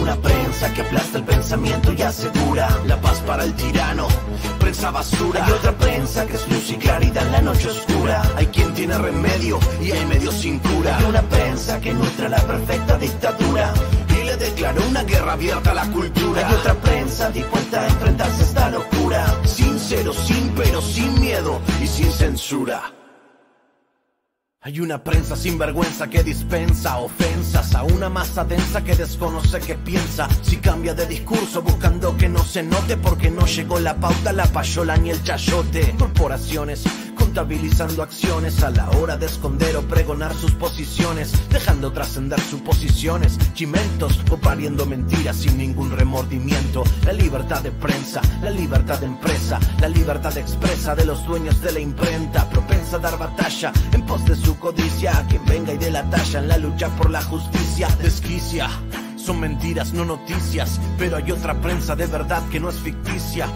Una prensa que aplasta el pensamiento y asegura la paz para el tirano. Prensa basura. Hay otra prensa que es luz y claridad en la noche oscura. Hay quien tiene remedio y hay medio sin cura. Hay una prensa que nutre la perfecta dictadura y le declaró una guerra abierta a la cultura. Hay otra prensa dispuesta a enfrentarse a esta locura. Sincero, sin pero, sin miedo y sin censura. Hay una prensa sin vergüenza que dispensa ofensas a una masa densa que desconoce que piensa. Si cambia de discurso buscando que no se note porque no llegó la pauta, la payola ni el chayote. Corporaciones contabilizando acciones a la hora de esconder o pregonar sus posiciones, dejando trascender suposiciones, chimentos o pariendo mentiras sin ningún remordimiento. La libertad de prensa, la libertad de empresa, la libertad expresa de los dueños de la imprenta, propensa a dar batalla en pos de su codicia. A quien venga y de la talla en la lucha por la justicia, desquicia. Son mentiras, no noticias, pero hay otra prensa de verdad que no es ficticia.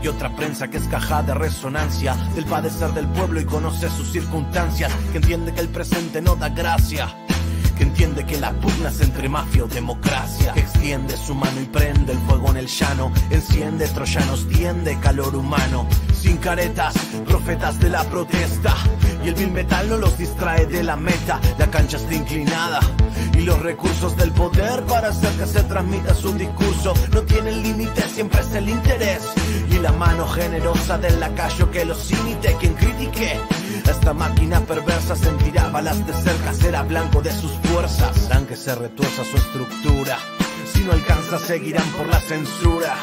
Hay otra prensa que es caja de resonancia del padecer del pueblo y conoce sus circunstancias, que entiende que el presente no da gracia. Que entiende que la pugna es entre mafia o democracia. Que extiende su mano y prende el fuego en el llano. Enciende troyanos, tiende calor humano. Sin caretas, profetas de la protesta. Y el vil metal no los distrae de la meta. La cancha está inclinada. Y los recursos del poder para hacer que se transmita su discurso no tienen límite, siempre es el interés. La mano generosa del lacayo que los imite, quien critique. Esta máquina perversa sentirá balas de cerca, será blanco de sus fuerzas. Harán que se retuerza su estructura. Si no alcanza, seguirán por la censura.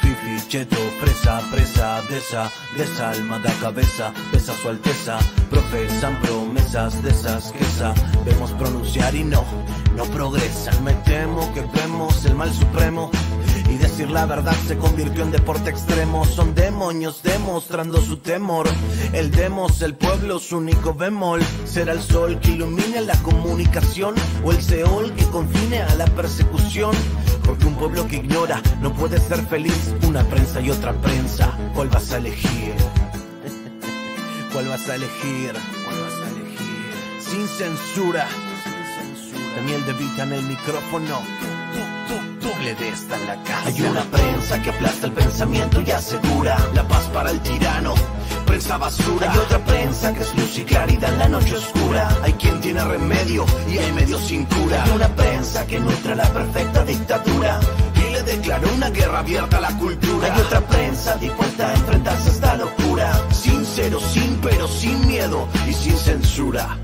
Fifi, cheto, presa, presa, de esa, desalmada cabeza, besa su alteza, profesan promesas de esas que sabemos pronunciar y no, no progresan. Me temo que vemos el mal supremo. Decir la verdad se convirtió en deporte extremo. Son demonios demostrando su temor. El demos, el pueblo, su único bemol. Será el sol que ilumine la comunicación o el seol que confine a la persecución. Porque un pueblo que ignora no puede ser feliz. Una prensa y otra prensa. ¿Cuál vas a elegir? ¿Cuál vas a elegir? ¿Cuál vas a elegir? Sin censura. Sin censura. Daniel De Vita en el micrófono. En la casa. Hay una prensa que aplasta el pensamiento y asegura la paz para el tirano. Prensa basura. Hay otra prensa que es luz y claridad en la noche oscura. Hay quien tiene remedio y hay medio sin cura. Hay una prensa que nutre la perfecta dictadura le declaró una guerra abierta a la cultura. Hay otra prensa dispuesta a enfrentarse a esta locura. Sincero, sin pero, sin miedo y sin censura.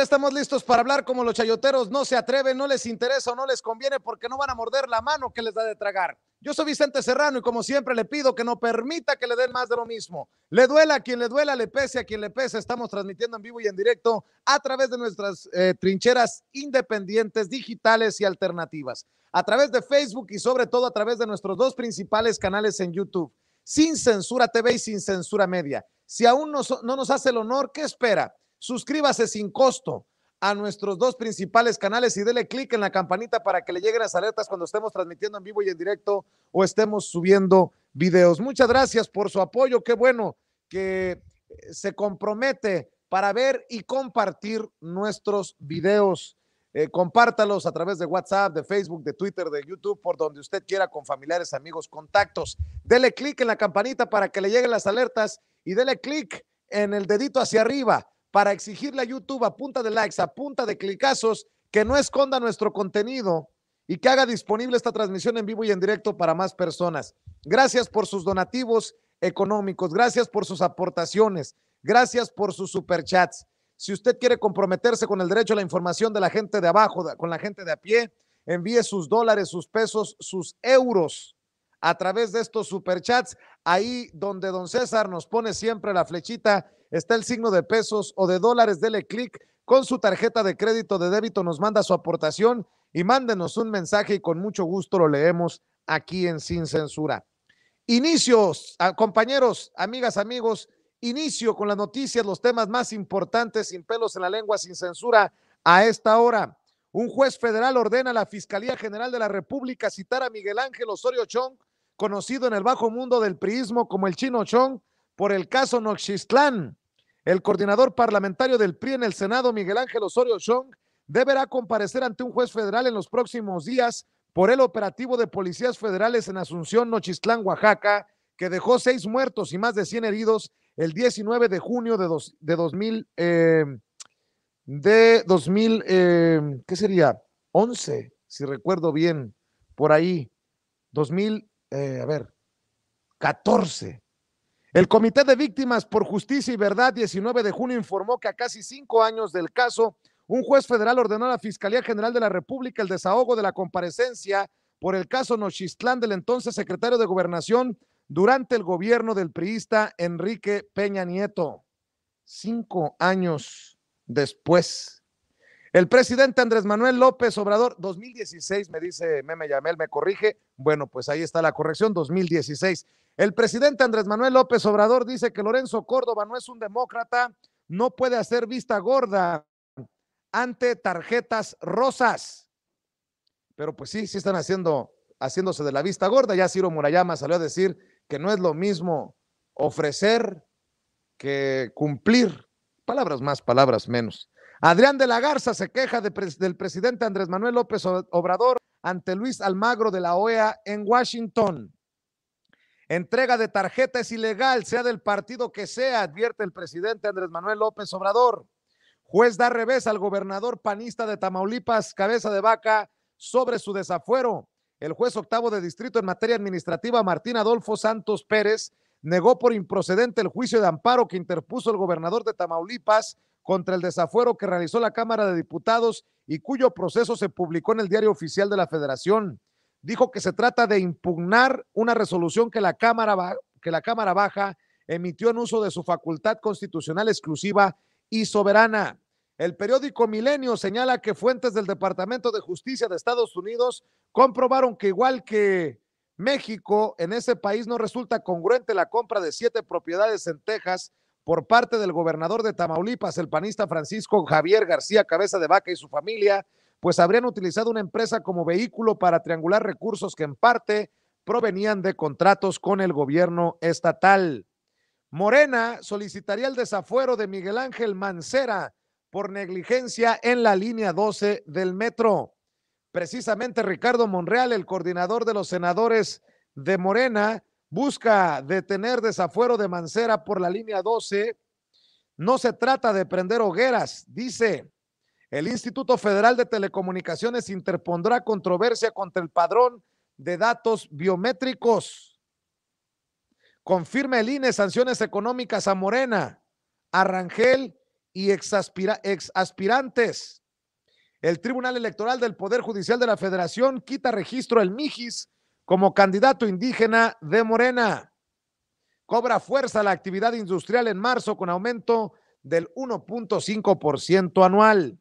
Estamos listos para hablar como los chayoteros no se atreven, no les interesa o no les conviene porque no van a morder la mano que les da de tragar. Yo soy Vicente Serrano y como siempre le pido que no permita que le den más de lo mismo. Le duela a quien le duela, le pese a quien le pese. Estamos transmitiendo en vivo y en directo a través de nuestras eh, trincheras independientes, digitales y alternativas. A través de Facebook y sobre todo a través de nuestros dos principales canales en YouTube. Sin Censura TV y Sin Censura Media. Si aún no, no nos hace el honor, ¿qué espera? Suscríbase sin costo a nuestros dos principales canales y dele clic en la campanita para que le lleguen las alertas cuando estemos transmitiendo en vivo y en directo o estemos subiendo videos. Muchas gracias por su apoyo. Qué bueno que se compromete para ver y compartir nuestros videos. Eh, compártalos a través de WhatsApp, de Facebook, de Twitter, de YouTube, por donde usted quiera, con familiares, amigos, contactos. Dele clic en la campanita para que le lleguen las alertas y dele clic en el dedito hacia arriba para exigirle a YouTube a punta de likes, a punta de clicazos, que no esconda nuestro contenido y que haga disponible esta transmisión en vivo y en directo para más personas. Gracias por sus donativos económicos, gracias por sus aportaciones, gracias por sus superchats. Si usted quiere comprometerse con el derecho a la información de la gente de abajo, con la gente de a pie, envíe sus dólares, sus pesos, sus euros a través de estos superchats. Ahí donde don César nos pone siempre la flechita, está el signo de pesos o de dólares. Dele clic con su tarjeta de crédito de débito, nos manda su aportación y mándenos un mensaje y con mucho gusto lo leemos aquí en Sin Censura. Inicios, compañeros, amigas, amigos, inicio con las noticias, los temas más importantes, sin pelos en la lengua, sin censura, a esta hora. Un juez federal ordena a la Fiscalía General de la República citar a Miguel Ángel Osorio Chong, conocido en el bajo mundo del priismo como el chino Chong, por el caso Noxistlán. El coordinador parlamentario del PRI en el Senado, Miguel Ángel Osorio Chong, deberá comparecer ante un juez federal en los próximos días por el operativo de policías federales en Asunción, Nochistlán, Oaxaca, que dejó seis muertos y más de 100 heridos el 19 de junio de, dos, de 2000, eh, de 2000, eh, ¿qué sería? 11, si recuerdo bien, por ahí, 2000, eh, a ver, 14. El Comité de Víctimas por Justicia y Verdad, 19 de junio, informó que a casi cinco años del caso, un juez federal ordenó a la Fiscalía General de la República el desahogo de la comparecencia por el caso Nochistlán del entonces secretario de Gobernación durante el gobierno del priista Enrique Peña Nieto. Cinco años después. El presidente Andrés Manuel López Obrador, 2016, me dice Meme Yamel, me corrige. Bueno, pues ahí está la corrección, 2016. El presidente Andrés Manuel López Obrador dice que Lorenzo Córdoba no es un demócrata, no puede hacer vista gorda ante tarjetas rosas. Pero pues sí, sí están haciendo, haciéndose de la vista gorda. Ya Ciro Murayama salió a decir que no es lo mismo ofrecer que cumplir. Palabras más, palabras menos. Adrián de la Garza se queja del presidente Andrés Manuel López Obrador ante Luis Almagro de la OEA en Washington. Entrega de tarjeta es ilegal, sea del partido que sea, advierte el presidente Andrés Manuel López Obrador. Juez da revés al gobernador panista de Tamaulipas, cabeza de vaca, sobre su desafuero. El juez octavo de distrito en materia administrativa, Martín Adolfo Santos Pérez, negó por improcedente el juicio de amparo que interpuso el gobernador de Tamaulipas contra el desafuero que realizó la Cámara de Diputados y cuyo proceso se publicó en el diario oficial de la Federación. Dijo que se trata de impugnar una resolución que la Cámara, que la Cámara Baja emitió en uso de su facultad constitucional exclusiva y soberana. El periódico Milenio señala que fuentes del Departamento de Justicia de Estados Unidos comprobaron que igual que México, en ese país no resulta congruente la compra de siete propiedades en Texas por parte del gobernador de Tamaulipas, el panista Francisco Javier García Cabeza de Vaca y su familia, pues habrían utilizado una empresa como vehículo para triangular recursos que en parte provenían de contratos con el gobierno estatal. Morena solicitaría el desafuero de Miguel Ángel Mancera por negligencia en la línea 12 del metro. Precisamente Ricardo Monreal, el coordinador de los senadores de Morena, busca detener desafuero de Mancera por la línea 12. No se trata de prender hogueras, dice. El Instituto Federal de Telecomunicaciones interpondrá controversia contra el padrón de datos biométricos. Confirma el INE sanciones económicas a Morena, a Rangel y ex, aspirantes. El Tribunal Electoral del Poder Judicial de la Federación quita registro al Mijis como candidato indígena de Morena. Cobra fuerza la actividad industrial en marzo con aumento del 1.5% anual.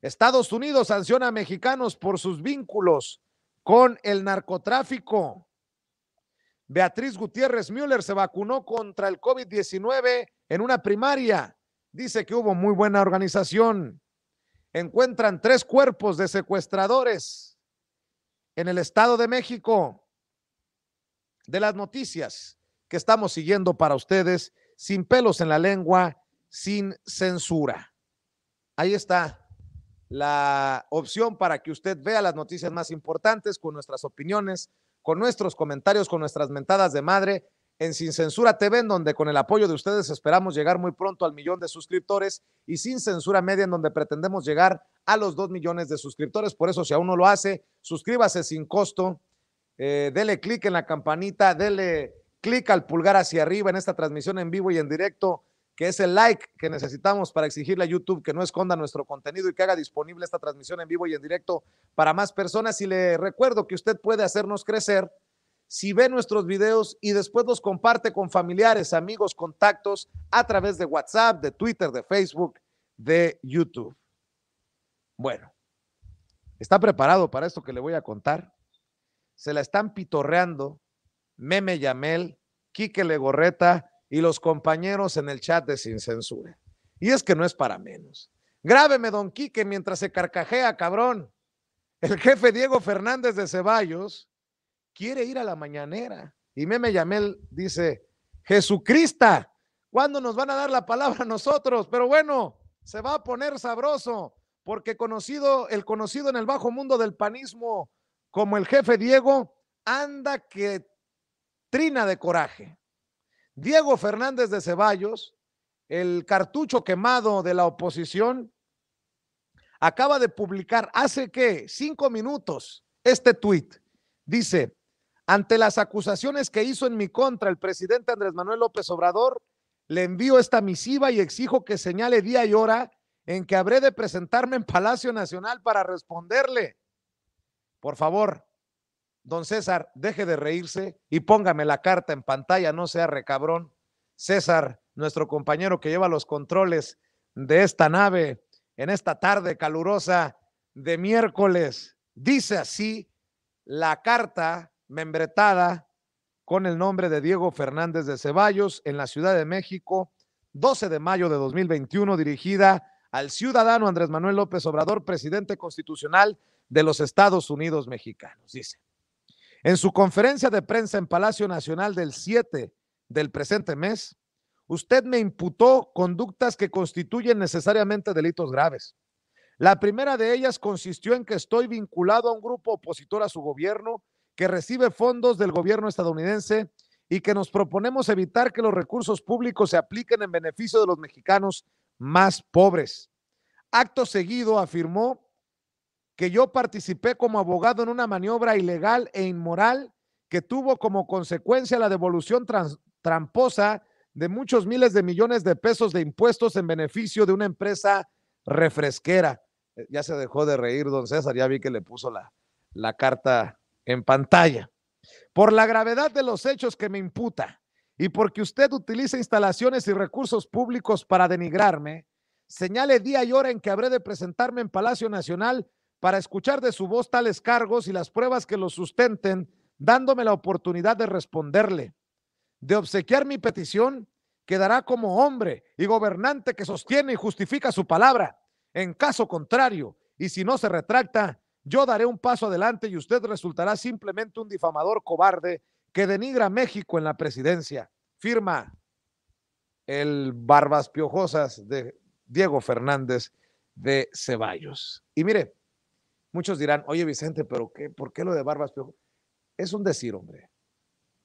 Estados Unidos sanciona a mexicanos por sus vínculos con el narcotráfico. Beatriz Gutiérrez Müller se vacunó contra el COVID-19 en una primaria. Dice que hubo muy buena organización. Encuentran tres cuerpos de secuestradores en el Estado de México. De las noticias que estamos siguiendo para ustedes, sin pelos en la lengua, sin censura. Ahí está la opción para que usted vea las noticias más importantes con nuestras opiniones con nuestros comentarios, con nuestras mentadas de madre en Sin Censura TV, en donde con el apoyo de ustedes esperamos llegar muy pronto al millón de suscriptores y Sin Censura Media, en donde pretendemos llegar a los dos millones de suscriptores. Por eso, si aún no lo hace, suscríbase sin costo, eh, dele clic en la campanita, dele clic al pulgar hacia arriba en esta transmisión en vivo y en directo que es el like que necesitamos para exigirle a YouTube que no esconda nuestro contenido y que haga disponible esta transmisión en vivo y en directo para más personas. Y le recuerdo que usted puede hacernos crecer si ve nuestros videos y después los comparte con familiares, amigos, contactos a través de WhatsApp, de Twitter, de Facebook, de YouTube. Bueno, ¿está preparado para esto que le voy a contar? Se la están pitorreando Meme Yamel, Quique Legorreta y los compañeros en el chat de Sin Censura. Y es que no es para menos. Grábeme, don Quique, mientras se carcajea, cabrón. El jefe Diego Fernández de Ceballos quiere ir a la mañanera. Y Meme Yamel dice, Jesucristo, ¿cuándo nos van a dar la palabra a nosotros? Pero bueno, se va a poner sabroso, porque conocido, el conocido en el bajo mundo del panismo como el jefe Diego, anda que trina de coraje. Diego Fernández de Ceballos, el cartucho quemado de la oposición, acaba de publicar hace que cinco minutos este tuit. Dice, ante las acusaciones que hizo en mi contra el presidente Andrés Manuel López Obrador, le envío esta misiva y exijo que señale día y hora en que habré de presentarme en Palacio Nacional para responderle. Por favor, don César, deje de reírse y póngame la carta en pantalla, no sea recabrón. César, nuestro compañero que lleva los controles de esta nave en esta tarde calurosa de miércoles, dice así la carta membretada con el nombre de Diego Fernández de Ceballos en la Ciudad de México, 12 de mayo de 2021, dirigida al ciudadano Andrés Manuel López Obrador, presidente constitucional de los Estados Unidos mexicanos. Dice, en su conferencia de prensa en Palacio Nacional del 7 del presente mes, usted me imputó conductas que constituyen necesariamente delitos graves. La primera de ellas consistió en que estoy vinculado a un grupo opositor a su gobierno que recibe fondos del gobierno estadounidense y que nos proponemos evitar que los recursos públicos se apliquen en beneficio de los mexicanos más pobres. Acto seguido afirmó que yo participé como abogado en una maniobra ilegal e inmoral que tuvo como consecuencia la devolución tramposa de muchos miles de millones de pesos de impuestos en beneficio de una empresa refresquera. Eh, ya se dejó de reír, don César, ya vi que le puso la, la carta en pantalla. Por la gravedad de los hechos que me imputa y porque usted utiliza instalaciones y recursos públicos para denigrarme, señale día y hora en que habré de presentarme en Palacio Nacional para escuchar de su voz tales cargos y las pruebas que los sustenten, dándome la oportunidad de responderle. De obsequiar mi petición, quedará como hombre y gobernante que sostiene y justifica su palabra. En caso contrario, y si no se retracta, yo daré un paso adelante y usted resultará simplemente un difamador cobarde que denigra a México en la presidencia. Firma el Barbas Piojosas de Diego Fernández de Ceballos. Y mire, muchos dirán, oye Vicente, pero qué, ¿por qué lo de Barbas Piojosas? Es un decir, hombre.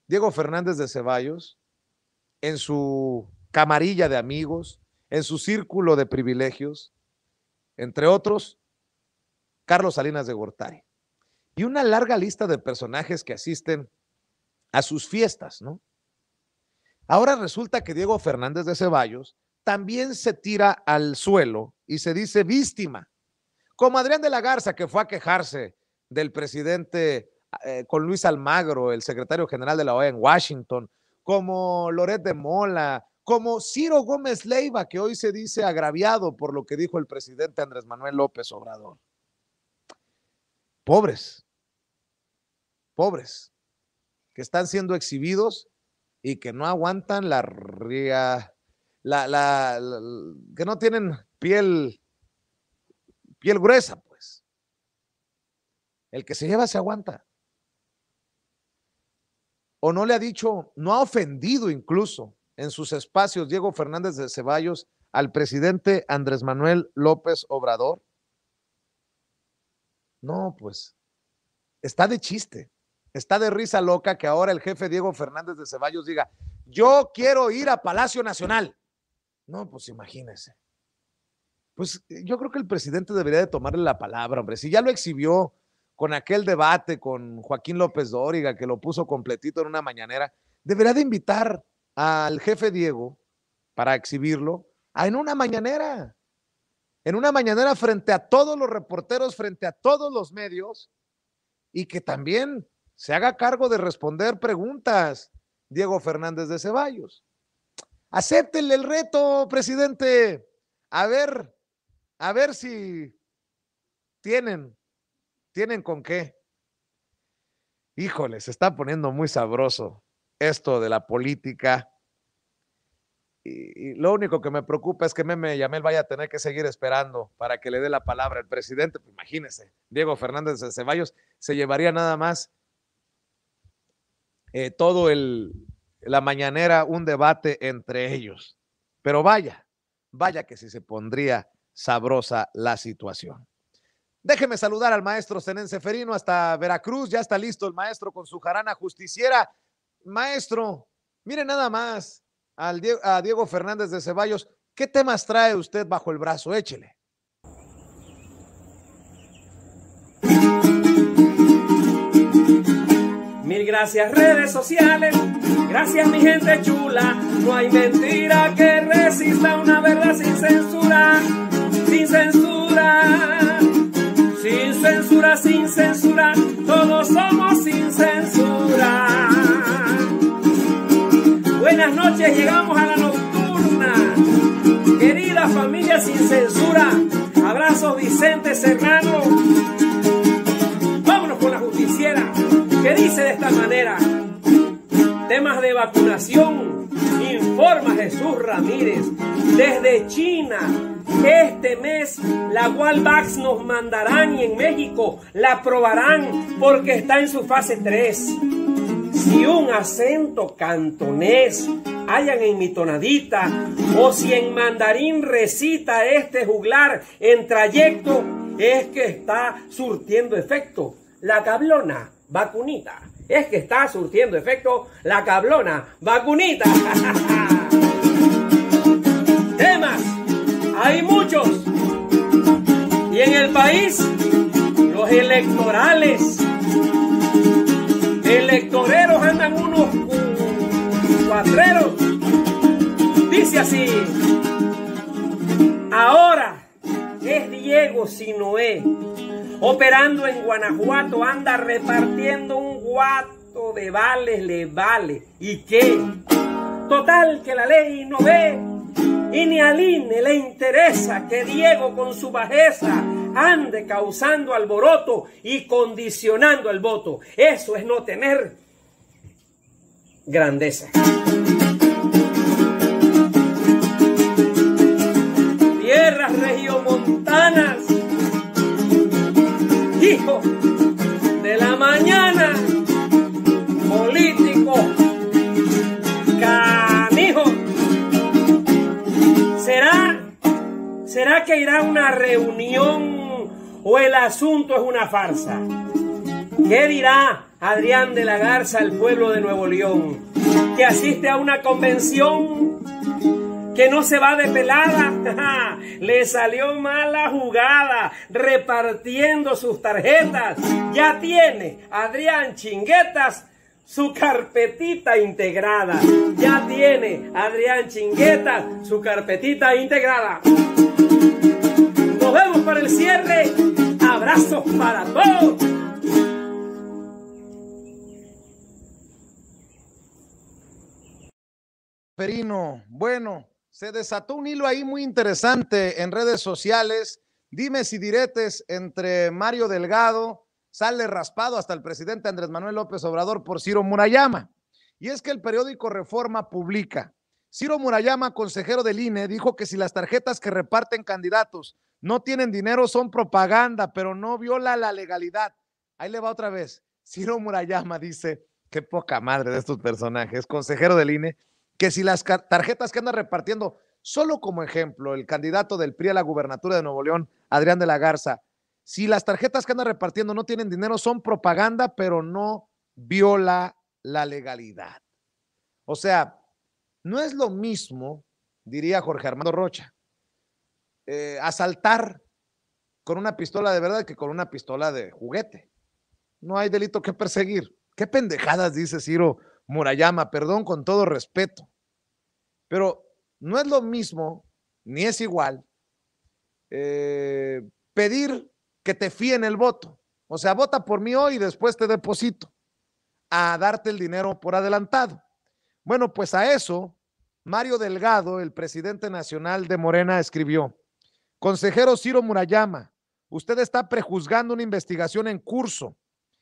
Diego Fernández de Ceballos, en su camarilla de amigos, en su círculo de privilegios, entre otros, Carlos Salinas de Gortari. Y una larga lista de personajes que asisten a sus fiestas, ¿no? Ahora resulta que Diego Fernández de Ceballos también se tira al suelo y se dice víctima, como Adrián de la Garza, que fue a quejarse del presidente eh, con Luis Almagro, el secretario general de la OEA en Washington, como Loret de Mola, como Ciro Gómez Leiva, que hoy se dice agraviado por lo que dijo el presidente Andrés Manuel López Obrador. Pobres, pobres, que están siendo exhibidos y que no aguantan la ría, la, la, que no tienen piel, piel gruesa, pues. El que se lleva se aguanta. O no le ha dicho, no ha ofendido incluso en sus espacios Diego Fernández de Ceballos al presidente Andrés Manuel López Obrador. No, pues está de chiste, está de risa loca que ahora el jefe Diego Fernández de Ceballos diga, yo quiero ir a Palacio Nacional. No, pues imagínese. Pues eh, yo creo que el presidente debería de tomarle la palabra, hombre. Si ya lo exhibió con aquel debate con Joaquín López Dóriga, que lo puso completito en una mañanera, debería de invitar al jefe Diego para exhibirlo en una mañanera en una mañanera frente a todos los reporteros, frente a todos los medios, y que también se haga cargo de responder preguntas, Diego Fernández de Ceballos. Acéptenle el reto, presidente. A ver, a ver si tienen, tienen con qué. Híjole, se está poniendo muy sabroso esto de la política. Y, lo único que me preocupa es que Meme Yamel vaya a tener que seguir esperando para que le dé la palabra al presidente. Pues imagínese, Diego Fernández de Ceballos se llevaría nada más eh, todo el, la mañanera un debate entre ellos. Pero vaya, vaya que si se pondría sabrosa la situación. Déjeme saludar al maestro Zenén Seferino hasta Veracruz. Ya está listo el maestro con su jarana justiciera. Maestro, mire nada más al a Diego Fernández de Ceballos. ¿Qué temas trae usted bajo el brazo? Échele. Mil gracias redes sociales, gracias mi gente chula. No hay mentira que resista una verdad sin censura, sin censura, sin censura, sin censura. Todos somos sin censura. Buenas noches, llegamos a la nocturna. Querida familia sin censura, abrazos Vicente Serrano. Vámonos con la justiciera que dice de esta manera, temas de vacunación, informa Jesús Ramírez, desde China, este mes la Walvax nos mandarán y en México la probarán porque está en su fase 3. Si un acento cantonés hayan en mi tonadita o si en mandarín recita este juglar en trayecto, es que está surtiendo efecto. La cablona vacunita. Es que está surtiendo efecto la cablona vacunita. Temas, hay muchos. Y en el país, los electorales. Electoreros andan unos cuatreros. Dice así. Ahora es Diego Sinoé operando en Guanajuato, anda repartiendo un guato de vales, le vale. ¿Y qué? Total que la ley no ve y ni al INE le interesa que Diego con su bajeza ande causando alboroto y condicionando el voto. Eso es no tener grandeza. Tierras regiomontanas hijo de la mañana, político, canijo. ¿Será, será que irá a una reunión o el asunto es una farsa? ¿Qué dirá Adrián de la Garza al pueblo de Nuevo León? ¿Que asiste a una convención? Que no se va de pelada. Le salió mala jugada repartiendo sus tarjetas. Ya tiene Adrián Chinguetas su carpetita integrada. Ya tiene Adrián Chinguetas su carpetita integrada. Nos vemos para el cierre. Abrazos para todos. Perino, bueno, se desató un hilo ahí muy interesante en redes sociales. Dime si diretes entre Mario Delgado, sale raspado hasta el presidente Andrés Manuel López Obrador por Ciro Murayama. Y es que el periódico Reforma publica. Ciro Murayama, consejero del INE, dijo que si las tarjetas que reparten candidatos no tienen dinero son propaganda, pero no viola la legalidad. Ahí le va otra vez. Ciro Murayama dice, qué poca madre de estos personajes, consejero del INE, que si las tarjetas que anda repartiendo, solo como ejemplo, el candidato del PRI a la gubernatura de Nuevo León, Adrián de la Garza, si las tarjetas que anda repartiendo no tienen dinero, son propaganda, pero no viola la legalidad. O sea, no es lo mismo, diría Jorge Armando Rocha, eh, asaltar con una pistola de verdad que con una pistola de juguete. No hay delito que perseguir. ¿Qué pendejadas dice Ciro Murayama? Perdón con todo respeto. Pero no es lo mismo, ni es igual, eh, pedir que te fíen el voto. O sea, vota por mí hoy y después te deposito. a darte el dinero por adelantado. Bueno, pues a eso, Mario Delgado, el presidente nacional de Morena, escribió, consejero Ciro Murayama, usted está prejuzgando una investigación en curso.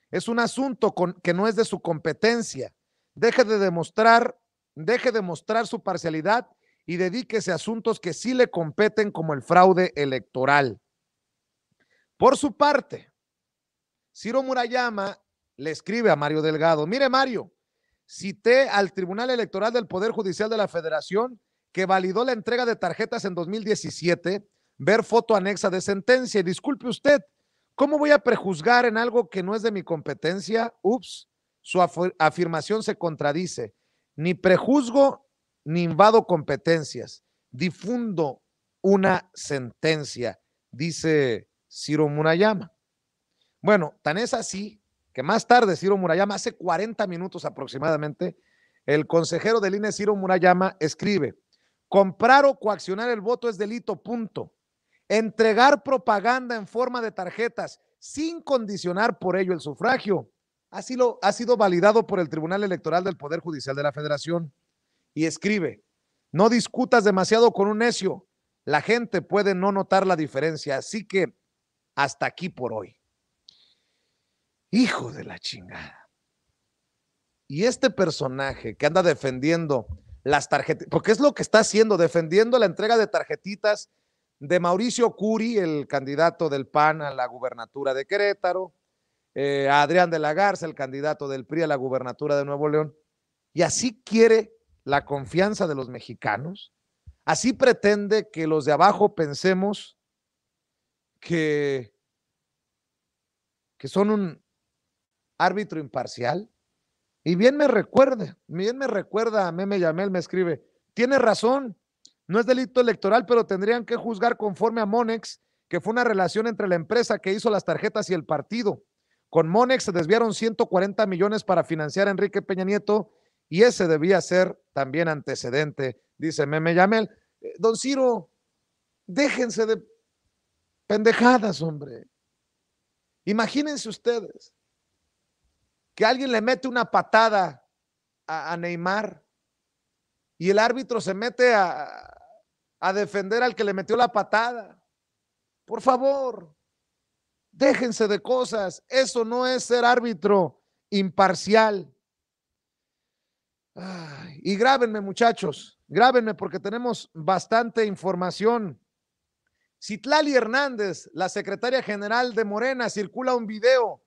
Es un asunto que no es de su competencia. Deje de demostrar, deje de mostrar su parcialidad y dedíquese a asuntos que sí le competen como el fraude electoral. Por su parte, Ciro Murayama le escribe a Mario Delgado, mire Mario, cité al Tribunal Electoral del Poder Judicial de la Federación que validó la entrega de tarjetas en 2017, ver foto anexa de sentencia. Y disculpe usted, ¿cómo voy a prejuzgar en algo que no es de mi competencia? Ups, su afirmación se contradice. Ni prejuzgo ni invado competencias, difundo una sentencia, dice Ciro Murayama. Bueno, tan es así que más tarde Ciro Murayama, hace 40 minutos aproximadamente, el consejero del INE Ciro Murayama escribe, comprar o coaccionar el voto es delito, punto. Entregar propaganda en forma de tarjetas sin condicionar por ello el sufragio ha sido, ha sido validado por el Tribunal Electoral del Poder Judicial de la Federación y escribe, no discutas demasiado con un necio, la gente puede no notar la diferencia, así que hasta aquí por hoy. Hijo de la chingada. Y este personaje que anda defendiendo las tarjetas, porque es lo que está haciendo, defendiendo la entrega de tarjetitas de Mauricio Curi, el candidato del PAN a la gubernatura de Querétaro, eh, a Adrián de la Garza, el candidato del PRI a la gubernatura de Nuevo León, y así quiere la confianza de los mexicanos. Así pretende que los de abajo pensemos que, que son un árbitro imparcial. Y bien me recuerda, bien me recuerda, Meme Yamel me escribe, tiene razón, no es delito electoral, pero tendrían que juzgar conforme a Monex, que fue una relación entre la empresa que hizo las tarjetas y el partido. Con Monex se desviaron 140 millones para financiar a Enrique Peña Nieto y ese debía ser también antecedente, dice Meme Yamel. Eh, don Ciro, déjense de pendejadas, hombre. Imagínense ustedes que alguien le mete una patada a, Neymar y el árbitro se mete a, a defender al que le metió la patada. Por favor, déjense de cosas. Eso no es ser árbitro imparcial y grábenme, muchachos, grábenme porque tenemos bastante información. Citlali Hernández, la secretaria general de Morena, circula un video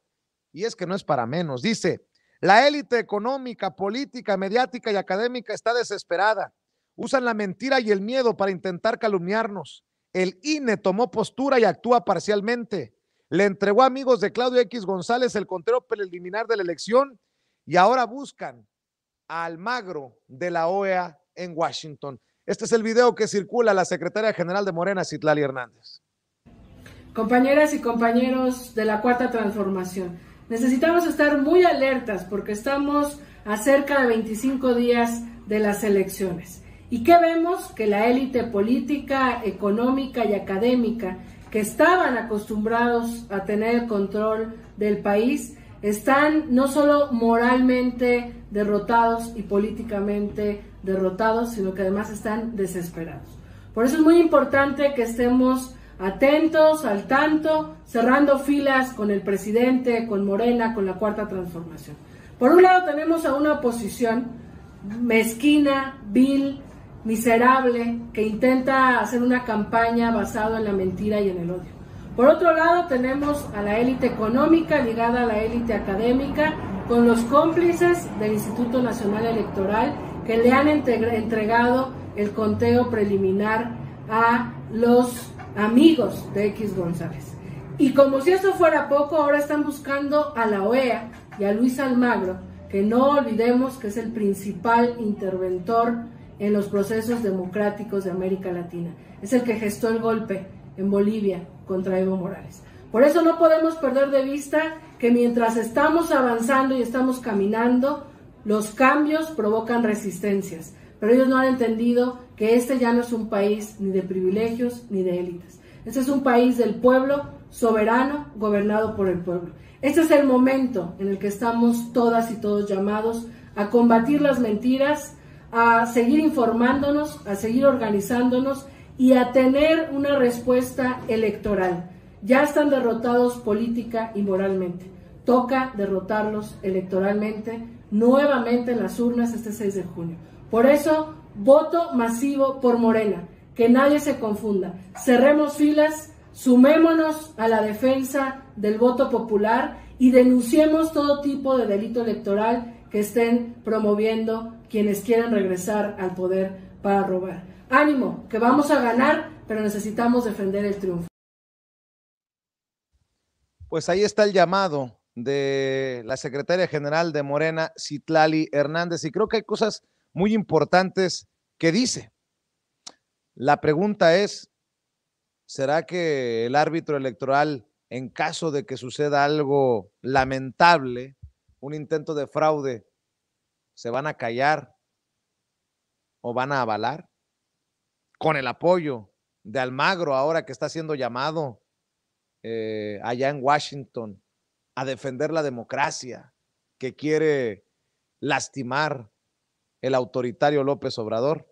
y es que no es para menos. Dice, la élite económica, política, mediática y académica está desesperada. Usan la mentira y el miedo para intentar calumniarnos. El INE tomó postura y actúa parcialmente. Le entregó a amigos de Claudio X González el conteo preliminar de la elección y ahora buscan Almagro de la OEA en Washington. Este es el video que circula la secretaria general de Morena, Citlali Hernández. Compañeras y compañeros de la Cuarta Transformación, necesitamos estar muy alertas porque estamos a cerca de 25 días de las elecciones. ¿Y qué vemos? Que la élite política, económica y académica que estaban acostumbrados a tener el control del país están no solo moralmente derrotados y políticamente derrotados, sino que además están desesperados. Por eso es muy importante que estemos atentos, al tanto, cerrando filas con el presidente, con Morena, con la cuarta transformación. Por un lado tenemos a una oposición mezquina, vil, miserable, que intenta hacer una campaña basada en la mentira y en el odio. Por otro lado, tenemos a la élite económica ligada a la élite académica, con los cómplices del Instituto Nacional Electoral que le han entregado el conteo preliminar a los amigos de X González. Y como si eso fuera poco, ahora están buscando a la OEA y a Luis Almagro, que no olvidemos que es el principal interventor en los procesos democráticos de América Latina. Es el que gestó el golpe en Bolivia contra Evo Morales. Por eso no podemos perder de vista que mientras estamos avanzando y estamos caminando, los cambios provocan resistencias. Pero ellos no han entendido que este ya no es un país ni de privilegios ni de élites. Este es un país del pueblo, soberano, gobernado por el pueblo. Este es el momento en el que estamos todas y todos llamados a combatir las mentiras, a seguir informándonos, a seguir organizándonos y a tener una respuesta electoral. Ya están derrotados política y moralmente. Toca derrotarlos electoralmente nuevamente en las urnas este 6 de junio. Por eso, voto masivo por Morena. Que nadie se confunda. Cerremos filas, sumémonos a la defensa del voto popular y denunciemos todo tipo de delito electoral que estén promoviendo quienes quieren regresar al poder para robar. Ánimo, que vamos a ganar, pero necesitamos defender el triunfo. Pues ahí está el llamado de la secretaria general de Morena, Citlali Hernández, y creo que hay cosas muy importantes que dice. La pregunta es, ¿será que el árbitro electoral, en caso de que suceda algo lamentable, un intento de fraude, se van a callar o van a avalar? Con el apoyo de Almagro, ahora que está siendo llamado eh, allá en Washington a defender la democracia, que quiere lastimar el autoritario López Obrador.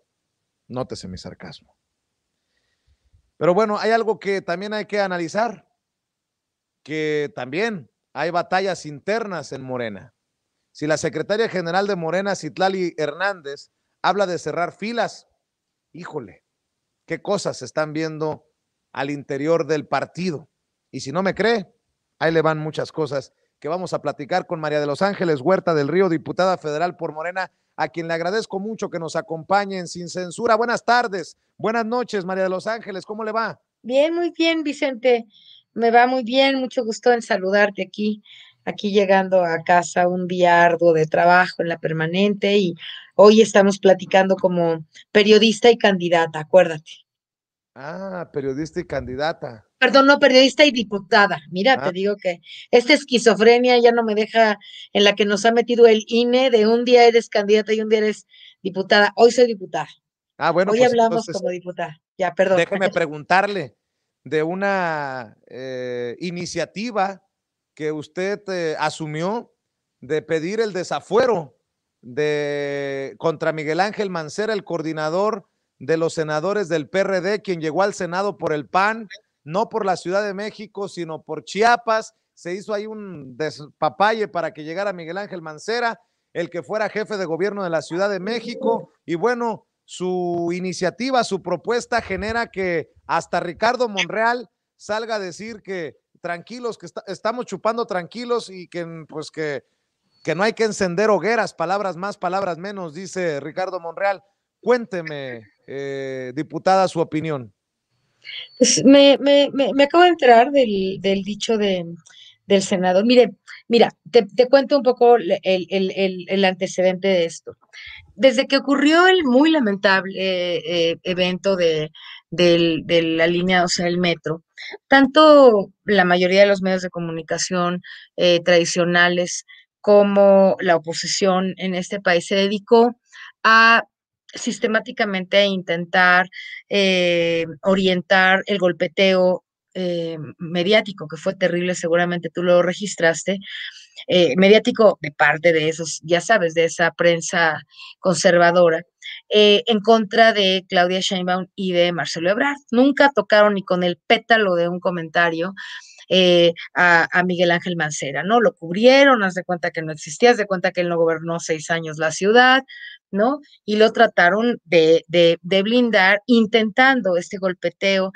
Nótese mi sarcasmo. Pero bueno, hay algo que también hay que analizar, que también hay batallas internas en Morena. Si la secretaria general de Morena, Citlali Hernández, habla de cerrar filas, híjole, qué cosas se están viendo al interior del partido. Y si no me cree, ahí le van muchas cosas que vamos a platicar con María de los Ángeles Huerta del Río, diputada federal por Morena, a quien le agradezco mucho que nos acompañen sin censura. Buenas tardes, buenas noches, María de los Ángeles, ¿cómo le va? Bien, muy bien, Vicente. Me va muy bien, mucho gusto en saludarte aquí, aquí llegando a casa un día arduo de trabajo en la permanente y hoy estamos platicando como periodista y candidata, acuérdate. Ah, periodista y candidata. Perdón, no, periodista y diputada. Mira, te ah. digo que esta esquizofrenia ya no me deja en la que nos ha metido el INE de un día eres candidata y un día eres diputada. Hoy soy diputada. Ah, bueno. Hoy pues hablamos como diputada. Ya, perdón. Déjeme preguntarle de una eh, iniciativa que usted eh, asumió de pedir el desafuero de contra Miguel Ángel Mancera, el coordinador de los senadores del PRD, quien llegó al Senado por el PAN, no por la Ciudad de México, sino por Chiapas. Se hizo ahí un despapalle para que llegara Miguel Ángel Mancera, el que fuera jefe de gobierno de la Ciudad de México. Y bueno, su iniciativa, su propuesta genera que hasta Ricardo Monreal salga a decir que tranquilos, que estamos chupando tranquilos y que pues que, que no hay que encender hogueras, palabras más, palabras menos, dice Ricardo Monreal. Cuénteme, eh, diputada, su opinión. Pues me, me, me, acabo de enterar del, del dicho de, del senador. Mire, mira, te, cuento un poco el, el, el, antecedente de esto. Desde que ocurrió el muy lamentable eh, evento de, de la línea, o sea, el metro, tanto la mayoría de los medios de comunicación eh, tradicionales como la oposición en este país se dedicó a sistemáticamente intentar eh, orientar el golpeteo eh, mediático, que fue terrible, seguramente tú lo registraste, mediático de parte de esos, ya sabes, de esa prensa conservadora, en contra de Claudia Sheinbaum y de Marcelo Ebrard. Nunca tocaron ni con el pétalo de un comentario a, a, Miguel Ángel Mancera, ¿no? Lo cubrieron, haz de cuenta que no existía, haz de cuenta que él no gobernó seis años la ciudad, ¿no? Y lo trataron de, blindar intentando este golpeteo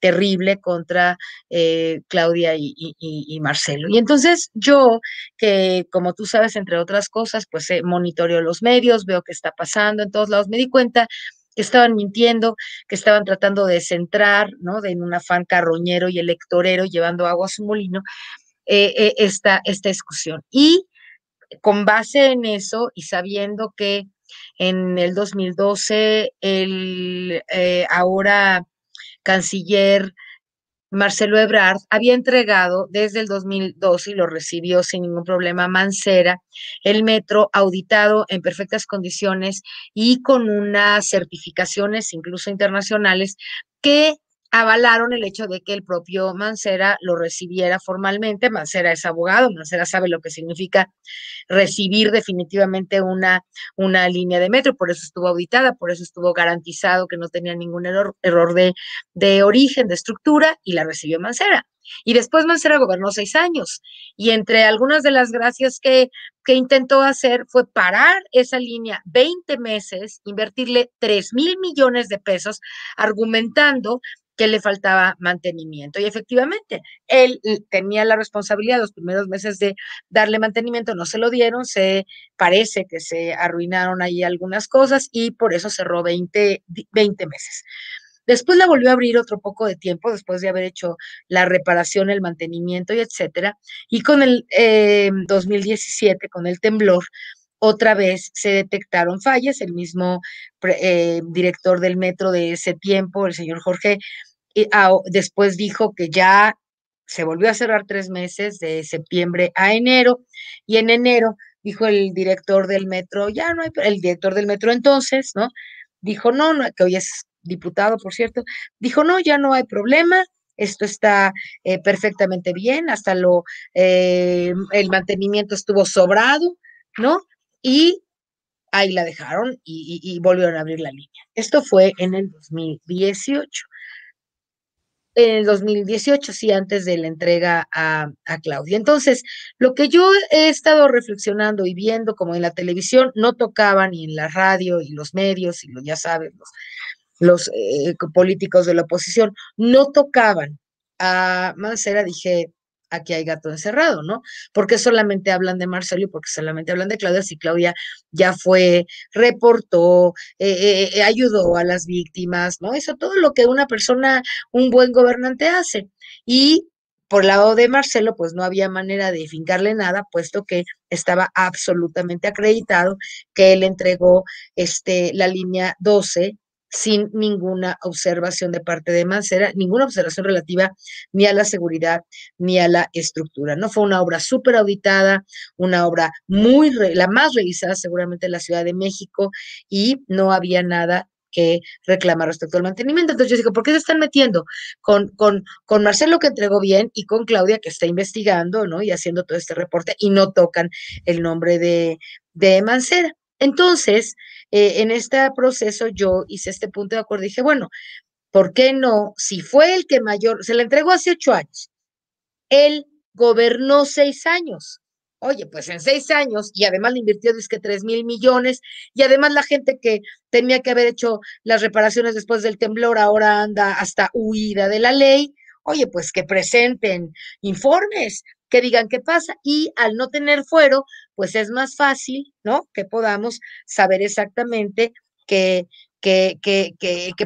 terrible contra eh, Claudia y, Marcelo. Y entonces yo, que como tú sabes, entre otras cosas, pues eh, monitoreo los medios, veo qué está pasando en todos lados, me di cuenta que estaban mintiendo, que estaban tratando de centrar, ¿no? De en un afán carroñero y electorero, llevando agua a su molino, eh, esta, esta discusión. Y con base en eso y sabiendo que en el 2012, el eh, ahora canciller Marcelo Ebrard había entregado desde el 2012 y lo recibió sin ningún problema Mancera, el metro auditado en perfectas condiciones y con unas certificaciones incluso internacionales que avalaron el hecho de que el propio Mancera lo recibiera formalmente. Mancera es abogado, Mancera sabe lo que significa recibir definitivamente una, una línea de metro, por eso estuvo auditada, por eso estuvo garantizado que no tenía ningún error, error de, de origen, de estructura, y la recibió Mancera. Y después Mancera gobernó seis años. Y entre algunas de las gracias que, que intentó hacer fue parar esa línea 20 meses, invertirle 3 mil millones de pesos, argumentando que le faltaba mantenimiento. Y efectivamente, él tenía la responsabilidad los primeros meses de darle mantenimiento, no se lo dieron, se parece que se arruinaron ahí algunas cosas y por eso cerró 20, 20 meses. Después la volvió a abrir otro poco de tiempo, después de haber hecho la reparación, el mantenimiento y etcétera. Y con el 2017, eh, con el temblor, otra vez se detectaron fallas. El mismo eh, director del metro de ese tiempo, el señor Jorge, después dijo que ya se volvió a cerrar tres meses de septiembre a enero y en enero dijo el director del metro, ya no hay, el director del metro entonces, ¿no? Dijo, no, no, que hoy es diputado, por cierto, dijo, no, ya no hay problema, esto está eh, perfectamente bien, hasta lo, eh, el mantenimiento estuvo sobrado, ¿no? Y ahí la dejaron y, y, volvieron a abrir la línea. Esto fue en el 2018. En el 2018, sí, antes de la entrega a, a, Claudia. Entonces, lo que yo he estado reflexionando y viendo, como en la televisión, no tocaba ni en la radio y los medios, y lo, ya sabes, los, los eh, políticos de la oposición no tocaban a Mancera, dije, aquí hay gato encerrado, ¿no? Porque solamente hablan de Marcelo y porque solamente hablan de Claudia, si Claudia ya fue, reportó, eh, eh, ayudó a las víctimas, ¿no? Eso todo lo que una persona, un buen gobernante hace. Y por lado de Marcelo, pues no había manera de fincarle nada, puesto que estaba absolutamente acreditado que él entregó este, la línea 12 sin ninguna observación de parte de Mancera, ninguna observación relativa ni a la seguridad ni a la estructura. No fue una obra súper auditada, una obra muy, la más revisada seguramente en la Ciudad de México y no había nada que reclamar respecto al mantenimiento. Entonces yo digo, ¿por qué se están metiendo con, con, con Marcelo que entregó bien y con Claudia que está investigando, ¿no? Y haciendo todo este reporte y no tocan el nombre de, de Mancera. Entonces, eh, en este proceso yo hice este punto de acuerdo dije, bueno, ¿por qué no? Si fue el que mayor, se le entregó hace ocho años, él gobernó seis años. Oye, pues en seis años, y además le invirtió que tres mil millones, y además la gente que tenía que haber hecho las reparaciones después del temblor ahora anda hasta huida de la ley. Oye, pues que presenten informes, que digan qué pasa y al no tener fuero, pues es más fácil, ¿no? Que podamos saber exactamente que,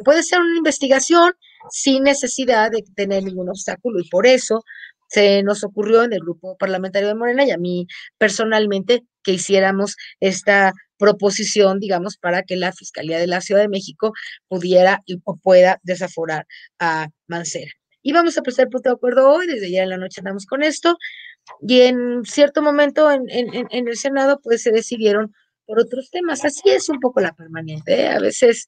puede ser una investigación sin necesidad de tener ningún obstáculo y por eso se nos ocurrió en el grupo parlamentario de Morena y a mí personalmente que hiciéramos esta proposición, digamos, para que la Fiscalía de la Ciudad de México pudiera y pueda desaforar a Mancera. Y vamos a prestar punto de acuerdo hoy, desde ya en la noche andamos con esto, y en cierto momento en, en, el Senado pues se decidieron por otros temas. Así es un poco la permanente. ¿eh? A veces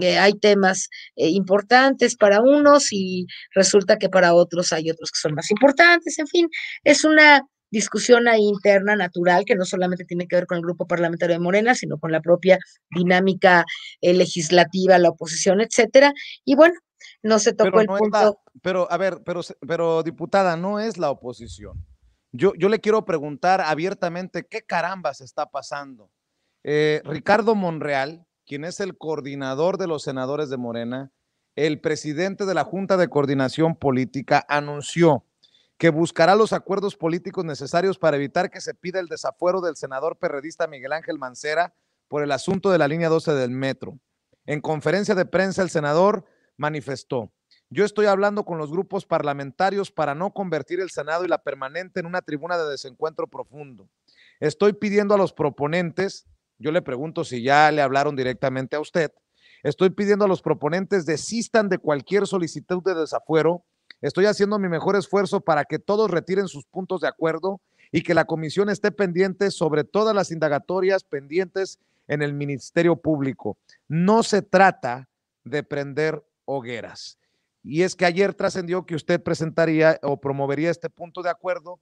eh, hay temas eh, importantes para unos y resulta que para otros hay otros que son más importantes. En fin, es una discusión ahí interna natural que no solamente tiene que ver con el grupo parlamentario de Morena, sino con la propia dinámica legislativa, la oposición, etcétera. Y bueno, no se tocó el punto. pero, a ver, pero, pero diputada, no es la oposición. Yo, le quiero preguntar abiertamente qué caramba se está pasando. Eh, Ricardo Monreal, quien es el coordinador de los senadores de Morena, el presidente de la Junta de Coordinación Política, anunció que buscará los acuerdos políticos necesarios para evitar que se pida el desafuero del senador perredista Miguel Ángel Mancera por el asunto de la línea 12 del metro. En conferencia de prensa, el senador manifestó. Yo estoy hablando con los grupos parlamentarios para no convertir el Senado y la permanente en una tribuna de desencuentro profundo. Estoy pidiendo a los proponentes, yo le pregunto si ya le hablaron directamente a usted, estoy pidiendo a los proponentes desistan de cualquier solicitud de desafuero. Estoy haciendo mi mejor esfuerzo para que todos retiren sus puntos de acuerdo y que la comisión esté pendiente sobre todas las indagatorias pendientes en el Ministerio Público. No se trata de prender hogueras. Y es que ayer trascendió que usted presentaría o promovería este punto de acuerdo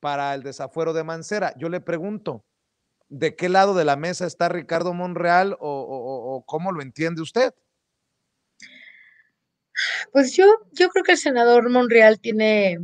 para el desafuero de Mancera. Yo le pregunto, ¿de qué lado de la mesa está Ricardo Monreal o, cómo lo entiende usted? Pues yo, yo creo que el senador Monreal tiene,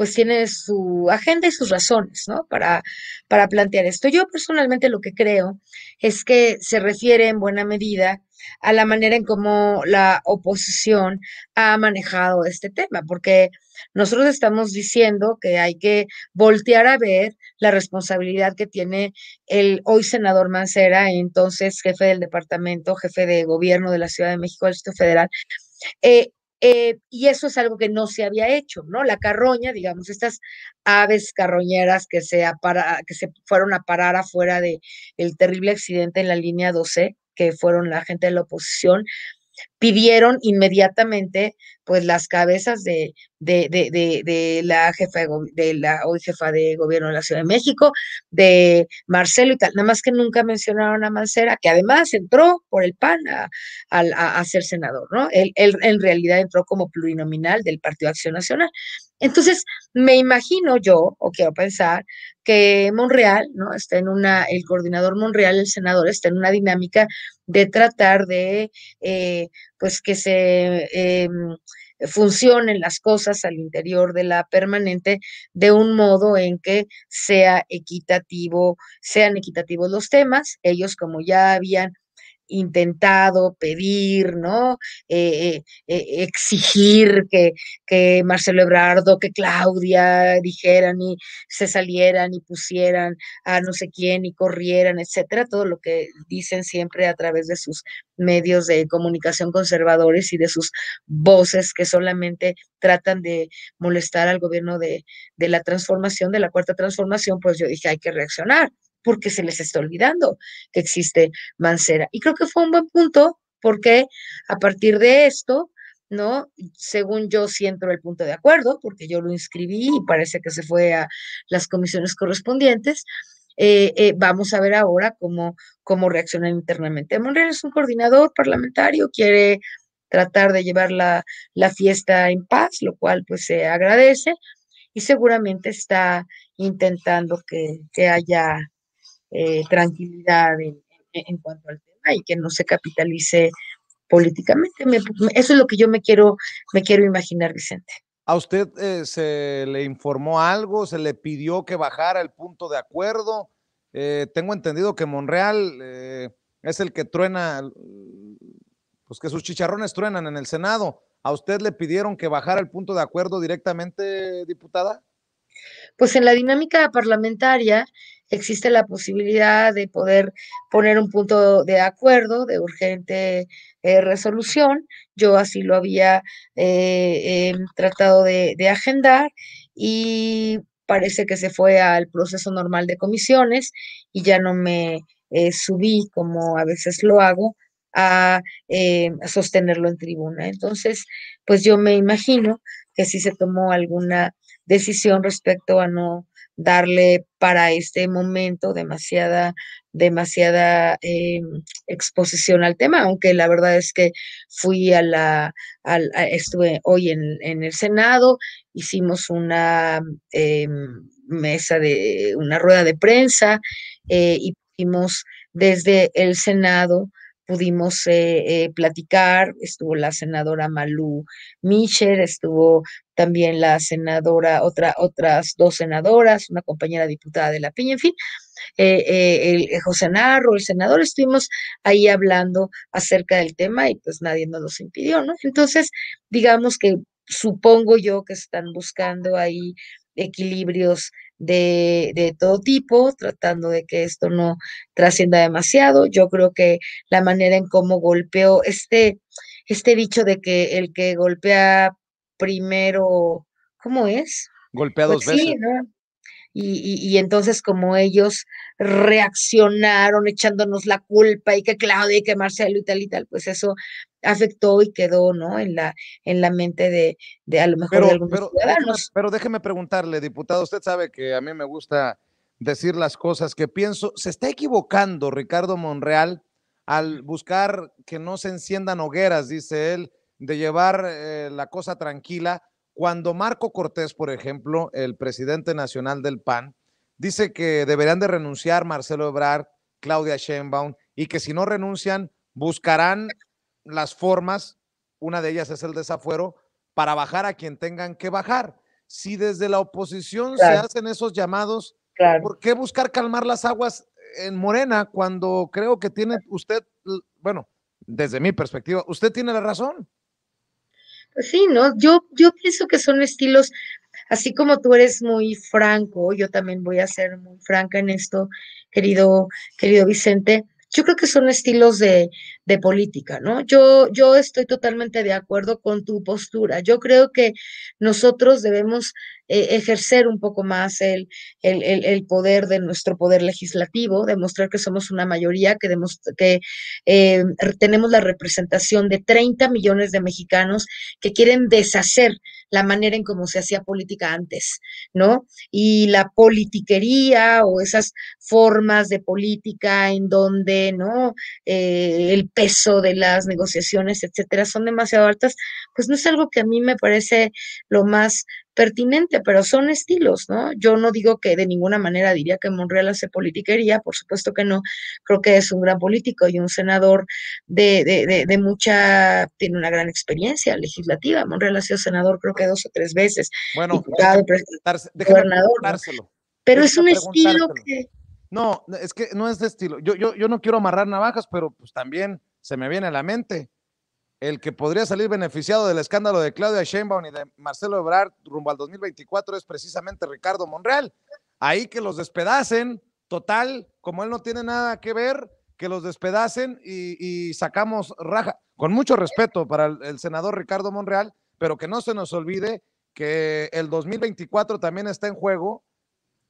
pues tiene su agenda y sus razones, ¿no? Para, para plantear esto. Yo personalmente lo que creo es que se refiere en buena medida a la manera en cómo la oposición ha manejado este tema, porque nosotros estamos diciendo que hay que voltear a ver la responsabilidad que tiene el hoy senador Mancera, entonces jefe del departamento, jefe de gobierno de la Ciudad de México, del Distrito Federal. Eh, eh, y eso es algo que no se había hecho, ¿no? La carroña, digamos, estas aves carroñeras que se, que se fueron a parar afuera del el terrible accidente en la línea 12, que fueron la gente de la oposición, pidieron inmediatamente pues las cabezas de, de, de, de, la jefa de, la hoy jefa de gobierno de la Ciudad de México, de Marcelo y tal, nada más que nunca mencionaron a Mancera, que además entró por el PAN a, a, ser senador, ¿no? Él, él, en realidad entró como plurinominal del Partido Acción Nacional. Entonces, me imagino yo, o quiero pensar, que Monreal, ¿no? Está en una, el coordinador Monreal, el senador, está en una dinámica de tratar de, eh, pues, que se eh, funcionen las cosas al interior de la permanente de un modo en que sea equitativo, sean equitativos los temas. Ellos, como ya habían intentado pedir, ¿no? Eh, eh, eh, exigir que, que, Marcelo Ebrardo, que Claudia dijeran y se salieran y pusieran a no sé quién y corrieran, etcétera, todo lo que dicen siempre a través de sus medios de comunicación conservadores y de sus voces que solamente tratan de molestar al gobierno de, de la transformación, de la cuarta transformación, pues yo dije, hay que reaccionar porque se les está olvidando que existe Mancera. Y creo que fue un buen punto porque a partir de esto, ¿no? Según yo sí entro el punto de acuerdo, porque yo lo inscribí y parece que se fue a las comisiones correspondientes. Eh, eh, vamos a ver ahora cómo, cómo reaccionan internamente. Monreal es un coordinador parlamentario, quiere tratar de llevar la, la fiesta en paz, lo cual pues se agradece y seguramente está intentando que, que haya eh, tranquilidad en, cuanto al tema y que no se capitalice políticamente. eso es lo que yo me quiero, me quiero imaginar, Vicente. ¿A usted eh, se le informó algo? ¿Se le pidió que bajara el punto de acuerdo? Eh, tengo entendido que Monreal es el que truena, pues que sus chicharrones truenan en el Senado. ¿A usted le pidieron que bajara el punto de acuerdo directamente, diputada? Pues en la dinámica parlamentaria existe la posibilidad de poder poner un punto de acuerdo, de urgente eh, resolución. Yo así lo había eh, em, tratado de, agendar y parece que se fue al proceso normal de comisiones y ya no me eh, subí, como a veces lo hago, a, a sostenerlo en tribuna. Entonces, pues yo me imagino que si se tomó alguna decisión respecto a no darle para este momento demasiada, demasiada em, exposición al tema, aunque la verdad es que fui a la, estuve hoy en, el Senado, hicimos una em, mesa de, una rueda de prensa eh, y pudimos desde el Senado pudimos eh, eh, platicar, estuvo la senadora Malú Micher, estuvo también la senadora, otra, otras dos senadoras, una compañera diputada de la Piña, en fin, eh, el, José Narro, el senador, estuvimos ahí hablando acerca del tema y pues nadie nos los impidió, ¿no? Entonces, digamos que supongo yo que están buscando ahí equilibrios de, todo tipo, tratando de que esto no trascienda demasiado. Yo creo que la manera en cómo golpeó este, este dicho de que el que golpea primero, ¿cómo es? Golpea dos pues veces. Y, y, entonces como ellos reaccionaron echándonos la culpa y que Claudia y que Marcelo y tal y tal, pues eso afectó y quedó, ¿no? En la, en la mente de, de a lo mejor de algunos pero, ciudadanos. pero déjeme preguntarle, diputado, usted sabe que a mí me gusta decir las cosas que pienso. ¿Se está equivocando Ricardo Monreal al buscar que no se enciendan hogueras, dice él, de llevar eh, la cosa tranquila cuando Marco Cortés, por ejemplo, el presidente nacional del PAN, dice que deberían de renunciar Marcelo Ebrard, Claudia Sheinbaum y que si no renuncian buscarán las formas, una de ellas es el desafuero, para bajar a quien tengan que bajar. Si desde la oposición se hacen esos llamados, ¿por qué buscar calmar las aguas en Morena cuando creo que tiene usted, bueno, desde mi perspectiva, usted tiene la razón? Sí, ¿no? Yo, yo pienso que son estilos, así como tú eres muy franco, yo también voy a ser muy franca en esto, querido, querido Vicente. Yo creo que son estilos de, de política, ¿no? Yo, yo estoy totalmente de acuerdo con tu postura. Yo creo que nosotros debemos eh, ejercer un poco más el, el, el, poder de nuestro poder legislativo, demostrar que somos una mayoría, que, que eh, tenemos la representación de 30 millones de mexicanos que quieren deshacer la manera en cómo se hacía política antes, ¿no? Y la politiquería o esas formas de política en donde, ¿no? Eh, el peso de las negociaciones, etcétera, son demasiado altas, pues no es algo que a mí me parece lo más pertinente, pero son estilos, ¿no? Yo no digo que de ninguna manera diría que Monreal hace politiquería, por supuesto que no, creo que es un gran político y un senador de, de, de, mucha, tiene una gran experiencia legislativa, Monreal ha sido senador creo que dos o tres veces, bueno, diputado, gobernador, pero es un estilo que... No, es que no es de estilo, yo, yo, yo no quiero amarrar navajas, pero pues también se me viene a la mente el que podría salir beneficiado del escándalo de Claudia Sheinbaum y de Marcelo Ebrard rumbo al 2024 es precisamente Ricardo Monreal. Ahí que los despedacen, total, como él no tiene nada que ver, que los despedacen y, sacamos raja. Con mucho respeto para el, senador Ricardo Monreal, pero que no se nos olvide que el 2024 también está en juego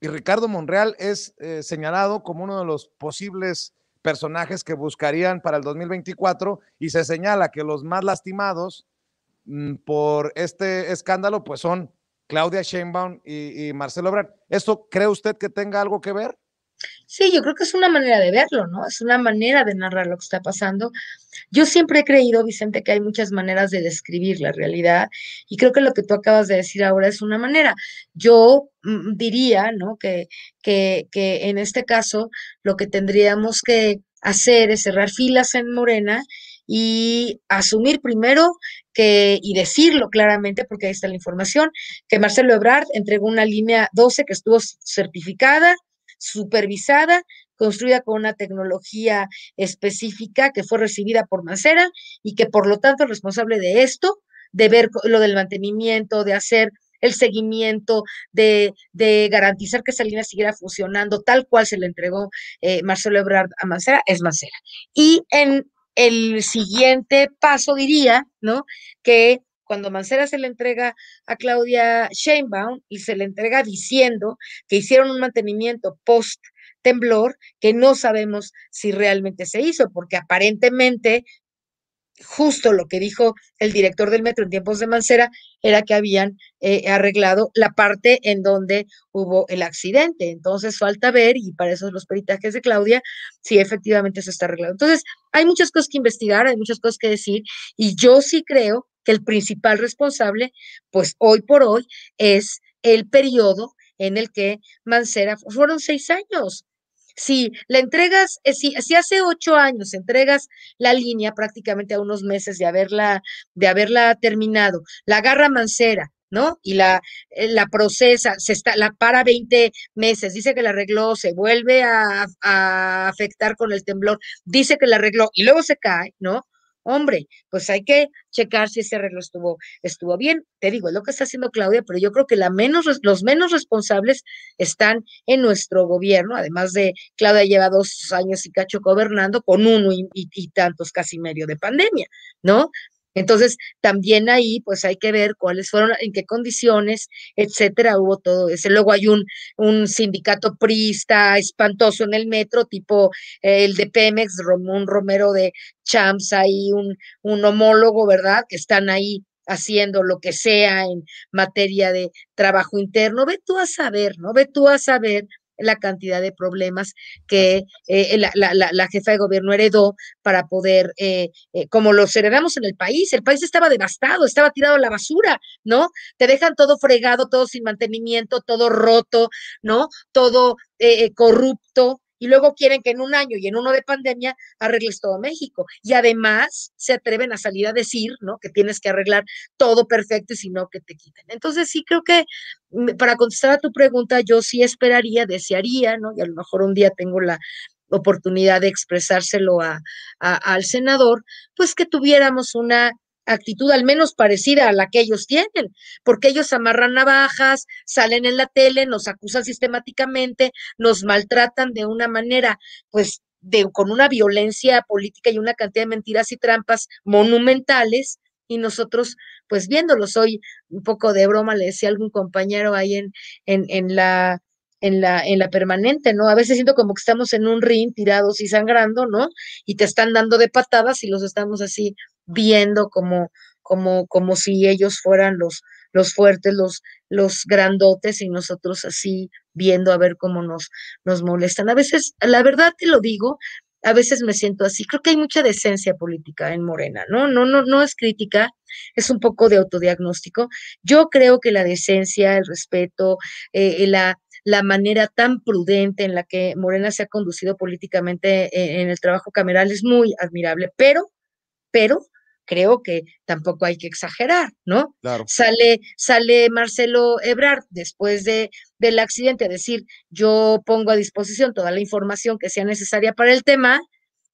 y Ricardo Monreal es eh, señalado como uno de los posibles personajes que buscarían para el 2024 y se señala que los más lastimados mm, por este escándalo pues son Claudia Sheinbaum y, Marcelo Ebrard. ¿Esto cree usted que tenga algo que ver? Sí, yo creo que es una manera de verlo, ¿no? Es una manera de narrar lo que está pasando. Yo siempre he creído, Vicente, que hay muchas maneras de describir la realidad y creo que lo que tú acabas de decir ahora es una manera. Yo mm, diría, ¿no? Que, que, que en este caso lo que tendríamos que hacer es cerrar filas en Morena y asumir primero que, y decirlo claramente, porque ahí está la información, que Marcelo Ebrard entregó una línea 12 que estuvo certificada, supervisada, construida con una tecnología específica que fue recibida por Mancera y que por lo tanto es responsable de esto, de ver lo del mantenimiento, de hacer el seguimiento, de, de, garantizar que esa línea siguiera funcionando tal cual se le entregó eh, Marcelo Ebrard a Mancera, es Mancera. Y en el siguiente paso diría, ¿no? Que cuando Mancera se le entrega a Claudia Sheinbaum y se le entrega diciendo que hicieron un mantenimiento post temblor que no sabemos si realmente se hizo, porque aparentemente justo lo que dijo el director del metro en tiempos de Mancera era que habían eh, arreglado la parte en donde hubo el accidente. Entonces falta ver, y para eso los peritajes de Claudia, si efectivamente se está arreglando. Entonces, hay muchas cosas que investigar, hay muchas cosas que decir, y yo sí creo que el principal responsable, pues hoy por hoy, es el periodo en el que Mancera, fueron seis años. Si le entregas, eh, si, si hace ocho años entregas la línea prácticamente a unos meses de haberla, de haberla terminado, la agarra Mancera, ¿no? Y la, eh, la procesa, se está, la para 20 meses, dice que la arregló, se vuelve a, a afectar con el temblor, dice que la arregló y luego se cae, ¿no? Hombre, pues hay que checar si ese arreglo estuvo, estuvo bien. Te digo, es lo que está haciendo Claudia, pero yo creo que la menos, los menos responsables están en nuestro gobierno. Además de Claudia lleva dos años y cacho gobernando con uno y, y tantos casi medio de pandemia, ¿no? Entonces, también ahí, pues hay que ver cuáles fueron, en qué condiciones, etcétera, hubo todo eso. Luego hay un, un sindicato priista espantoso en el metro, tipo eh, el de Pemex, Ramón Romero de Champs, ahí un, un homólogo, ¿verdad? Que están ahí haciendo lo que sea en materia de trabajo interno. Ve tú a saber, ¿no? Ve tú a saber la cantidad de problemas que eh, la, la, la, jefa de gobierno heredó para poder, eh, eh, como los heredamos en el país, el país estaba devastado, estaba tirado a la basura, ¿no? Te dejan todo fregado, todo sin mantenimiento, todo roto, ¿no? Todo corrupto, y luego quieren que en un año y en uno de pandemia arregles todo México. Y además se atreven a salir a decir, ¿no? Que tienes que arreglar todo perfecto y si no, que te quiten. Entonces sí creo que mm, para contestar a tu pregunta, yo sí esperaría, desearía, ¿no? Y a lo mejor un día tengo la oportunidad de expresárselo a, al senador, pues que tuviéramos una actitud al menos parecida a la que ellos tienen, porque ellos amarran navajas, salen en la tele, nos acusan sistemáticamente, nos maltratan de una manera, pues, de, con una violencia política y una cantidad de mentiras y trampas monumentales, y nosotros, pues viéndolo, soy un poco de broma, le decía a algún compañero ahí en, en, en la en la, en la permanente, ¿no? A veces siento como que estamos en un ring tirados y sangrando, ¿no? Y te están dando de patadas y los estamos así viendo como, como, como si ellos fueran los, los fuertes, los, los grandotes y nosotros así viendo a ver cómo nos, nos molestan. A veces, la verdad te lo digo, a veces me siento así. Creo que hay mucha decencia política en Morena, ¿no? No, no, no es crítica, es un poco de autodiagnóstico. Yo creo que la decencia, el respeto, eh, la, la manera tan prudente en la que Morena se ha conducido políticamente eh, en el trabajo cameral es muy admirable, pero, pero creo que tampoco hay que exagerar, ¿no? Claro. Sale, sale Marcelo Ebrard después de, del accidente a decir, yo pongo a disposición toda la información que sea necesaria para el tema,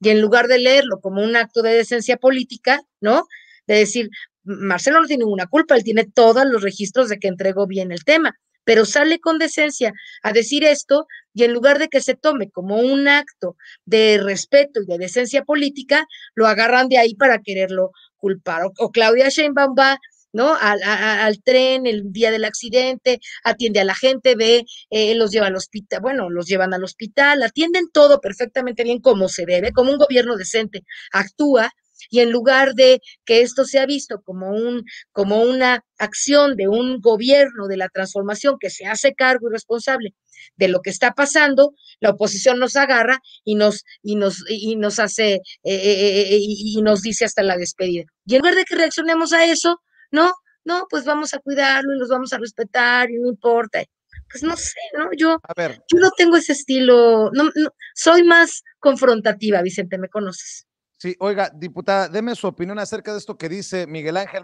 y en lugar de leerlo como un acto de decencia política, ¿no? De decir, Marcelo no tiene ninguna culpa, él tiene todos los registros de que entregó bien el tema pero sale con decencia a decir esto y en lugar de que se tome como un acto de respeto y de decencia política, lo agarran de ahí para quererlo culpar. O, Claudia Sheinbaum va ¿no? Al, tren el día del accidente, atiende a la gente, ve, eh, los lleva al hospital, bueno, los llevan al hospital, atienden todo perfectamente bien como se debe, como un gobierno decente actúa, y en lugar de que esto sea visto como, un, como una acción de un gobierno de la transformación que se hace cargo y responsable de lo que está pasando, la oposición nos agarra y nos, y nos, y nos hace, eh, eh, eh, y nos dice hasta la despedida. Y en lugar de que reaccionemos a eso, no, no, pues vamos a cuidarlo y los vamos a respetar y no importa. Pues no sé, ¿no? Yo, yo no tengo ese estilo, no, soy más confrontativa, Vicente, me conoces. Sí, oiga, diputada, deme su opinión acerca de esto que dice Miguel Ángel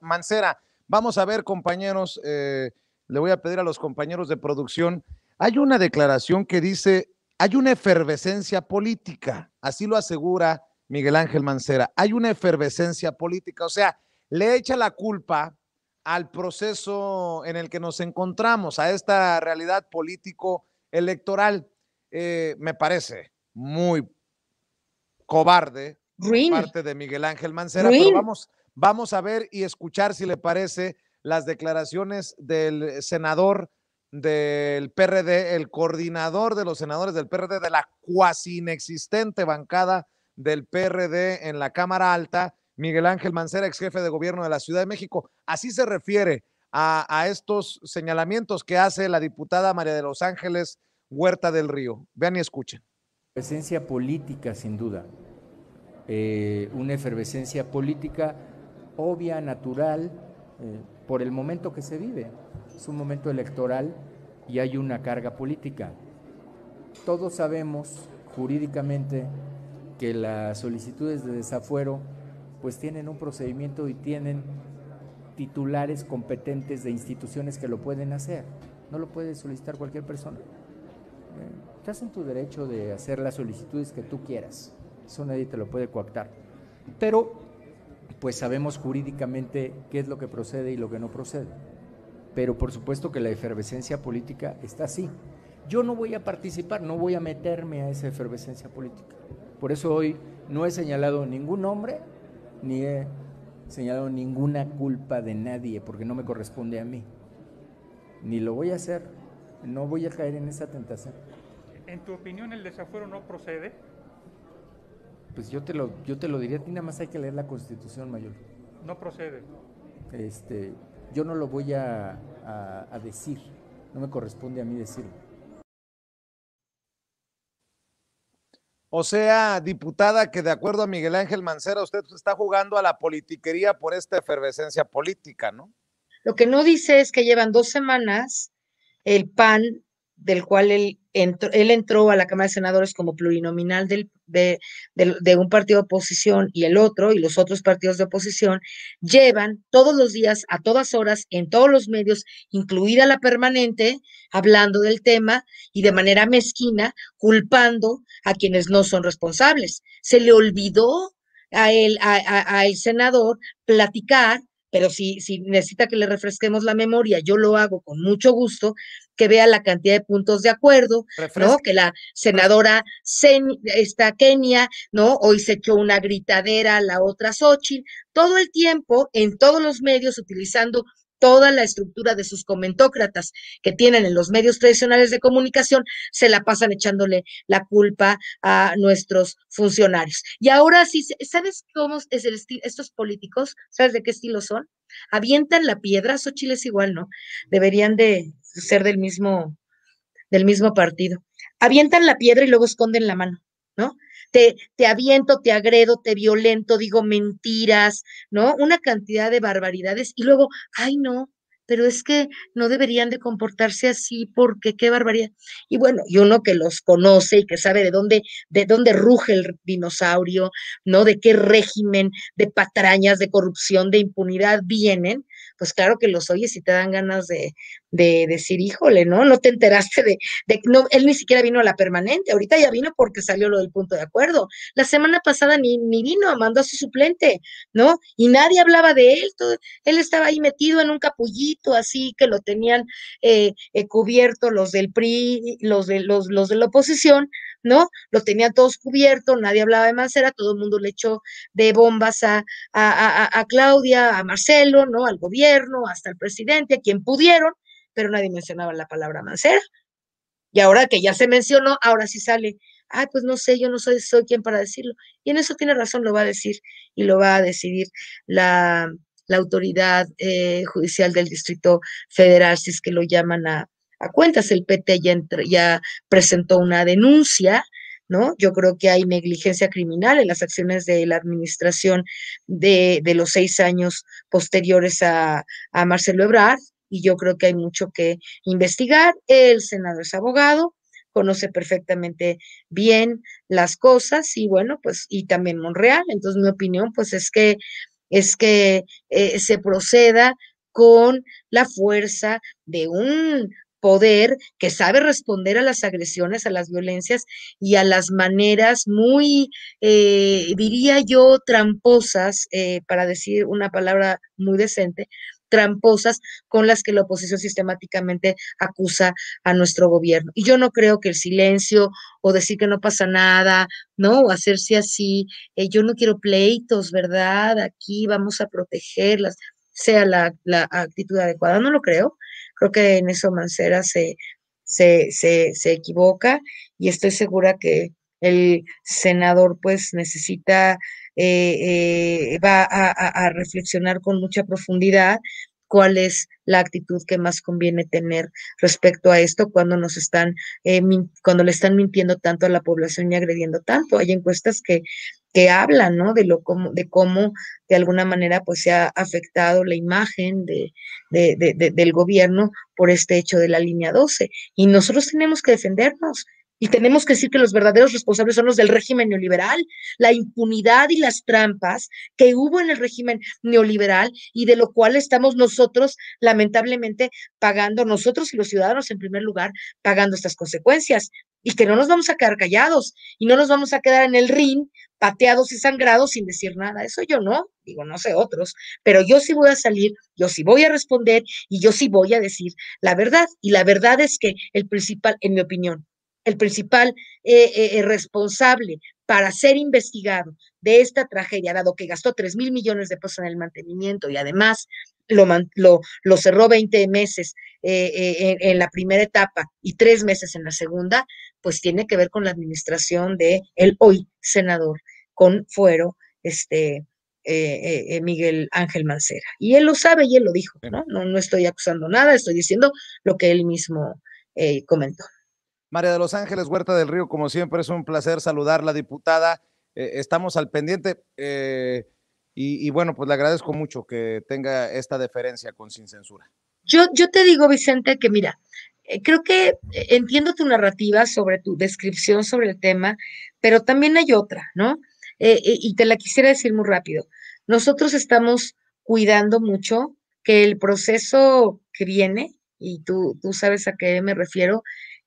Mancera. Vamos a ver, compañeros, eh, le voy a pedir a los compañeros de producción. Hay una declaración que dice, hay una efervescencia política, así lo asegura Miguel Ángel Mancera. Hay una efervescencia política, o sea, le echa la culpa al proceso en el que nos encontramos, a esta realidad político-electoral. Eh, me parece muy cobarde por parte de Miguel Ángel Mancera, pero vamos, vamos a ver y escuchar si le parece las declaraciones del senador del PRD, el coordinador de los senadores del PRD, de la cuasi inexistente bancada del PRD en la Cámara Alta, Miguel Ángel Mancera, ex jefe de gobierno de la Ciudad de México. Así se refiere a, a estos señalamientos que hace la diputada María de los Ángeles Huerta del Río. Vean y escuchen. Efervescencia política, sin duda. Eh, una efervescencia política obvia, natural, eh, por el momento que se vive. Es un momento electoral y hay una carga política. Todos sabemos jurídicamente que las solicitudes de desafuero pues tienen un procedimiento y tienen titulares competentes de instituciones que lo pueden hacer. No lo puede solicitar cualquier persona. Estás en tu derecho de hacer las solicitudes que tú quieras. Eso nadie te lo puede coactar. Pero, pues sabemos jurídicamente qué es lo que procede y lo que no procede. Pero por supuesto que la efervescencia política está así. Yo no voy a participar, no voy a meterme a esa efervescencia política. Por eso hoy no he señalado ningún nombre, ni he señalado ninguna culpa de nadie, porque no me corresponde a mí. Ni lo voy a hacer, no voy a caer en esa tentación. ¿En tu opinión el desafuero no procede? Pues yo te lo, yo te lo diría, a ti nada más hay que leer la Constitución Mayor. No procede. Este, yo no lo voy a, a decir, no me corresponde a mí decirlo. O sea, diputada, que de acuerdo a Miguel Ángel Mancera, usted está jugando a la politiquería por esta efervescencia política, ¿no? Lo que no dice es que llevan dos semanas el PAN del cual él entró, él entró a la Cámara de Senadores como plurinominal del, de, de, un partido de oposición y el otro, y los otros partidos de oposición, llevan todos los días, a todas horas, en todos los medios, incluida la permanente, hablando del tema y de manera mezquina, culpando a quienes no son responsables. Se le olvidó a él, a, el senador, platicar pero si, si necesita que le refresquemos la memoria, yo lo hago con mucho gusto, que vea la cantidad de puntos de acuerdo, ¿no? Que la senadora esta Kenia, ¿no? Hoy se echó una gritadera la otra Xochitl, todo el tiempo en todos los medios utilizando toda la estructura de sus comentócratas que tienen en los medios tradicionales de comunicación, se la pasan echándole la culpa a nuestros funcionarios. Y ahora sí, ¿sabes cómo es el estilo? Estos políticos, ¿sabes de qué estilo son? Avientan la piedra, Xochitl es igual, ¿no? Deberían de ser del mismo, del mismo partido. Avientan la piedra y luego esconden la mano, ¿no? Te, te aviento, te agredo, te violento, digo mentiras, ¿no? Una cantidad de barbaridades y luego, ay, no, pero es que no deberían de comportarse así porque qué barbaridad. Y bueno, y uno que los conoce y que sabe de dónde, de dónde ruge el dinosaurio, ¿no? De qué régimen de patrañas, de corrupción, de impunidad vienen, pues claro que los oyes y te dan ganas de, de decir, híjole, ¿no? No te enteraste de, de, no, él ni siquiera vino a la permanente, ahorita ya vino porque salió lo del punto de acuerdo. La semana pasada ni, ni vino, mandó a su suplente, ¿no? Y nadie hablaba de él, todo, él estaba ahí metido en un capullito así que lo tenían eh, eh, cubierto los del PRI, los de, los, los de la oposición, ¿no? Lo tenía todos cubierto, nadie hablaba de Mancera, todo el mundo le echó de bombas a, a, a, Claudia, a Marcelo, ¿no? Al gobierno, hasta al presidente, a quien pudieron, pero nadie mencionaba la palabra Mancera. Y ahora que ya se mencionó, ahora sí sale, ay, pues no sé, yo no soy, soy quien para decirlo. Y en eso tiene razón, lo va a decir y lo va a decidir la, la autoridad eh, judicial del Distrito Federal, si es que lo llaman a, a cuentas. El PT ya, ya presentó una denuncia, ¿no? Yo creo que hay negligencia criminal en las acciones de la administración de, de los seis años posteriores a, a, Marcelo Ebrard, y yo creo que hay mucho que investigar. El senador es abogado, conoce perfectamente bien las cosas, y bueno, pues, y también Monreal. Entonces, mi opinión, pues, es que es que eh, se proceda con la fuerza de un poder que sabe responder a las agresiones, a las violencias y a las maneras muy, eh, diría yo, tramposas, eh, para decir una palabra muy decente, tramposas con las que la oposición sistemáticamente acusa a nuestro gobierno. Y yo no creo que el silencio o decir que no pasa nada, ¿no? O hacerse así, eh, yo no quiero pleitos, ¿verdad? Aquí vamos a protegerlas, sea la, la actitud adecuada, no lo creo. Creo que en eso Mancera se, se, se, se equivoca y estoy segura que el senador pues necesita, eh, eh, va a, reflexionar con mucha profundidad cuál es la actitud que más conviene tener respecto a esto cuando nos están, eh, cuando le están mintiendo tanto a la población y agrediendo tanto. Hay encuestas que, que hablan, ¿no? De lo como, de cómo de alguna manera pues se ha afectado la imagen de, de, de, del gobierno por este hecho de la línea 12. Y nosotros tenemos que defendernos. Y tenemos que decir que los verdaderos responsables son los del régimen neoliberal, la impunidad y las trampas que hubo en el régimen neoliberal y de lo cual estamos nosotros lamentablemente pagando, nosotros y los ciudadanos en primer lugar, pagando estas consecuencias. Y que no nos vamos a quedar callados y no nos vamos a quedar en el ring pateados y sangrados sin decir nada. Eso yo no, digo, no sé otros, pero yo sí voy a salir, yo sí voy a responder y yo sí voy a decir la verdad. Y la verdad es que el principal, en mi opinión, el principal eh, eh, eh, responsable para ser investigado de esta tragedia, dado que gastó 3 mil millones de pesos en el mantenimiento y además lo, lo, lo cerró 20 meses en, en, la primera etapa y tres meses en la segunda, pues tiene que ver con la administración de el hoy senador con fuero, este, Miguel Ángel Mancera. Y él lo sabe y él lo dijo, ¿no? No, no estoy acusando nada, estoy diciendo lo que él mismo comentó. María de los Ángeles Huerta del Río, como siempre, es un placer saludar la diputada. Eh, estamos al pendiente eh, y, bueno, pues le agradezco mucho que tenga esta deferencia con Sin Censura. Yo, yo te digo, Vicente, que mira, eh, creo que entiendo tu narrativa sobre tu descripción sobre el tema, pero también hay otra, ¿no? y te la quisiera decir muy rápido. Nosotros estamos cuidando mucho que el proceso que viene, y tú, tú sabes a qué me refiero,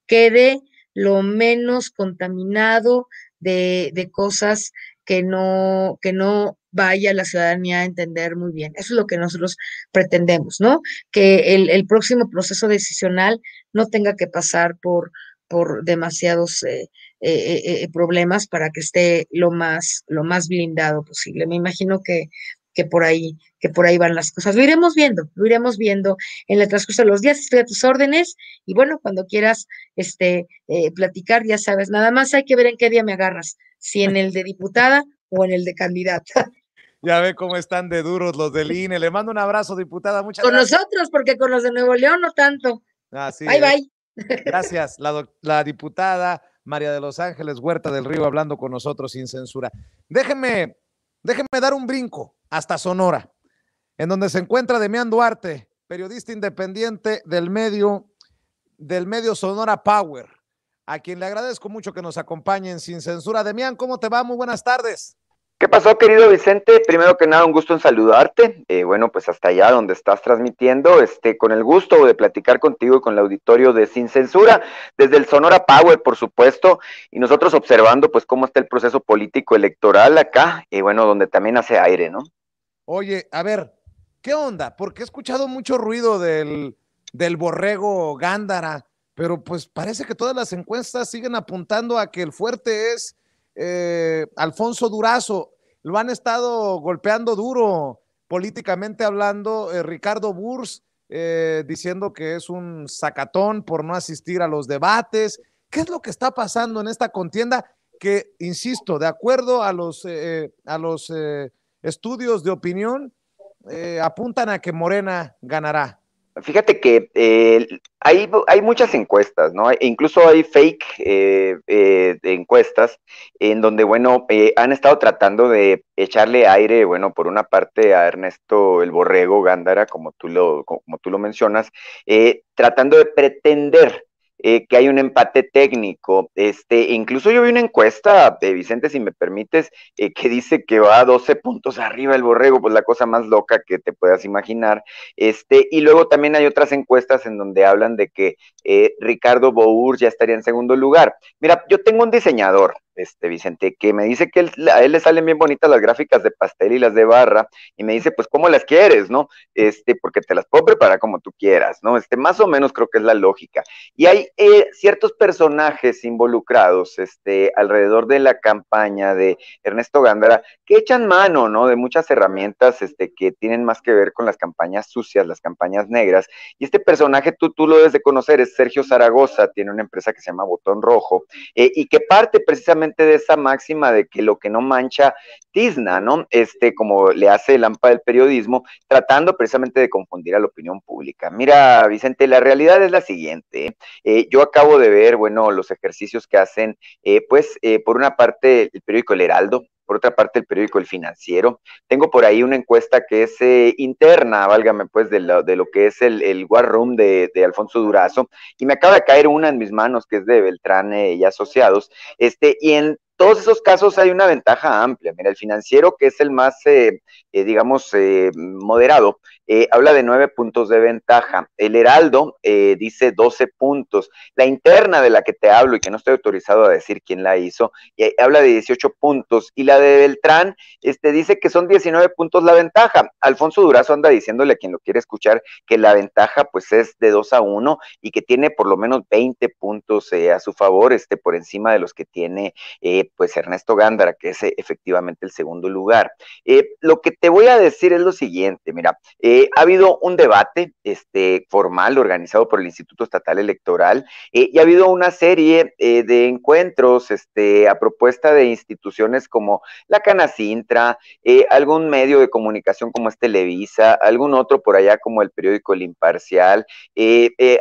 quede lo menos contaminado de, de cosas que no, que no vaya la ciudadanía a entender muy bien. Eso es lo que nosotros pretendemos, ¿no? Que el, el próximo proceso decisional no tenga que pasar por, por demasiados eh, eh, eh, problemas para que esté lo más, lo más blindado posible. Me imagino que que por ahí, que por ahí van las cosas. Lo iremos viendo, lo iremos viendo en el transcurso de los días, estoy a tus órdenes, y bueno, cuando quieras este, eh, platicar, ya sabes, nada más hay que ver en qué día me agarras, si en el de diputada o en el de candidata. Ya ve cómo están de duros los del INE. Le mando un abrazo, diputada. Muchas con gracias. nosotros, porque con los de Nuevo León no tanto. Así bye, es. bye. Gracias, la, la diputada María de los Ángeles Huerta del Río hablando con nosotros sin censura. Déjenme, déjenme dar un brinco hasta Sonora, en donde se encuentra Demián Duarte, periodista independiente del medio, del medio Sonora Power, a quien le agradezco mucho que nos acompañen sin censura. Demián, ¿cómo te va? Muy buenas tardes. ¿Qué pasó, querido Vicente? Primero que nada, un gusto en saludarte. Eh, bueno, pues hasta allá donde estás transmitiendo, este, con el gusto de platicar contigo y con el auditorio de Sin Censura, desde el Sonora Power, por supuesto, y nosotros observando, pues, cómo está el proceso político electoral acá, y bueno, donde también hace aire, ¿no? Oye, a ver, ¿qué onda? Porque he escuchado mucho ruido del, del borrego Gándara, pero pues parece que todas las encuestas siguen apuntando a que el fuerte es eh, Alfonso Durazo. Lo han estado golpeando duro políticamente hablando eh, Ricardo Burs, eh, diciendo que es un sacatón por no asistir a los debates. ¿Qué es lo que está pasando en esta contienda? Que, insisto, de acuerdo a los, a los estudios de opinión eh, apuntan a que Morena ganará. Fíjate que eh, hay, hay, muchas encuestas, ¿no? E incluso hay fake eh, encuestas en donde, bueno, han estado tratando de echarle aire, bueno, por una parte a Ernesto el Borrego Gándara, como tú lo, como tú lo mencionas, tratando de pretender eh, que hay un empate técnico. Este, incluso yo vi una encuesta, de Vicente, si me permites, eh, que dice que va a 12 puntos arriba el borrego, pues la cosa más loca que te puedas imaginar. Este, y luego también hay otras encuestas en donde hablan de que eh, Ricardo Bour ya estaría en segundo lugar. Mira, yo tengo un diseñador, este Vicente, que me dice que él, a él le salen bien bonitas las gráficas de pastel y las de barra, y me dice, pues, ¿cómo las quieres, no? Este, porque te las puedo preparar como tú quieras, ¿no? Este, más o menos creo que es la lógica. Y hay eh, ciertos personajes involucrados, este, alrededor de la campaña de Ernesto Gándara, que echan mano, ¿no? De muchas herramientas, este, que tienen más que ver con las campañas sucias, las campañas negras. Y este personaje, tú, tú lo debes de conocer, es Sergio Zaragoza, tiene una empresa que se llama Botón Rojo, eh, y que parte precisamente de esa máxima de que lo que no mancha tizna, ¿no? Este, como le hace el AMPA del periodismo, tratando precisamente de confundir a la opinión pública. Mira, Vicente, la realidad es la siguiente. Eh, yo acabo de ver, bueno, los ejercicios que hacen, eh, pues, eh, por una parte, el periódico El Heraldo, por otra parte el periódico El Financiero. Tengo por ahí una encuesta que es eh, interna, válgame pues, de lo, de lo, que es el, el War Room de, de, Alfonso Durazo, y me acaba de caer una en mis manos que es de Beltrán eh, y Asociados, este, y en todos esos casos hay una ventaja amplia. Mira, el financiero, que es el más, eh, eh, digamos, eh, moderado, habla de nueve puntos de ventaja. El Heraldo dice 12 puntos. La interna de la que te hablo y que no estoy autorizado a decir quién la hizo, habla de 18 puntos. Y la de Beltrán este, dice que son 19 puntos la ventaja. Alfonso Durazo anda diciéndole a quien lo quiere escuchar que la ventaja pues es de 2 a 1 y que tiene por lo menos 20 puntos a su favor, este, por encima de los que tiene pues Ernesto Gándara, que es efectivamente el segundo lugar. lo que te voy a decir es lo siguiente, mira, ha habido un debate este, formal organizado por el Instituto Estatal Electoral y ha habido una serie de encuentros este, a propuesta de instituciones como la Canacintra, algún medio de comunicación como es Televisa, algún otro por allá como el periódico El Imparcial,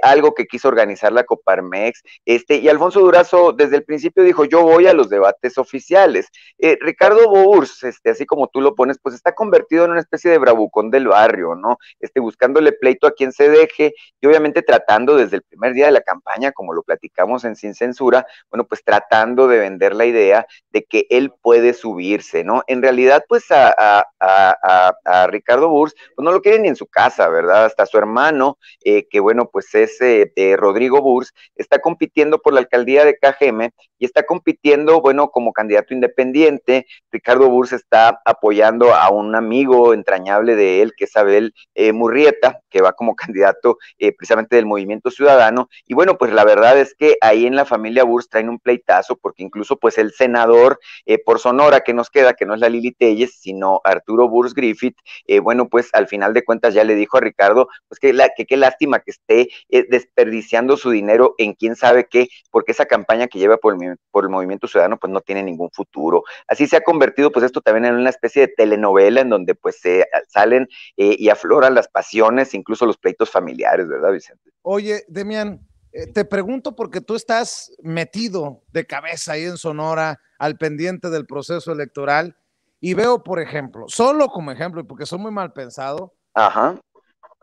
algo que quiso organizar la Coparmex, este, y Alfonso Durazo desde el principio dijo, yo voy a los debates oficiales. Eh, Ricardo Bours, este, así como tú lo pones, pues está convertido en una especie de bravucón del barrio, ¿no? Este, buscándole pleito a quien se deje y obviamente tratando desde el primer día de la campaña, como lo platicamos en Sin Censura, bueno, pues tratando de vender la idea de que él puede subirse, ¿no? En realidad, pues a, a, a, a Ricardo Bours, pues no lo quieren ni en su casa, ¿verdad? Hasta su hermano, eh, que bueno, pues es eh, Rodrigo Bours, está compitiendo por la alcaldía de KGM y está compitiendo, bueno, como candidato independiente. Ricardo Burs está apoyando a un amigo entrañable de él, que es Abel eh, Murrieta, que va como candidato eh, precisamente del Movimiento Ciudadano. Y bueno, pues la verdad es que ahí en la familia Burs traen un pleitazo, porque incluso pues el senador eh, por Sonora que nos queda, que no es la Lili Telles, sino Arturo Burs Griffith, bueno, pues al final de cuentas ya le dijo a Ricardo, pues que, la, que qué lástima que esté desperdiciando su dinero en quién sabe qué, porque esa campaña que lleva por el, por el movimiento ciudadano pues no tiene ningún futuro. Así se ha convertido pues esto también en una especie de telenovela en donde pues se salen eh, y afloran las pasiones, incluso los pleitos familiares, ¿verdad, Vicente? Oye, Demian, eh, te pregunto porque tú estás metido de cabeza ahí en Sonora al pendiente del proceso electoral y veo, por ejemplo, solo como ejemplo, y porque soy muy mal pensado, Ajá.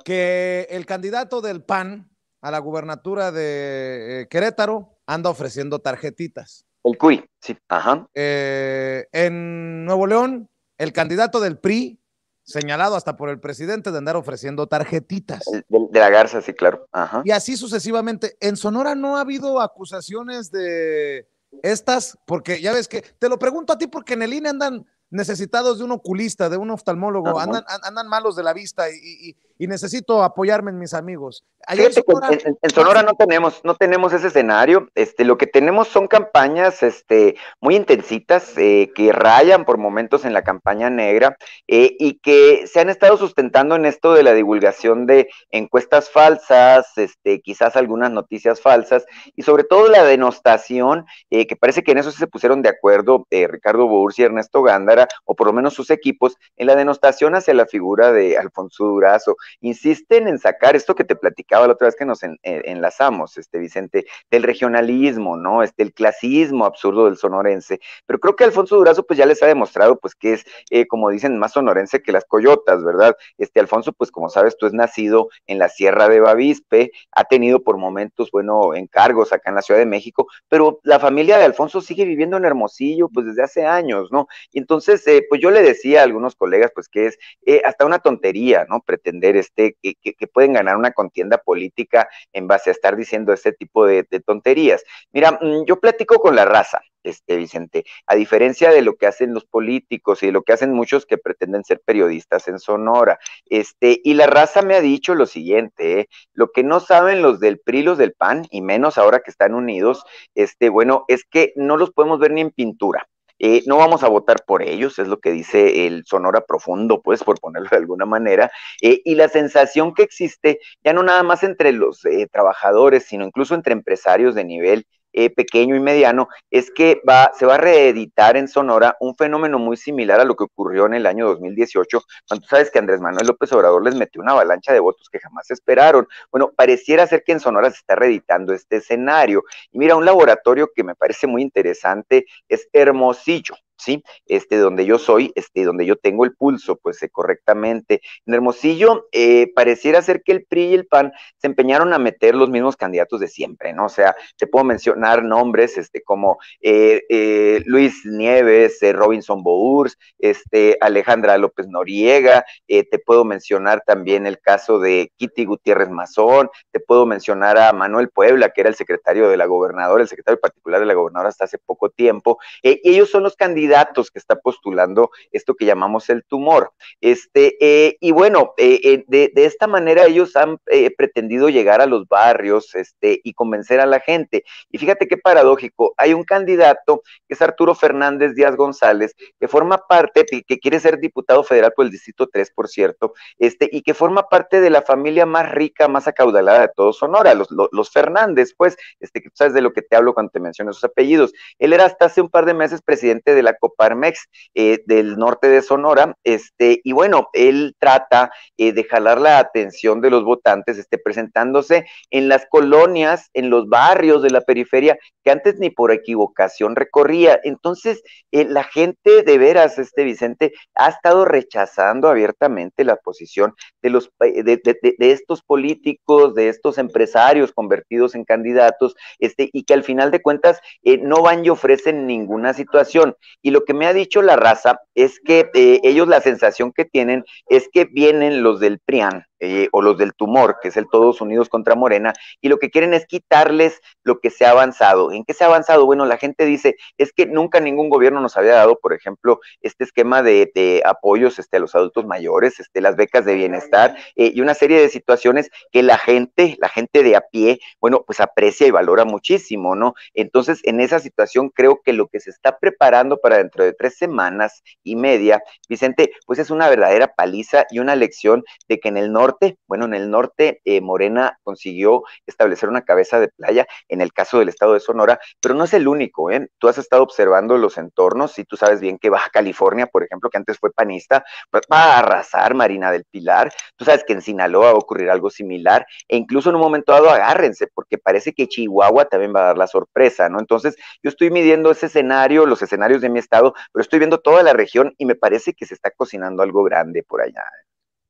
que el candidato del PAN a la gubernatura de eh, Querétaro anda ofreciendo tarjetitas. El CUI, sí, ajá. Eh, en Nuevo León, el candidato del PRI, señalado hasta por el presidente de andar ofreciendo tarjetitas. De, de, la Garza, sí, claro. Ajá. Y así sucesivamente. En Sonora no ha habido acusaciones de estas, porque ya ves que, te lo pregunto a ti porque en el INE andan necesitados de un oculista, de un oftalmólogo, andan, andan, malos de la vista y, y, y, necesito apoyarme en mis amigos. En Sonora, en, en Sonora, no tenemos, no tenemos ese escenario. Este, lo que tenemos son campañas este, muy intensitas eh, que rayan por momentos en la campaña negra eh, y que se han estado sustentando en esto de la divulgación de encuestas falsas, este, quizás algunas noticias falsas y sobre todo la denostación, eh, que parece que en eso se pusieron de acuerdo Ricardo Boursi y Ernesto Gándara o por lo menos sus equipos, en la denostación hacia la figura de Alfonso Durazo. Insisten en sacar esto que te platicaba la otra vez que nos en, en, enlazamos, este Vicente, del regionalismo, ¿no? Este, el clasismo absurdo del sonorense. Pero creo que Alfonso Durazo, pues ya les ha demostrado, pues que es, eh, como dicen, más sonorense que las coyotas, ¿verdad? Este Alfonso, pues como sabes, tú es nacido en la Sierra de Bavispe, ha tenido por momentos, bueno, encargos acá en la Ciudad de México, pero la familia de Alfonso sigue viviendo en Hermosillo, pues desde hace años, ¿no? Y entonces, eh, pues yo le decía a algunos colegas, pues que es eh, hasta una tontería, ¿no? Pretender este, que, que, que, pueden ganar una contienda política en base a estar diciendo este tipo de, tonterías. Mira, mm, yo platico con la raza, este, Vicente, a diferencia de lo que hacen los políticos y de lo que hacen muchos que pretenden ser periodistas en Sonora. Este, y la raza me ha dicho lo siguiente, ¿eh? lo que no saben los del PRI, los del PAN, y menos ahora que están unidos, este, bueno, es que no los podemos ver ni en pintura. Eh, no vamos a votar por ellos, es lo que dice el Sonora Profundo, pues, por ponerlo de alguna manera, eh, y la sensación que existe, ya no nada más entre los eh, trabajadores, sino incluso entre empresarios de nivel eh, pequeño y mediano, es que va, se va a reeditar en Sonora un fenómeno muy similar a lo que ocurrió en el año 2018, cuando tú sabes que Andrés Manuel López Obrador les metió una avalancha de votos que jamás esperaron. Bueno, pareciera ser que en Sonora se está reeditando este escenario. Y mira, un laboratorio que me parece muy interesante es Hermosillo. ¿Sí? Este, donde yo soy, este, donde yo tengo el pulso, pues eh, correctamente. En Hermosillo, eh, pareciera ser que el PRI y el PAN se empeñaron a meter los mismos candidatos de siempre, ¿no? O sea, te puedo mencionar nombres, este, como eh, Luis Nieves, Robinson Bours, este, Alejandra López Noriega, te puedo mencionar también el caso de Kitty Gutiérrez Mazón, te puedo mencionar a Manuel Puebla, que era el secretario de la gobernadora, el secretario particular de la gobernadora hasta hace poco tiempo, ellos son los candidatos candidatos que está postulando esto que llamamos el tumor. Este, eh, y bueno, eh, eh, de, de, esta manera ellos han pretendido llegar a los barrios este, y convencer a la gente. Y fíjate qué paradójico, hay un candidato que es Arturo Fernández Díaz González, que forma parte, que quiere ser diputado federal por el Distrito 3, por cierto, este, y que forma parte de la familia más rica, más acaudalada de todo Sonora, los, los, Fernández, pues, este, que tú sabes de lo que te hablo cuando te menciono esos apellidos. Él era hasta hace un par de meses presidente de la Coparmex eh, del norte de Sonora, este, y bueno, él trata eh, de jalar la atención de los votantes, este, presentándose en las colonias, en los barrios de la periferia, que antes ni por equivocación recorría. Entonces, eh, la gente de veras, este Vicente, ha estado rechazando abiertamente la posición de los de, estos políticos, de estos empresarios convertidos en candidatos, este, y que al final de cuentas no van y ofrecen ninguna situación. Y lo que me ha dicho la raza es que eh, ellos la sensación que tienen es que vienen los del PRIAN, eh, o los del tumor, que es el Todos Unidos contra Morena, y lo que quieren es quitarles lo que se ha avanzado. ¿En qué se ha avanzado? Bueno, la gente dice, es que nunca ningún gobierno nos había dado, por ejemplo, este esquema de, de apoyos este, a los adultos mayores, este, las becas de bienestar eh, y una serie de situaciones que la gente, la gente de a pie, bueno, pues aprecia y valora muchísimo, ¿no? Entonces, en esa situación creo que lo que se está preparando para dentro de tres semanas y media, Vicente, pues es una verdadera paliza y una lección de que en el norte norte, bueno, en el norte eh, Morena consiguió establecer una cabeza de playa en el caso del estado de Sonora, pero no es el único, ¿eh? Tú has estado observando los entornos y tú sabes bien que Baja California, por ejemplo, que antes fue panista, pues va a arrasar Marina del Pilar, tú sabes que en Sinaloa va a ocurrir algo similar, e incluso en un momento dado agárrense, porque parece que Chihuahua también va a dar la sorpresa, ¿no? Entonces, yo estoy midiendo ese escenario, los escenarios de mi estado, pero estoy viendo toda la región y me parece que se está cocinando algo grande por allá.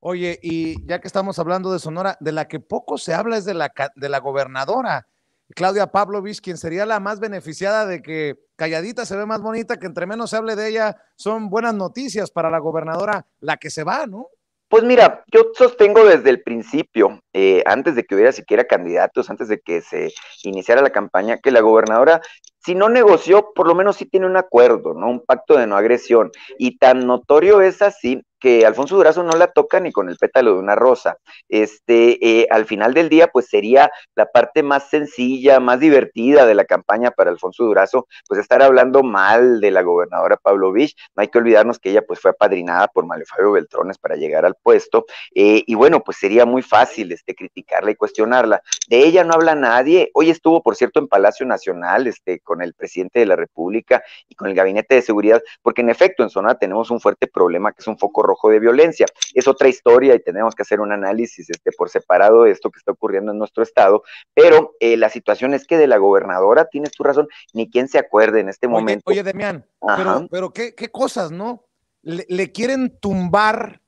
Oye, y ya que estamos hablando de Sonora, de la que poco se habla es de la, de la gobernadora, Claudia Pavlovich, quien sería la más beneficiada de que calladita se ve más bonita, que entre menos se hable de ella, son buenas noticias para la gobernadora, la que se va, ¿no? Pues mira, yo sostengo desde el principio, eh, antes de que hubiera siquiera candidatos, antes de que se iniciara la campaña, que la gobernadora, si no negoció, por lo menos sí tiene un acuerdo, ¿no? Un pacto de no agresión. Y tan notorio es así que Alfonso Durazo no la toca ni con el pétalo de una rosa. Este, eh, al final del día, pues sería la parte más sencilla, más divertida de la campaña para Alfonso Durazo, pues estar hablando mal de la gobernadora Pablo Vich. No hay que olvidarnos que ella pues fue apadrinada por Mario Fabio Beltrones para llegar al puesto. Eh, y bueno, pues sería muy fácil este, criticarla y cuestionarla. De ella no habla nadie. Hoy estuvo, por cierto, en Palacio Nacional, este, con el presidente de la República y con el gabinete de seguridad, porque en efecto en Sonora tenemos un fuerte problema que es un foco rojo de violencia. Es otra historia y tenemos que hacer un análisis este, por separado de esto que está ocurriendo en nuestro estado, pero eh, la situación es que de la gobernadora, tienes tu razón, ni quien se acuerde en este oye, momento. Oye, Demián, pero, pero ¿qué, qué, cosas, ¿no? Le, le quieren tumbar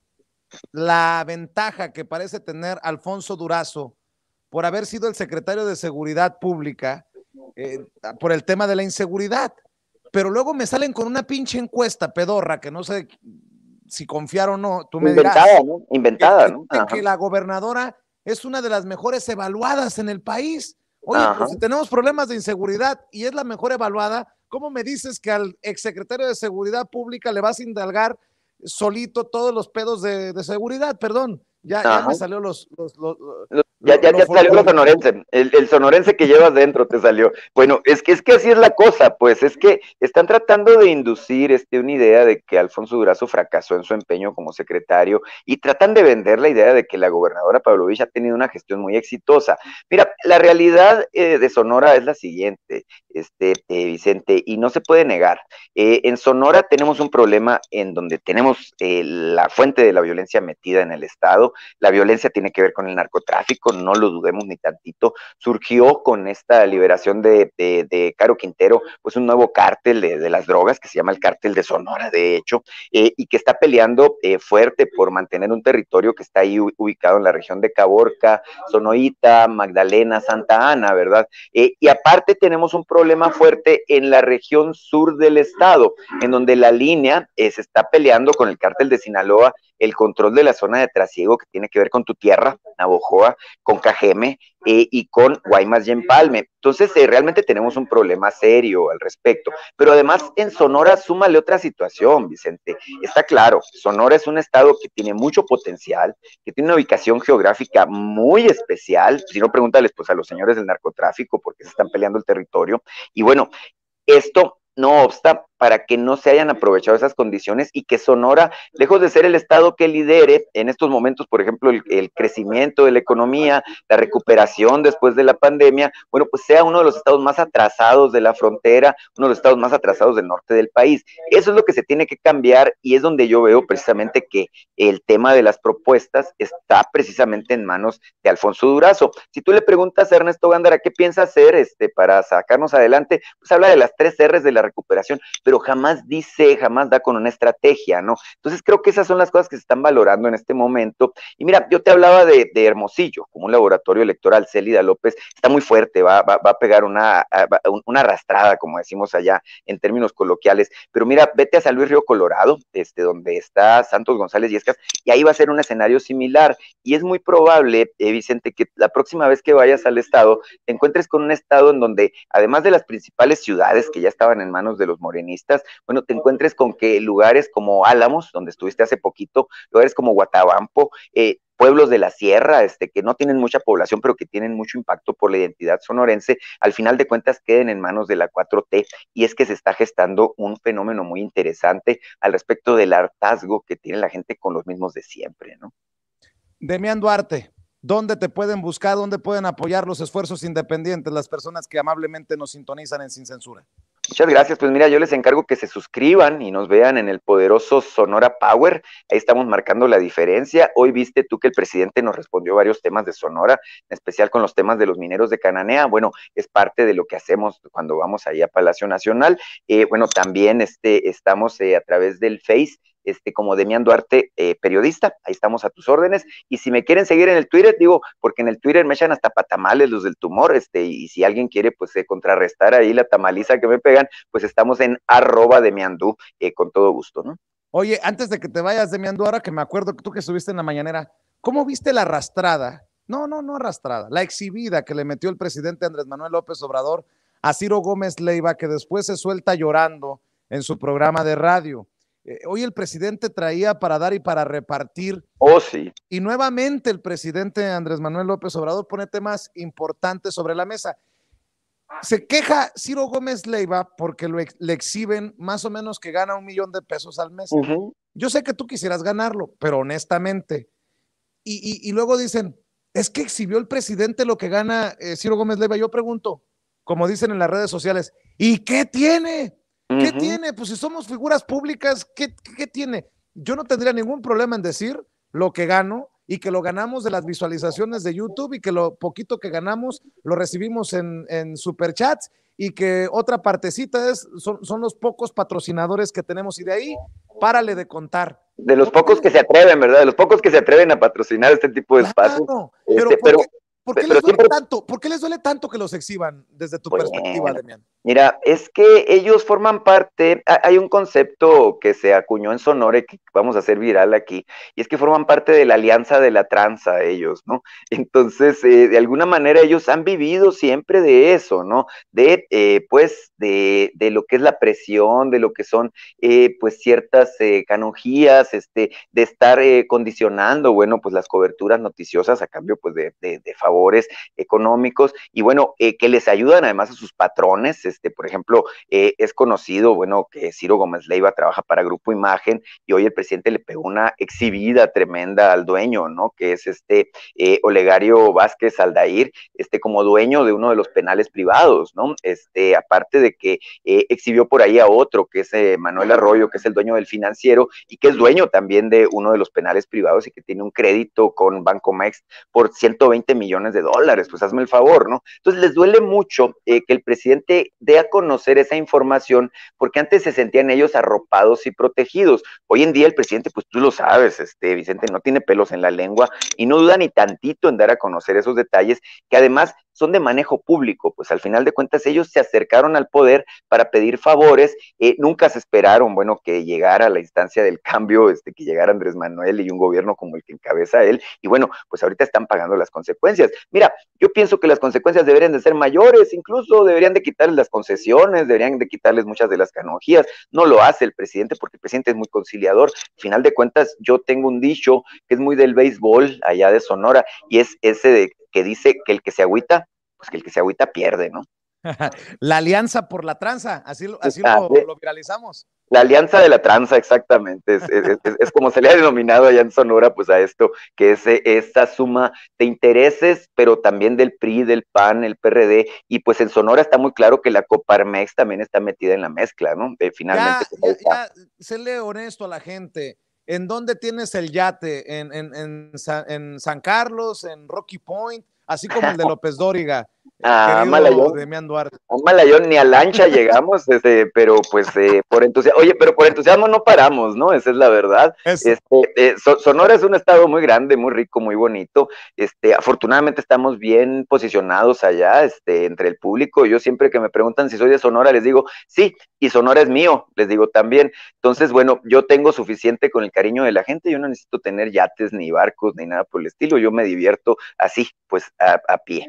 la ventaja que parece tener Alfonso Durazo por haber sido el secretario de Seguridad Pública eh, por el tema de la inseguridad. Pero luego me salen con una pinche encuesta pedorra que no sé si confiar o no, tú me Inventada, dirás. ¿no? Inventada, que, ¿no? que la gobernadora es una de las mejores evaluadas en el país. Oye, pues si tenemos problemas de inseguridad y es la mejor evaluada, ¿cómo me dices que al exsecretario de Seguridad Pública le vas a indalgar solito todos los pedos de, de seguridad? Perdón, ya, ya, me salió los... los, los, los ya, ya, ya salió lo sonorense, el, el, sonorense que llevas dentro te salió. Bueno, es que es que así es la cosa, pues es que están tratando de inducir este, una idea de que Alfonso Durazo fracasó en su empeño como secretario y tratan de vender la idea de que la gobernadora Pavlovich ha tenido una gestión muy exitosa. Mira, la realidad eh, de Sonora es la siguiente, este, eh, Vicente, y no se puede negar. Eh, en Sonora tenemos un problema en donde tenemos la fuente de la violencia metida en el Estado, la violencia tiene que ver con el narcotráfico, no lo dudemos ni tantito, surgió con esta liberación de, Caro Quintero, pues un nuevo cártel de, de, las drogas que se llama el cártel de Sonora, de hecho, eh, y que está peleando eh, fuerte por mantener un territorio que está ahí ubicado en la región de Caborca, Sonoita, Magdalena, Santa Ana, ¿verdad? Eh, y aparte tenemos un problema fuerte en la región sur del estado, en donde la línea se está peleando con el cártel de Sinaloa el control de la zona de trasiego que tiene que ver con tu tierra, Navojoa, con Cajeme eh, y con Guaymas y Empalme. Entonces, eh, realmente tenemos un problema serio al respecto. Pero además, en Sonora, súmale otra situación, Vicente. Está claro, Sonora es un estado que tiene mucho potencial, que tiene una ubicación geográfica muy especial. Si no, pregúntales pues a los señores del narcotráfico porque se están peleando el territorio. Y bueno, esto no obsta para que no se hayan aprovechado esas condiciones y que Sonora, lejos de ser el estado que lidere en estos momentos, por ejemplo, el, crecimiento de la economía, la recuperación después de la pandemia, bueno, pues sea uno de los estados más atrasados de la frontera, uno de los estados más atrasados del norte del país. Eso es lo que se tiene que cambiar y es donde yo veo precisamente que el tema de las propuestas está precisamente en manos de Alfonso Durazo. Si tú le preguntas a Ernesto Gándara qué piensa hacer este, para sacarnos adelante, pues habla de las tres R's de la recuperación, pero jamás dice, jamás da con una estrategia, ¿no? Entonces creo que esas son las cosas que se están valorando en este momento. Y mira, yo te hablaba de, Hermosillo, como un laboratorio electoral, Célida López, está muy fuerte, va, a pegar una, una arrastrada, como decimos allá en términos coloquiales, pero mira, vete a San Luis Río Colorado, este, donde está Santos González Yescas, y ahí va a ser un escenario similar. Y es muy probable, eh, Vicente, que la próxima vez que vayas al estado, te encuentres con un estado en donde, además de las principales ciudades que ya estaban en manos de los morenistas, bueno, te encuentres con que lugares como Álamos, donde estuviste hace poquito, lugares como Guatabampo, eh, pueblos de la sierra, este, que no tienen mucha población, pero que tienen mucho impacto por la identidad sonorense, al final de cuentas queden en manos de la 4T. Y es que se está gestando un fenómeno muy interesante al respecto del hartazgo que tiene la gente con los mismos de siempre, ¿no? Demián Duarte, ¿dónde te pueden buscar? ¿Dónde pueden apoyar los esfuerzos independientes, las personas que amablemente nos sintonizan en Sin Censura? Muchas gracias. Pues mira, yo les encargo que se suscriban y nos vean en el poderoso Sonora Power. Ahí estamos marcando la diferencia. Hoy viste tú que el presidente nos respondió varios temas de Sonora, en especial con los temas de los mineros de Cananea. Bueno, es parte de lo que hacemos cuando vamos ahí a Palacio Nacional. Eh, bueno, también este, estamos eh, a través del Face este, como Demián Duarte, eh, periodista, ahí estamos a tus órdenes. Y si me quieren seguir en el Twitter, digo, porque en el Twitter me echan hasta patamales los del tumor, este, y si alguien quiere, pues, eh, contrarrestar ahí la tamaliza que me pegan, pues estamos en arroba Demiandú, eh, con todo gusto, ¿no? Oye, antes de que te vayas, Demiandú, ahora que me acuerdo que tú que estuviste en la mañanera, ¿cómo viste la arrastrada? No, no, no arrastrada, la exhibida que le metió el presidente Andrés Manuel López Obrador a Ciro Gómez Leiva, que después se suelta llorando en su programa de radio. Eh, hoy el presidente traía para dar y para repartir. Oh, sí. Y nuevamente el presidente Andrés Manuel López Obrador pone temas importantes sobre la mesa. Se queja Ciro Gómez Leiva porque le exhiben más o menos que gana un millón de pesos al mes. Yo sé que tú quisieras ganarlo, pero honestamente. Y, luego dicen, es que exhibió el presidente lo que gana eh, Ciro Gómez Leiva. Yo pregunto, como dicen en las redes sociales, ¿y qué tiene? ¿Qué tiene? Pues si somos figuras públicas, ¿qué, ¿qué, tiene? Yo no tendría ningún problema en decir lo que gano y que lo ganamos de las visualizaciones de YouTube y que lo poquito que ganamos lo recibimos en, en superchats y que otra partecita es, son, son, los pocos patrocinadores que tenemos y de ahí párale de contar. De los pocos que se atreven, ¿verdad? De los pocos que se atreven a patrocinar este tipo de espacios. Este, pero, ¿Por qué, les duele tanto, ¿Por qué les duele tanto que los exhiban desde tu perspectiva, Demian? Mira, es que ellos forman parte, hay un concepto que se acuñó en Sonora y que vamos a hacer viral aquí, y es que forman parte de la alianza de la tranza ellos, ¿no? Entonces, eh, de alguna manera ellos han vivido siempre de eso, ¿no? De, eh, pues, de, de, lo que es la presión, de lo que son, eh, pues, ciertas canonjías, este, de estar condicionando, bueno, pues, las coberturas noticiosas a cambio, pues, de, de, de favores económicos, y bueno, que les ayudan además a sus patrones, este, por ejemplo, eh, es conocido, bueno, que Ciro Gómez Leiva trabaja para Grupo Imagen y hoy el presidente le pegó una exhibida tremenda al dueño, ¿no? Que es este eh, Olegario Vázquez Aldair, este como dueño de uno de los penales privados, ¿no? Este, aparte de que eh, exhibió por ahí a otro, que es Manuel Arroyo, que es el dueño del financiero y que es dueño también de uno de los penales privados y que tiene un crédito con Banco Mex por 120 millones de dólares, pues hazme el favor, ¿no? Entonces les duele mucho que el presidente dé a conocer esa información, porque antes se sentían ellos arropados y protegidos. Hoy en día el presidente, pues tú lo sabes, este Vicente no tiene pelos en la lengua y no duda ni tantito en dar a conocer esos detalles que además son de manejo público, pues al final de cuentas ellos se acercaron al poder para pedir favores, eh, nunca se esperaron, bueno, que llegara la instancia del cambio, este, que llegara Andrés Manuel y un gobierno como el que encabeza él, y bueno, pues ahorita están pagando las consecuencias. Mira, yo pienso que las consecuencias deberían de ser mayores, incluso deberían de quitarles las concesiones, deberían de quitarles muchas de las canonjías, no lo hace el presidente porque el presidente es muy conciliador, al final de cuentas yo tengo un dicho que es muy del béisbol allá de Sonora, y es ese de que dice que el que se agüita, pues que el que se agüita pierde, ¿no? la alianza por la tranza, así, así Ah, lo, lo viralizamos. La alianza de la tranza, exactamente, es, es- es- es como se le ha denominado allá en Sonora, pues a esto, que es esta suma de intereses, pero también del PRI, del PAN, el PRD, y pues en Sonora está muy claro que la Coparmex también está metida en la mezcla, ¿no? Eh, finalmente, Ya, ahí ya, ya, séle honesto a la gente. ¿En dónde tienes el yate? ¿En, en, en, Sa- en San Carlos? ¿En Rocky Point? Así como el de López Dóriga. Ah, querido Malayón. A malayón ni a lancha llegamos, este, pero pues eh, por entusiasmo, oye, pero por entusiasmo no paramos, ¿no? Esa es la verdad. Es- Este, eh, So- Sonora es un estado muy grande, muy rico, muy bonito. Este, afortunadamente estamos bien posicionados allá, este, entre el público. Yo siempre que me preguntan si soy de Sonora, les digo, sí, y Sonora es mío, les digo también. Entonces, bueno, yo tengo suficiente con el cariño de la gente, yo no necesito tener yates ni barcos ni nada por el estilo, yo me divierto así, pues a, a pie.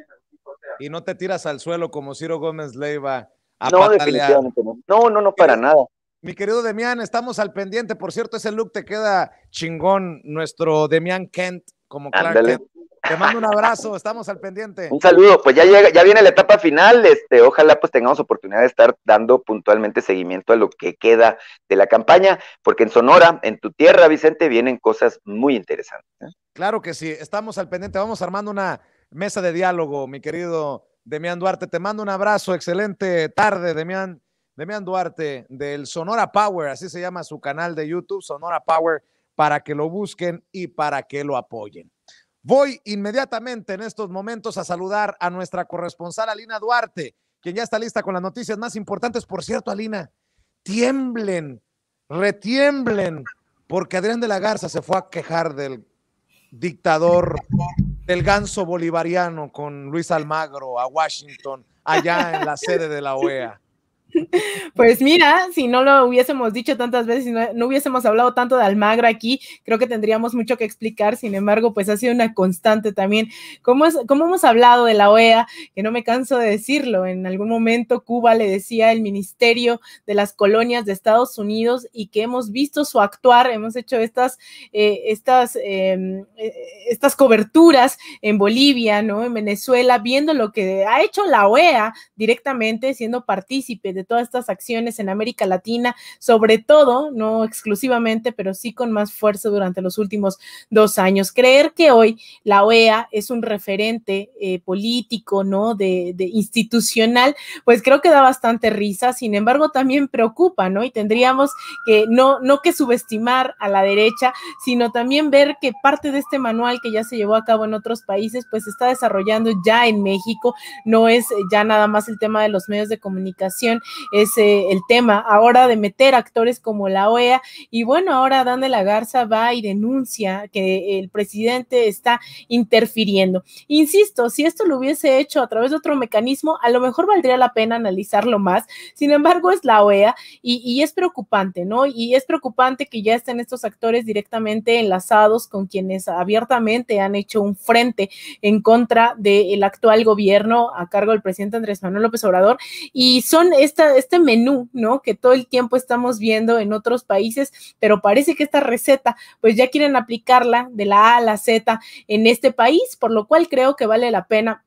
Y no te tiras al suelo como Ciro Gómez Leiva a No, patalear. definitivamente no. No, no, no, para nada. Mi querido Demián, estamos al pendiente. Por cierto, ese look te queda chingón, nuestro Demián Kent, como Clark. Kent. Te mando un abrazo, estamos al pendiente. Un saludo, pues ya llega, ya viene la etapa final, este, ojalá pues tengamos oportunidad de estar dando puntualmente seguimiento a lo que queda de la campaña, porque en Sonora, en tu tierra, Vicente, vienen cosas muy interesantes. ¿eh? Claro que sí, estamos al pendiente. Vamos armando una mesa de diálogo, mi querido Demián Duarte. Te mando un abrazo, excelente tarde, Demián. Demián Duarte del Sonora Power, así se llama su canal de YouTube, Sonora Power, para que lo busquen y para que lo apoyen. Voy inmediatamente en estos momentos a saludar a nuestra corresponsal Alina Duarte, quien ya está lista con las noticias más importantes. Por cierto, Alina, tiemblen, retiemblen, porque Adrián de la Garza se fue a quejar del dictador del ganso bolivariano con Luis Almagro a Washington, allá en la sede de la OEA. Pues mira, si no lo hubiésemos dicho tantas veces, si no, hubiésemos hablado tanto de Almagro aquí, creo que tendríamos mucho que explicar. Sin embargo, pues ha sido una constante también. Como hemos hablado de la OEA, que no me canso de decirlo, en algún momento Cuba le decía el Ministerio de las Colonias de Estados Unidos y que hemos visto su actuar, hemos hecho estas, eh, estas, eh, estas coberturas en Bolivia, ¿no? En Venezuela, viendo lo que ha hecho la OEA directamente, siendo partícipe de todas estas acciones en América Latina, sobre todo, no exclusivamente, pero sí con más fuerza durante los últimos dos años. Creer que hoy la OEA es un referente eh, político, ¿no? De, de, institucional, pues creo que da bastante risa, sin embargo, también preocupa, ¿no? Y tendríamos que no, no que subestimar a la derecha, sino también ver que parte de este manual que ya se llevó a cabo en otros países, pues se está desarrollando ya en México, no es ya nada más el tema de los medios de comunicación, es el tema ahora de meter actores como la OEA y bueno, ahora Dan de la Garza va y denuncia que el presidente está interfiriendo. Insisto, si esto lo hubiese hecho a través de otro mecanismo, a lo mejor valdría la pena analizarlo más. Sin embargo, es la OEA y, y es preocupante, ¿no? Y es preocupante que ya estén estos actores directamente enlazados con quienes abiertamente han hecho un frente en contra del actual gobierno a cargo del presidente Andrés Manuel López Obrador y son este menú, ¿no? Que todo el tiempo estamos viendo en otros países, pero parece que esta receta, pues ya quieren aplicarla de la A a la Z en este país, por lo cual creo que vale la pena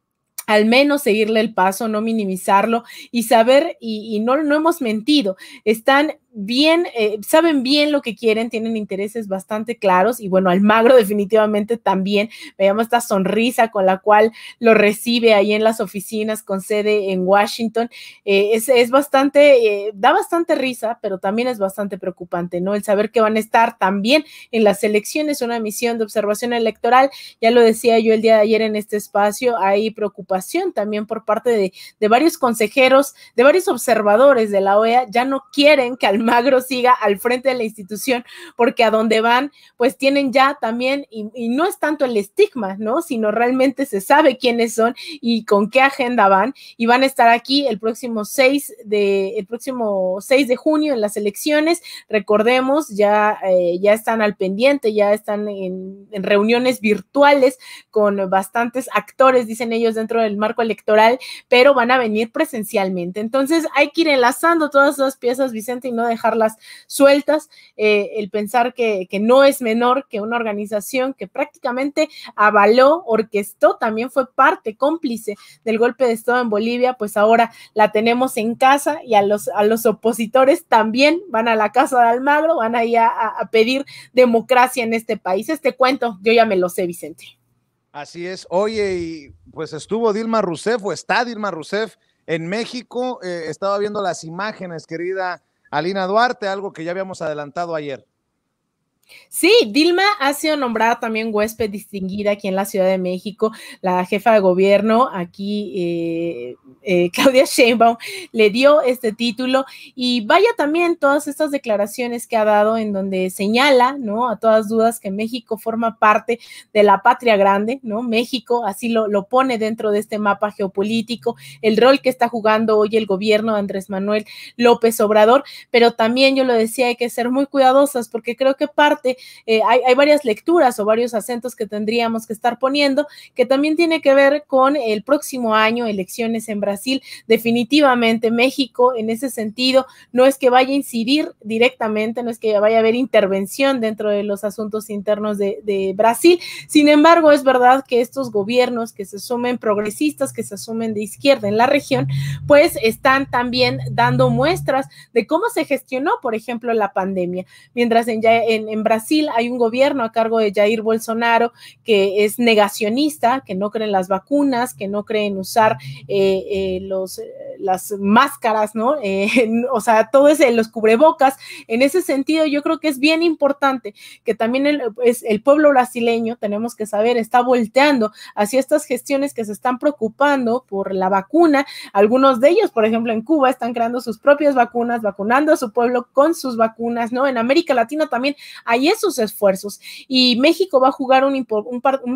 al menos seguirle el paso, no minimizarlo y saber, y, y no, no hemos mentido, están bien, eh, saben bien lo que quieren, tienen intereses bastante claros y bueno, Almagro definitivamente también, veamos esta sonrisa con la cual lo recibe ahí en las oficinas con sede en Washington, eh, es, es, bastante, eh, da bastante risa, pero también es bastante preocupante, ¿no? El saber que van a estar también en las elecciones, una misión de observación electoral, ya lo decía yo el día de ayer en este espacio, hay preocupación también por parte de, de varios consejeros, de varios observadores de la OEA, ya no quieren que Almagro Almagro siga al frente de la institución, porque a donde van, pues tienen ya también, y, no es tanto el estigma, ¿no? Sino realmente se sabe quiénes son y con qué agenda van, y van a estar aquí el próximo 6 de, el próximo 6 de junio en las elecciones. Recordemos, ya, eh, ya están al pendiente, ya están en, en reuniones virtuales con bastantes actores, dicen ellos, dentro del marco electoral, pero van a venir presencialmente. Entonces hay que ir enlazando todas esas piezas, Vicente, y no dejarlas sueltas. Eh, el pensar que, que, no es menor que una organización que prácticamente avaló, orquestó, también fue parte cómplice del golpe de Estado en Bolivia, pues ahora la tenemos en casa y a los, a los opositores también van a la casa de Almagro, van ahí a, pedir democracia en este país. Este cuento yo ya me lo sé, Vicente. Así es. Oye, pues estuvo Dilma Rousseff o está Dilma Rousseff en México. Eh, estaba viendo las imágenes, querida Alina Duarte, algo que ya habíamos adelantado ayer. Sí, Dilma ha sido nombrada también huésped distinguida aquí en la Ciudad de México. La jefa de gobierno aquí, eh, eh, Claudia Sheinbaum, le dio este título y vaya también todas estas declaraciones que ha dado en donde señala, ¿no? A todas dudas que México forma parte de la patria grande, ¿no? México así lo, lo pone dentro de este mapa geopolítico, el rol que está jugando hoy el gobierno de Andrés Manuel López Obrador, pero también yo lo decía, hay que ser muy cuidadosas porque creo que parte eh, hay, varias lecturas o varios acentos que tendríamos que estar poniendo, que también tiene que ver con el próximo año, elecciones en Brasil. Definitivamente México en ese sentido no es que vaya a incidir directamente, no es que vaya a haber intervención dentro de los asuntos internos de, Brasil. Sin embargo, es verdad que estos gobiernos que se asumen progresistas, que se asumen de izquierda en la región, pues están también dando muestras de cómo se gestionó, por ejemplo, la pandemia. Mientras en, en, en Brasil hay un gobierno a cargo de Jair Bolsonaro que es negacionista, que no cree en las vacunas, que no cree en usar eh, eh, los, las máscaras, ¿no? Eh, o sea, todo ese, los cubrebocas. En ese sentido, yo creo que es bien importante que también el, es, el pueblo brasileño, tenemos que saber, está volteando hacia estas gestiones que se están preocupando por la vacuna. Algunos de ellos, por ejemplo, en Cuba, están creando sus propias vacunas, vacunando a su pueblo con sus vacunas, ¿no? En América Latina también hay esos esfuerzos y México va a jugar un,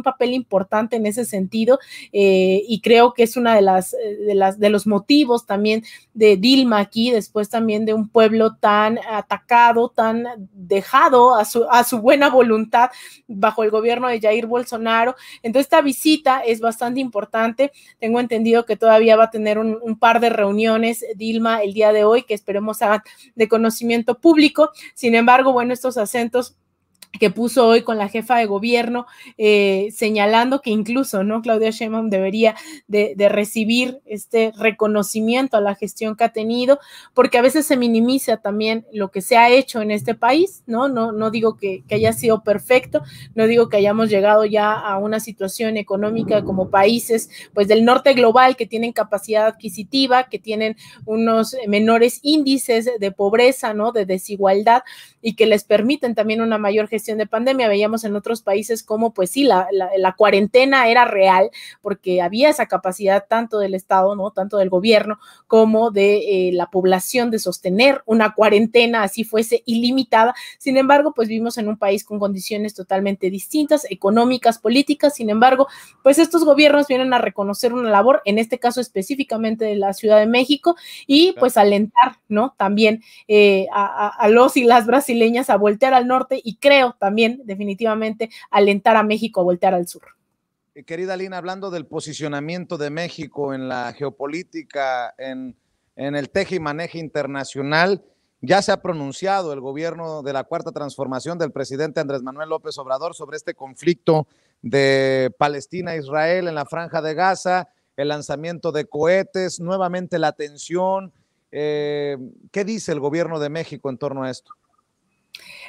papel importante en ese sentido eh, y creo que es una de las, de las de los motivos también de Dilma aquí, después también de un pueblo tan atacado, tan dejado a su, a su buena voluntad bajo el gobierno de Jair Bolsonaro. Entonces esta visita es bastante importante. Tengo entendido que todavía va a tener un, un par de reuniones Dilma el día de hoy que esperemos hagan de conocimiento público. Sin embargo, bueno, estos acentos que puso hoy con la jefa de gobierno, eh, señalando que incluso, ¿no? Claudia Sheinbaum debería de, recibir este reconocimiento a la gestión que ha tenido, porque a veces se minimiza también lo que se ha hecho en este país, ¿no? No, no digo que, que haya sido perfecto, no digo que hayamos llegado ya a una situación económica como países, pues del norte global que tienen capacidad adquisitiva, que tienen unos menores índices de pobreza, ¿no? De desigualdad y que les permiten también una mayor gestión de pandemia. Veíamos en otros países como, pues sí, la, la, la, cuarentena era real porque había esa capacidad tanto del Estado, ¿no? Tanto del gobierno como de eh, la población de sostener una cuarentena así fuese ilimitada. Sin embargo, pues vivimos en un país con condiciones totalmente distintas, económicas, políticas. Sin embargo, pues estos gobiernos vienen a reconocer una labor, en este caso específicamente de la Ciudad de México, y pues alentar, ¿no? También eh, a, a, a los y las brasileñas a voltear al norte y creo también definitivamente alentar a México a voltear al sur. Eh, querida Lina, hablando del posicionamiento de México en la geopolítica, en, en el teje y maneje internacional, ya se ha pronunciado el gobierno de la cuarta transformación del presidente Andrés Manuel López Obrador sobre este conflicto de Palestina-Israel en la franja de Gaza, el lanzamiento de cohetes, nuevamente la tensión. Eh, ¿Qué dice el gobierno de México en torno a esto?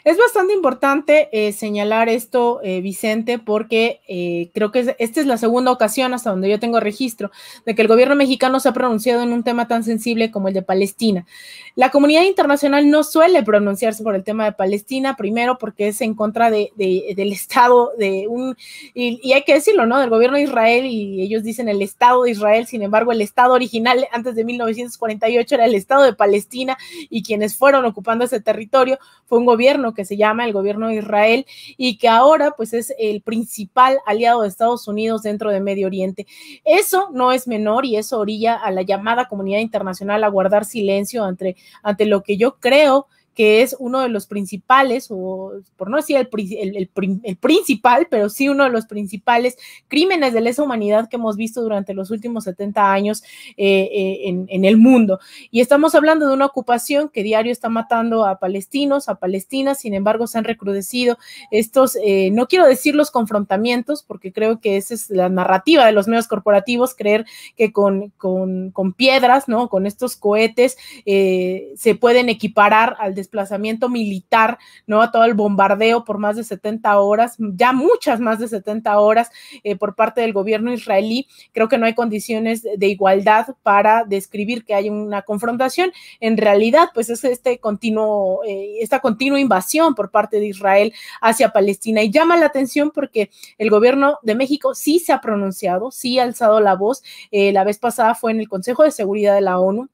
Es bastante importante eh, señalar esto, eh, Vicente, porque eh, creo que esta es la segunda ocasión hasta donde yo tengo registro de que el gobierno mexicano se ha pronunciado en un tema tan sensible como el de Palestina. La comunidad internacional no suele pronunciarse por el tema de Palestina, primero porque es en contra de, del Estado de un, y, y, hay que decirlo, ¿no? Del gobierno de Israel y ellos dicen el Estado de Israel, sin embargo, el Estado original antes de 1948 era el Estado de Palestina y quienes fueron ocupando ese territorio fue un gobierno que se llama el gobierno de Israel y que ahora pues es el principal aliado de Estados Unidos dentro de Medio Oriente. Eso no es menor y eso orilla a la llamada comunidad internacional a guardar silencio ante, ante lo que yo creo es uno de los principales, o por no decir el, principal, pero sí uno de los principales crímenes de lesa humanidad que hemos visto durante los últimos 70 años eh, eh, en, en, el mundo. Y estamos hablando de una ocupación que diario está matando a palestinos, a palestinas, sin embargo se han recrudecido estos, eh, no quiero decir los confrontamientos, porque creo que esa es la narrativa de los medios corporativos, creer que con, con, con piedras, ¿no? Con estos cohetes se pueden equiparar al desplazamiento militar, ¿no? A todo el bombardeo por más de 70 horas, ya muchas más de 70 horas eh, por parte del gobierno israelí. Creo que no hay condiciones de igualdad para describir que hay una confrontación. En realidad, pues es este continuo, eh, esta continua invasión por parte de Israel hacia Palestina. Y llama la atención porque el gobierno de México sí se ha pronunciado, sí ha alzado la voz. Eh, la vez pasada fue en el Consejo de Seguridad de la ONU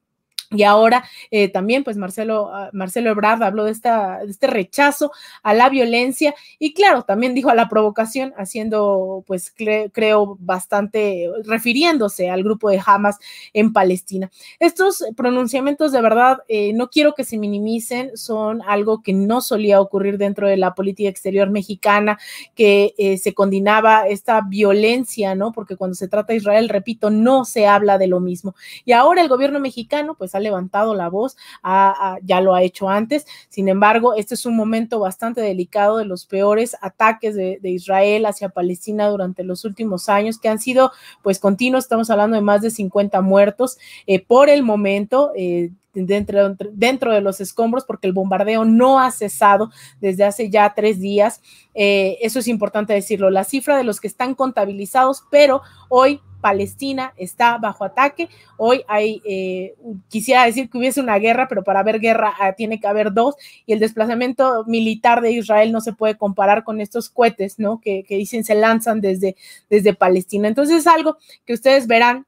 y ahora eh, también, pues Marcelo, ah, Marcelo Ebrard habló de, esta, de este rechazo a la violencia y claro, también dijo a la provocación, haciendo, pues creo, bastante, refiriéndose al grupo de Hamas en Palestina. Estos pronunciamientos de verdad, eh, no quiero que se minimicen, son algo que no solía ocurrir dentro de la política exterior mexicana, que eh, se condenaba esta violencia, ¿no? Porque cuando se trata de Israel, repito, no se habla de lo mismo. Y ahora el gobierno mexicano, pues ha levantado la voz, ya lo ha hecho antes. Sin embargo, este es un momento bastante delicado de los peores ataques de, Israel hacia Palestina durante los últimos años, que han sido pues continuos, estamos hablando de más de 50 muertos eh, por el momento. Eh, dentro, dentro de los escombros porque el bombardeo no ha cesado desde hace ya tres días. Eh, eso es importante decirlo. La cifra de los que están contabilizados, pero hoy Palestina está bajo ataque. Hoy hay, eh, quisiera decir que hubiese una guerra, pero para haber guerra ah, tiene que haber dos, y el desplazamiento militar de Israel no se puede comparar con estos cohetes, ¿no? Que, que dicen se lanzan desde, desde Palestina. Entonces es algo que ustedes verán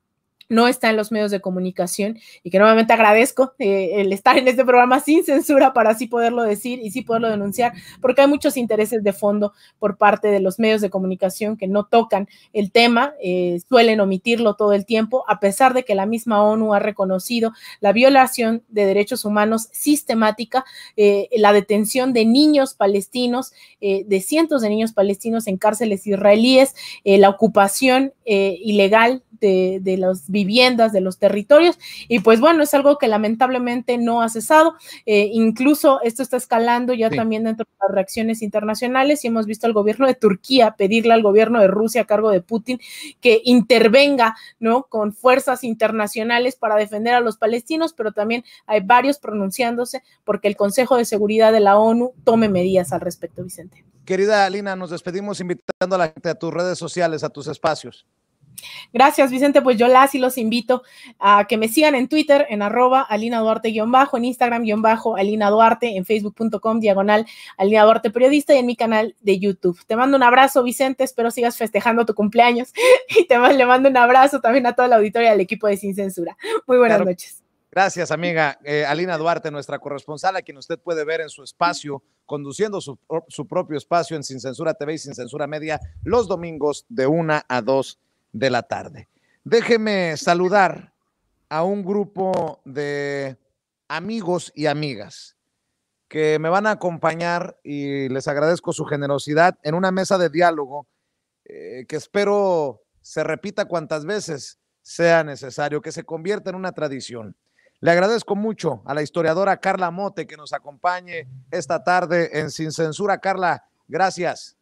no está en los medios de comunicación y que nuevamente agradezco eh, el estar en este programa sin censura para así poderlo decir y sí poderlo denunciar, porque hay muchos intereses de fondo por parte de los medios de comunicación que no tocan el tema, eh, suelen omitirlo todo el tiempo, a pesar de que la misma ONU ha reconocido la violación de derechos humanos sistemática, eh, la detención de niños palestinos, de cientos de niños palestinos en cárceles israelíes, la ocupación ilegal de, de las viviendas, de los territorios. Y pues bueno, es algo que lamentablemente no ha cesado. Eh, incluso esto está escalando ya también dentro de las reacciones internacionales y hemos visto al gobierno de Turquía pedirle al gobierno de Rusia a cargo de Putin que intervenga, ¿no? Con fuerzas internacionales para defender a los palestinos, pero también hay varios pronunciándose porque el Consejo de Seguridad de la ONU tome medidas al respecto, Vicente. Querida Alina, nos despedimos invitando a la gente a tus redes sociales, a tus espacios. Gracias, Vicente. Pues yo las y los invito a que me sigan en Twitter, en arroba Alina Duarte-bajo, en Instagram-bajo Alina Duarte, en Facebook.com diagonal Alina Duarte Periodista y en mi canal de YouTube. Te mando un abrazo, Vicente. Espero sigas festejando tu cumpleaños y te le mando un abrazo también a toda la auditoría del equipo de Sin Censura. Muy buenas noches. Gracias, amiga. Eh, Alina Duarte, nuestra corresponsal, a quien usted puede ver en su espacio, conduciendo su, su propio espacio en Sin Censura TV y Sin Censura Media, los domingos de una a dos de la tarde. Déjeme saludar a un grupo de amigos y amigas que me van a acompañar y les agradezco su generosidad en una mesa de diálogo eh, que espero se repita cuantas veces sea necesario, que se convierta en una tradición. Le agradezco mucho a la historiadora Carla Mote que nos acompañe esta tarde en Sin Censura. Carla, gracias.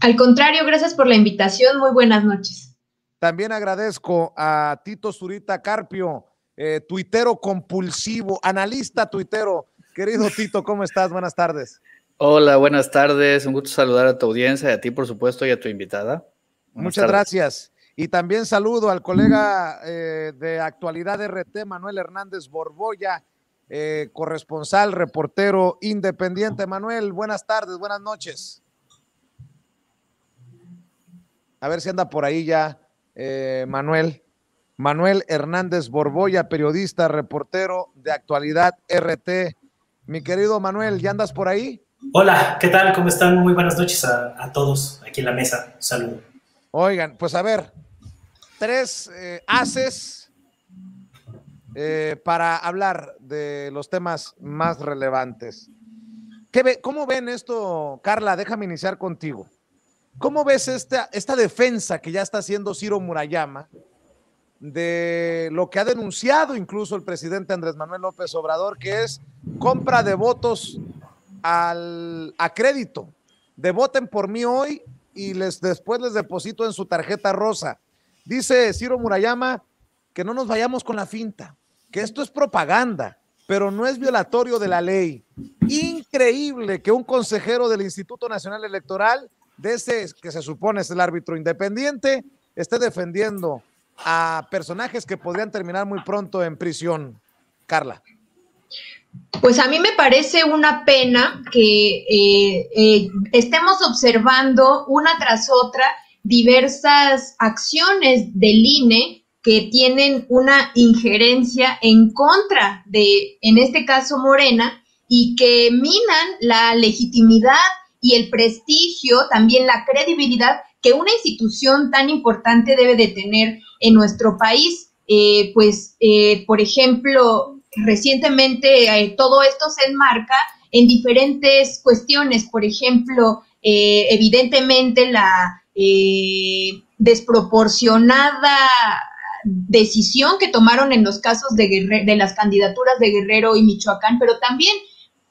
Al contrario, gracias por la invitación. Muy buenas noches. También agradezco a Tito Zurita Carpio, eh, tuitero compulsivo, analista tuitero. Querido Tito, ¿cómo estás? Buenas tardes. Hola, buenas tardes. Un gusto saludar a tu audiencia y a ti, por supuesto, y a tu invitada. Buenas Muchas tardes. gracias. Y también saludo al colega eh, de Actualidad RT, Manuel Hernández Borboya, eh, corresponsal, reportero independiente. Manuel, buenas tardes, buenas noches. A ver si anda por ahí ya, eh, Manuel. Manuel Hernández Borboya, periodista, reportero de Actualidad RT. Mi querido Manuel, ¿ya andas por ahí? Hola, ¿qué tal? ¿Cómo están? Muy buenas noches a, a todos aquí en la mesa. Un saludo. Oigan, pues a ver, tres eh, haces eh, para hablar de los temas más relevantes. ¿Qué ve- ¿Cómo ven esto, Carla? Déjame iniciar contigo. ¿Cómo ves esta, esta defensa que ya está haciendo Ciro Murayama de lo que ha denunciado incluso el presidente Andrés Manuel López Obrador, que es compra de votos al, a crédito? De voten por mí hoy y les, después les deposito en su tarjeta rosa. Dice Ciro Murayama que no nos vayamos con la finta, que esto es propaganda, pero no es violatorio de la ley. Increíble que un consejero del Instituto Nacional Electoral, de ese que se supone es el árbitro independiente, esté defendiendo a personajes que podrían terminar muy pronto en prisión. Carla. Pues a mí me parece una pena que eh, eh, estemos observando una tras otra diversas acciones del INE que tienen una injerencia en contra de, en este caso, Morena, y que minan la legitimidad y el prestigio, también la credibilidad que una institución tan importante debe de tener en nuestro país. Eh, pues, eh, por ejemplo, recientemente eh, todo esto se enmarca en diferentes cuestiones, por ejemplo, evidentemente la desproporcionada decisión que tomaron en los casos de, de las candidaturas de Guerrero y Michoacán, pero también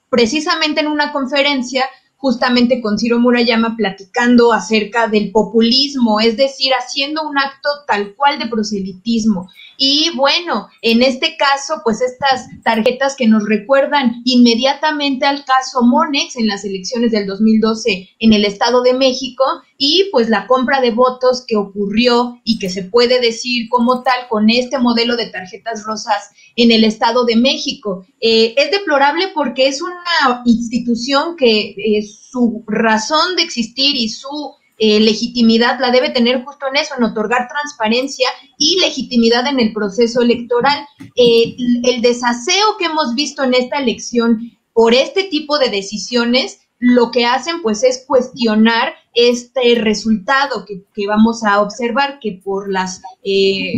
precisamente en una conferencia justamente con Ciro Murayama platicando acerca del populismo, es decir, haciendo un acto tal cual de proselitismo. Y bueno, en este caso, pues estas tarjetas que nos recuerdan inmediatamente al caso Monex en las elecciones del 2012 en el Estado de México y pues la compra de votos que ocurrió y que se puede decir como tal con este modelo de tarjetas rosas en el Estado de México. Eh, es deplorable porque es una institución que eh, su razón de existir y su eh, legitimidad la debe tener justo en eso, en otorgar transparencia y legitimidad en el proceso electoral. El desaseo que hemos visto en esta elección por este tipo de decisiones, lo que hacen pues es cuestionar este resultado que, que vamos a observar, que por las eh,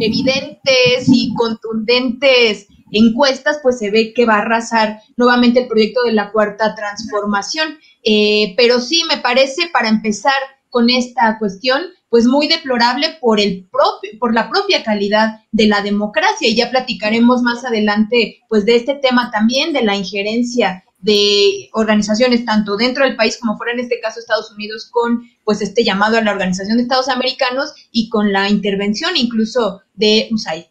evidentes y contundentes encuestas, pues se ve que va a arrasar nuevamente el proyecto de la cuarta transformación. Eh, pero sí, me parece, para empezar con esta cuestión, pues muy deplorable por, el propio, por la propia calidad de la democracia. Y ya platicaremos más adelante, pues, de este tema también, de la injerencia de organizaciones tanto dentro del país como fuera en este caso Estados Unidos con pues este llamado a la Organización de Estados Americanos y con la intervención incluso de USAID.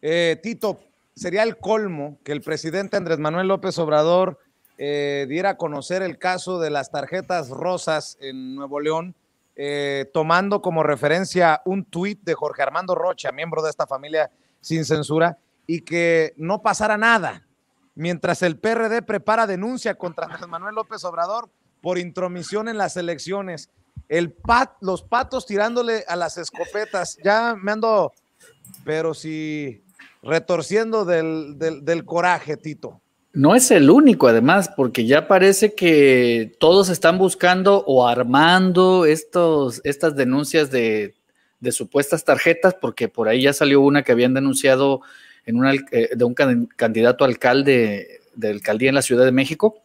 Eh, Tito, sería el colmo que el presidente Andrés Manuel López Obrador eh, diera a conocer el caso de las tarjetas rosas en Nuevo León, eh, tomando como referencia un tuit de Jorge Armando Rocha, miembro de esta familia sin censura, y que no pasara nada, mientras el PRD prepara denuncia contra Manuel López Obrador por intromisión en las elecciones. El pat, los patos tirándole a las escopetas, ya me ando, pero sí, retorciendo del, del, coraje, Tito. No es el único, además, porque ya parece que todos están buscando o armando estos, estas denuncias de, de supuestas tarjetas, porque por ahí ya salió una que habían denunciado en eh, de un can, candidato alcalde de alcaldía en la Ciudad de México,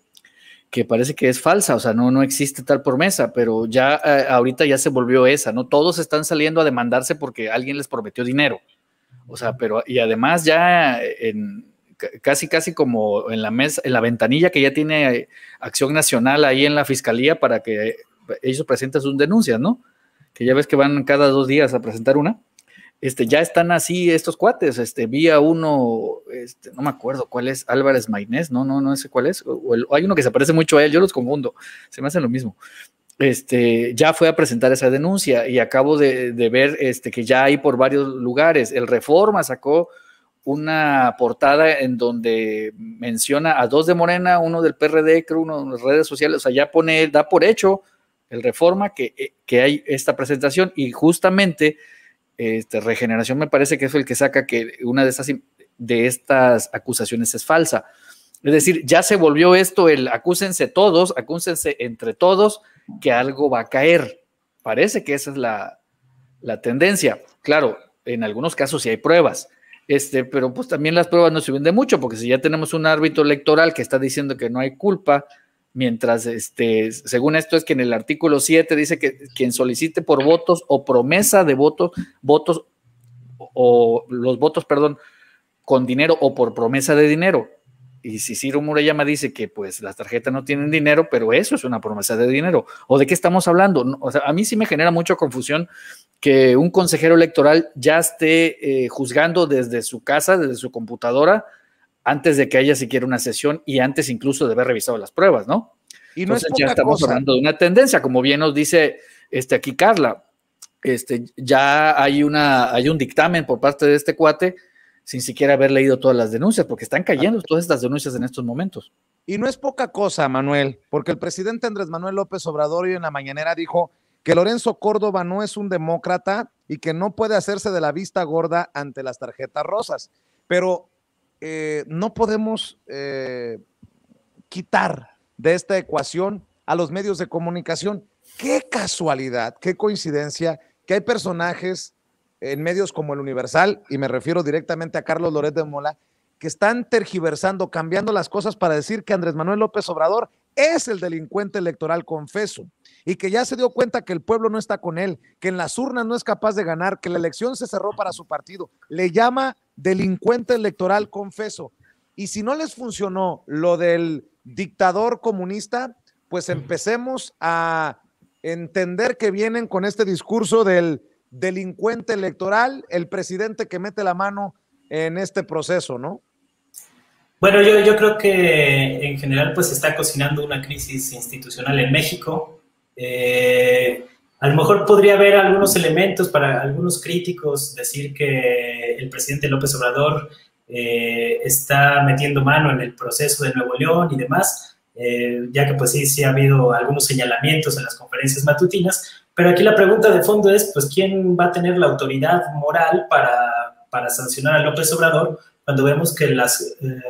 que parece que es falsa, o sea, no, no existe tal promesa, pero ya eh, ahorita ya se volvió esa, ¿no? Todos están saliendo a demandarse porque alguien les prometió dinero. O sea, pero y además ya en casi casi como en la mesa, en la ventanilla que ya tiene Acción Nacional ahí en la fiscalía para que ellos presenten sus denuncias, ¿no? Que ya ves que van cada dos días a presentar una. Este, ya están así estos cuates. Este, vi a uno, este, no me acuerdo cuál es, Álvarez Maynés, no, no, no sé cuál es. O el- hay uno que se parece mucho a él, yo los confundo, se me hacen lo mismo. Este, ya fue a presentar esa denuncia y acabo de, de ver este, que ya hay por varios lugares. El Reforma sacó una portada en donde menciona a dos de Morena, uno del PRD, creo uno en las redes sociales, o sea, ya pone, da por hecho el Reforma que, que hay esta presentación y justamente este, Regeneración me parece que es el que saca que una de estas, de estas acusaciones es falsa. Es decir, ya se volvió esto el acúsense todos, acúsense entre todos, que algo va a caer. Parece que esa es la, la tendencia. Claro, en algunos casos sí hay pruebas, este, pero pues también las pruebas no sirven de mucho, porque si ya tenemos un árbitro electoral que está diciendo que no hay culpa, mientras, este, según esto es que en el artículo 7 dice que quien solicite por votos o promesa de votos, votos o, los votos, perdón, con dinero o por promesa de dinero. Y si Ciro Murayama dice que pues las tarjetas no tienen dinero, pero eso es una promesa de dinero. ¿O de qué estamos hablando? O sea, a mí sí me genera mucha confusión que un consejero electoral ya esté eh, juzgando desde su casa, desde su computadora, antes de que haya siquiera una sesión y antes incluso de haber revisado las pruebas, ¿no? Y no Entonces es ya estamos cosa. hablando de una tendencia, como bien nos dice este, aquí Carla. Este, ya hay, una, hay un dictamen por parte de este cuate sin siquiera haber leído todas las denuncias, porque están cayendo todas estas denuncias en estos momentos. Y no es poca cosa, Manuel, porque el presidente Andrés Manuel López Obrador hoy en la mañanera dijo que Lorenzo Córdoba no es un demócrata y que no puede hacerse de la vista gorda ante las tarjetas rosas. Pero eh, no podemos eh, quitar de esta ecuación a los medios de comunicación. Qué casualidad, qué coincidencia que hay personajes en medios como el Universal, y me refiero directamente a Carlos Loret de Mola, que están tergiversando, cambiando las cosas para decir que Andrés Manuel López Obrador es el delincuente electoral confeso y que ya se dio cuenta que el pueblo no está con él, que en las urnas no es capaz de ganar, que la elección se cerró para su partido. Le llama delincuente electoral confeso. Y si no les funcionó lo del dictador comunista, pues empecemos a entender que vienen con este discurso del delincuente electoral, el presidente que mete la mano en este proceso, ¿no? Bueno, yo, yo creo que en general pues se está cocinando una crisis institucional en México. Eh, a lo mejor podría haber algunos elementos para algunos críticos decir que el presidente López Obrador eh, está metiendo mano en el proceso de Nuevo León y demás, eh, ya que pues sí, sí ha habido algunos señalamientos en las conferencias matutinas, pero aquí la pregunta de fondo es, pues, ¿quién va a tener la autoridad moral para, para sancionar a López Obrador cuando vemos que las eh,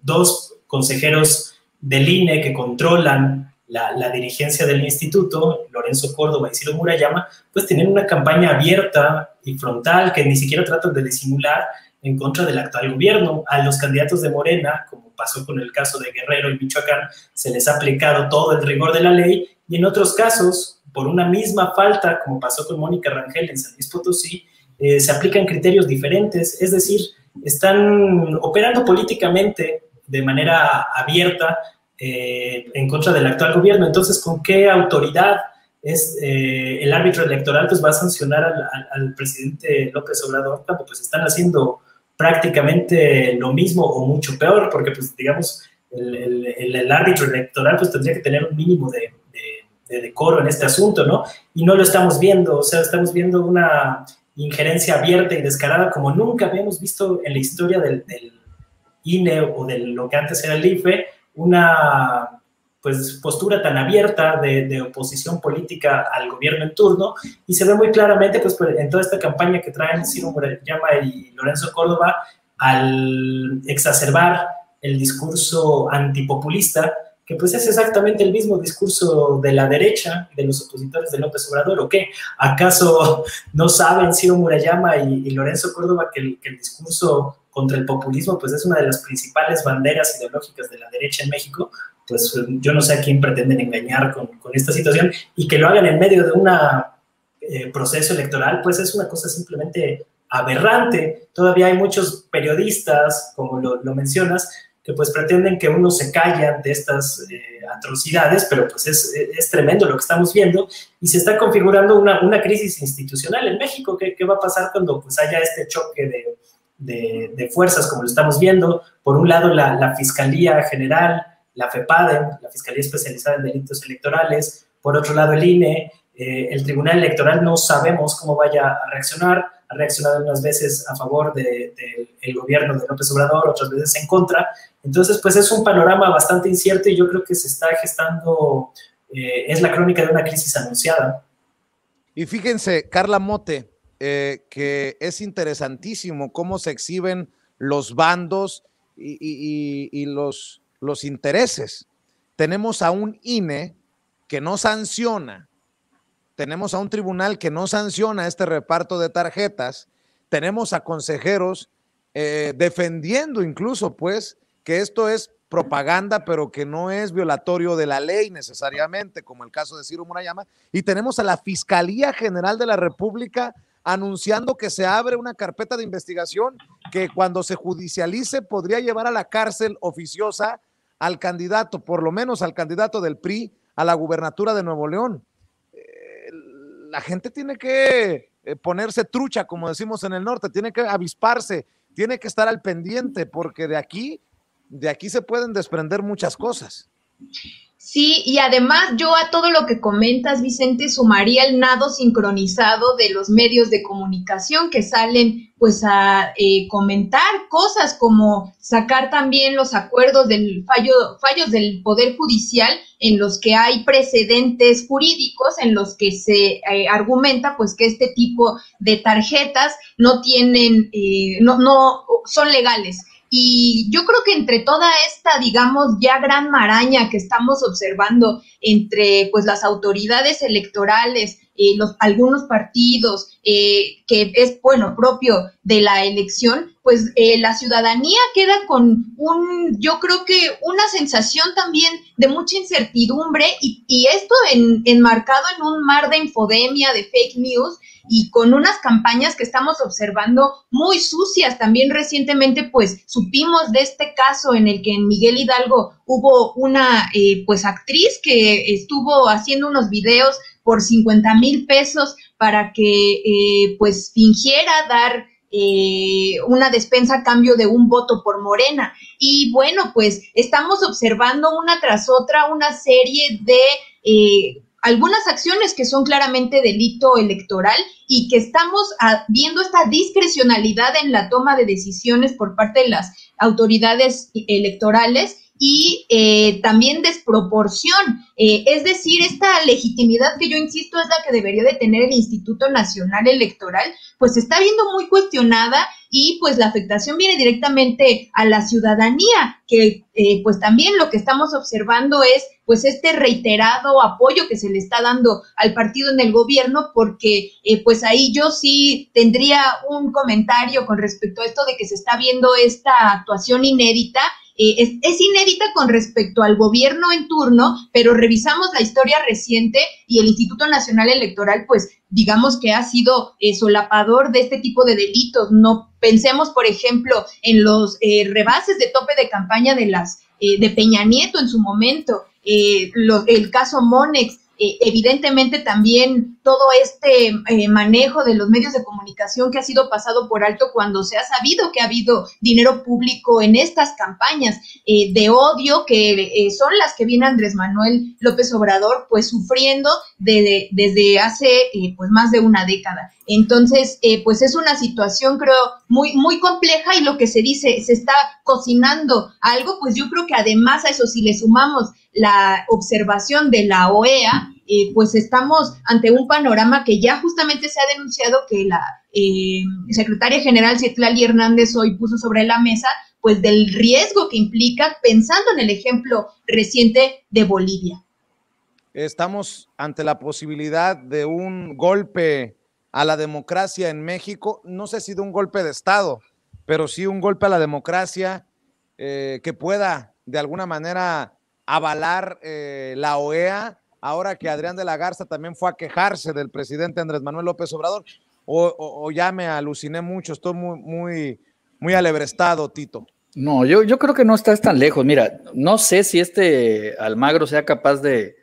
dos consejeros del INE que controlan la, la, dirigencia del instituto, Lorenzo Córdoba y Ciro Murayama, pues tienen una campaña abierta y frontal que ni siquiera tratan de disimular en contra del actual gobierno. A los candidatos de Morena, como pasó con el caso de Guerrero y Michoacán, se les ha aplicado todo el rigor de la ley y en otros casos, por una misma falta, como pasó con Mónica Rangel en San Luis Potosí, eh, se aplican criterios diferentes, es decir, están operando políticamente de manera abierta eh, en contra del actual gobierno. Entonces, ¿con qué autoridad es eh, el árbitro electoral pues va a sancionar al, presidente López Obrador cuando pues están haciendo prácticamente lo mismo o mucho peor, porque pues digamos, el árbitro electoral pues tendría que tener un mínimo de, de, de, decoro en este asunto, ¿no? Y no lo estamos viendo, o sea, estamos viendo una injerencia abierta y descarada como nunca habíamos visto en la historia del, del INE o de lo que antes era el IFE, una pues, postura tan abierta de, oposición política al gobierno en turno y se ve muy claramente pues, en toda esta campaña que traen Ciro Murayama y Lorenzo Córdoba al exacerbar el discurso antipopulista, que pues es exactamente el mismo discurso de la derecha, de los opositores de López Obrador, ¿o qué? ¿Acaso no saben Ciro Murayama y, Lorenzo Córdoba que el, discurso contra el populismo pues es una de las principales banderas ideológicas de la derecha en México, pues yo no sé a quién pretenden engañar con, esta situación y que lo hagan en medio de un eh, proceso electoral, pues es una cosa simplemente aberrante. Todavía hay muchos periodistas, como lo mencionas, que pues pretenden que uno se calle ante estas eh, atrocidades, pero pues es, es, tremendo lo que estamos viendo y se está configurando una, una crisis institucional en México. ¿Qué, ¿Qué, va a pasar cuando pues haya este choque de, de, de fuerzas como lo estamos viendo? Por un lado, la, la Fiscalía General, la FEPADEM, la Fiscalía Especializada en Delitos Electorales, por otro lado, el INE, eh, el Tribunal Electoral no sabemos cómo vaya a reaccionar, ha reaccionado unas veces a favor del de, gobierno de López Obrador, otras veces en contra. Entonces, pues es un panorama bastante incierto y yo creo que se está gestando, eh, es la crónica de una crisis anunciada. Y fíjense, Carla Mote, eh, que es interesantísimo cómo se exhiben los bandos y, los intereses. Tenemos a un INE que no sanciona tenemos a un tribunal que no sanciona este reparto de tarjetas, tenemos a consejeros eh, defendiendo incluso, pues, que esto es propaganda, pero que no es violatorio de la ley necesariamente, como el caso de Ciro Murayama, y tenemos a la Fiscalía General de la República anunciando que se abre una carpeta de investigación que cuando se judicialice podría llevar a la cárcel oficiosa al candidato, por lo menos al candidato del PRI a la gubernatura de Nuevo León. La gente tiene que eh, ponerse trucha, como decimos en el norte, tiene que avisparse, tiene que estar al pendiente, porque de aquí, de aquí se pueden desprender muchas cosas. Sí, y además yo a todo lo que comentas, Vicente, sumaría el nado sincronizado de los medios de comunicación que salen pues a eh, comentar cosas como sacar también los acuerdos del fallo, fallos del Poder Judicial en los que hay precedentes jurídicos en los que se eh, argumenta pues que este tipo de tarjetas no tienen, eh, no, no son legales. Y yo creo que entre toda esta, digamos, ya gran maraña que estamos observando entre pues las autoridades electorales, eh, los, algunos partidos, eh, que es, bueno, propio de la elección, pues eh, la ciudadanía queda con un, yo creo que una sensación también de mucha incertidumbre y, y esto en, enmarcado en un mar de infodemia, de fake news, y con unas campañas que estamos observando muy sucias. También recientemente, pues, supimos de este caso en el que en Miguel Hidalgo hubo una, eh, pues, actriz que estuvo haciendo unos videos por 50 mil pesos para que, eh, pues, fingiera dar eh, una despensa a cambio de un voto por Morena. Y bueno, pues estamos observando una tras otra una serie de algunas acciones que son claramente delito electoral y que estamos ah, viendo esta discrecionalidad en la toma de decisiones por parte de las autoridades electorales y eh, también desproporción. Eh, es decir, esta legitimidad que yo insisto es la que debería de tener el Instituto Nacional Electoral, pues se está viendo muy cuestionada y pues la afectación viene directamente a la ciudadanía, que eh, pues también lo que estamos observando es pues este reiterado apoyo que se le está dando al partido en el gobierno, porque pues ahí yo sí tendría un comentario con respecto a esto de que se está viendo esta actuación inédita eh, es, es, inédita con respecto al gobierno en turno, pero revisamos la historia reciente y el Instituto Nacional Electoral, pues digamos que ha sido eh, solapador de este tipo de delitos. No pensemos, por ejemplo, en los eh, rebases de tope de campaña de las de Peña Nieto en su momento, el caso Monex, eh, evidentemente también todo este eh, manejo de los medios de comunicación que ha sido pasado por alto cuando se ha sabido que ha habido dinero público en estas campañas eh, de odio que son las que viene Andrés Manuel López Obrador pues sufriendo desde hace pues más de una década. Entonces, pues es una situación creo muy, muy compleja y lo que se dice, se está cocinando algo, pues yo creo que además a eso si le sumamos la observación de la OEA, eh, pues estamos ante un panorama que ya justamente se ha denunciado que la eh, secretaria general Cietlali Hernández hoy puso sobre la mesa, pues del riesgo que implica, pensando en el ejemplo reciente de Bolivia. Estamos ante la posibilidad de un golpe a la democracia en México, no sé si de un golpe de Estado, pero sí un golpe a la democracia eh, que pueda de alguna manera avalar eh, la OEA, ahora que Adrián de la Garza también fue a quejarse del presidente Andrés Manuel López Obrador, o, ya me aluciné mucho, estoy muy, muy, muy alebrestado, Tito. No, yo, yo creo que no estás tan lejos. Mira, no sé si este Almagro sea capaz de,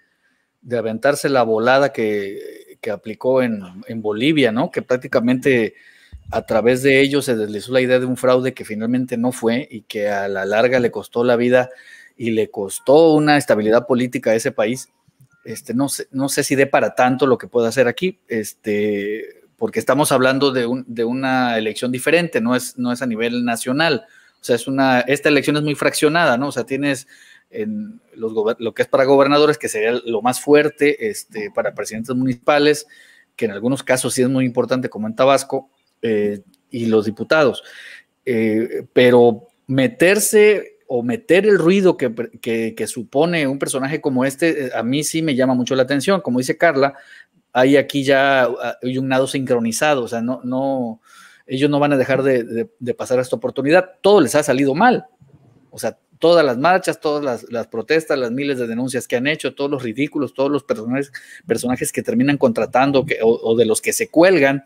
de aventarse la volada que, que aplicó en, en, Bolivia, ¿no? Que prácticamente a través de ello se deslizó la idea de un fraude que finalmente no fue y que a la larga le costó la vida y le costó una estabilidad política a ese país. Este, no, sé, no sé si dé para tanto lo que pueda hacer aquí, este, porque estamos hablando de, un, de una elección diferente, no es, no es a nivel nacional. O sea, es una, esta elección es muy fraccionada, ¿no? O sea, tienes en los, lo que es para gobernadores, que sería lo más fuerte, este, para presidentes municipales, que en algunos casos sí es muy importante, como en Tabasco, eh, y los diputados. Eh, pero meterse o meter el ruido que, supone un personaje como este, eh, a mí sí me llama mucho la atención. Como dice Carla, hay aquí ya hay un nado sincronizado, o sea, no, no, ellos no van a dejar de, de, pasar esta oportunidad. Todo les ha salido mal. O sea, todas las marchas, todas las, protestas, las miles de denuncias que han hecho, todos los ridículos, todos los personajes, personajes que terminan contratando o, de los que se cuelgan,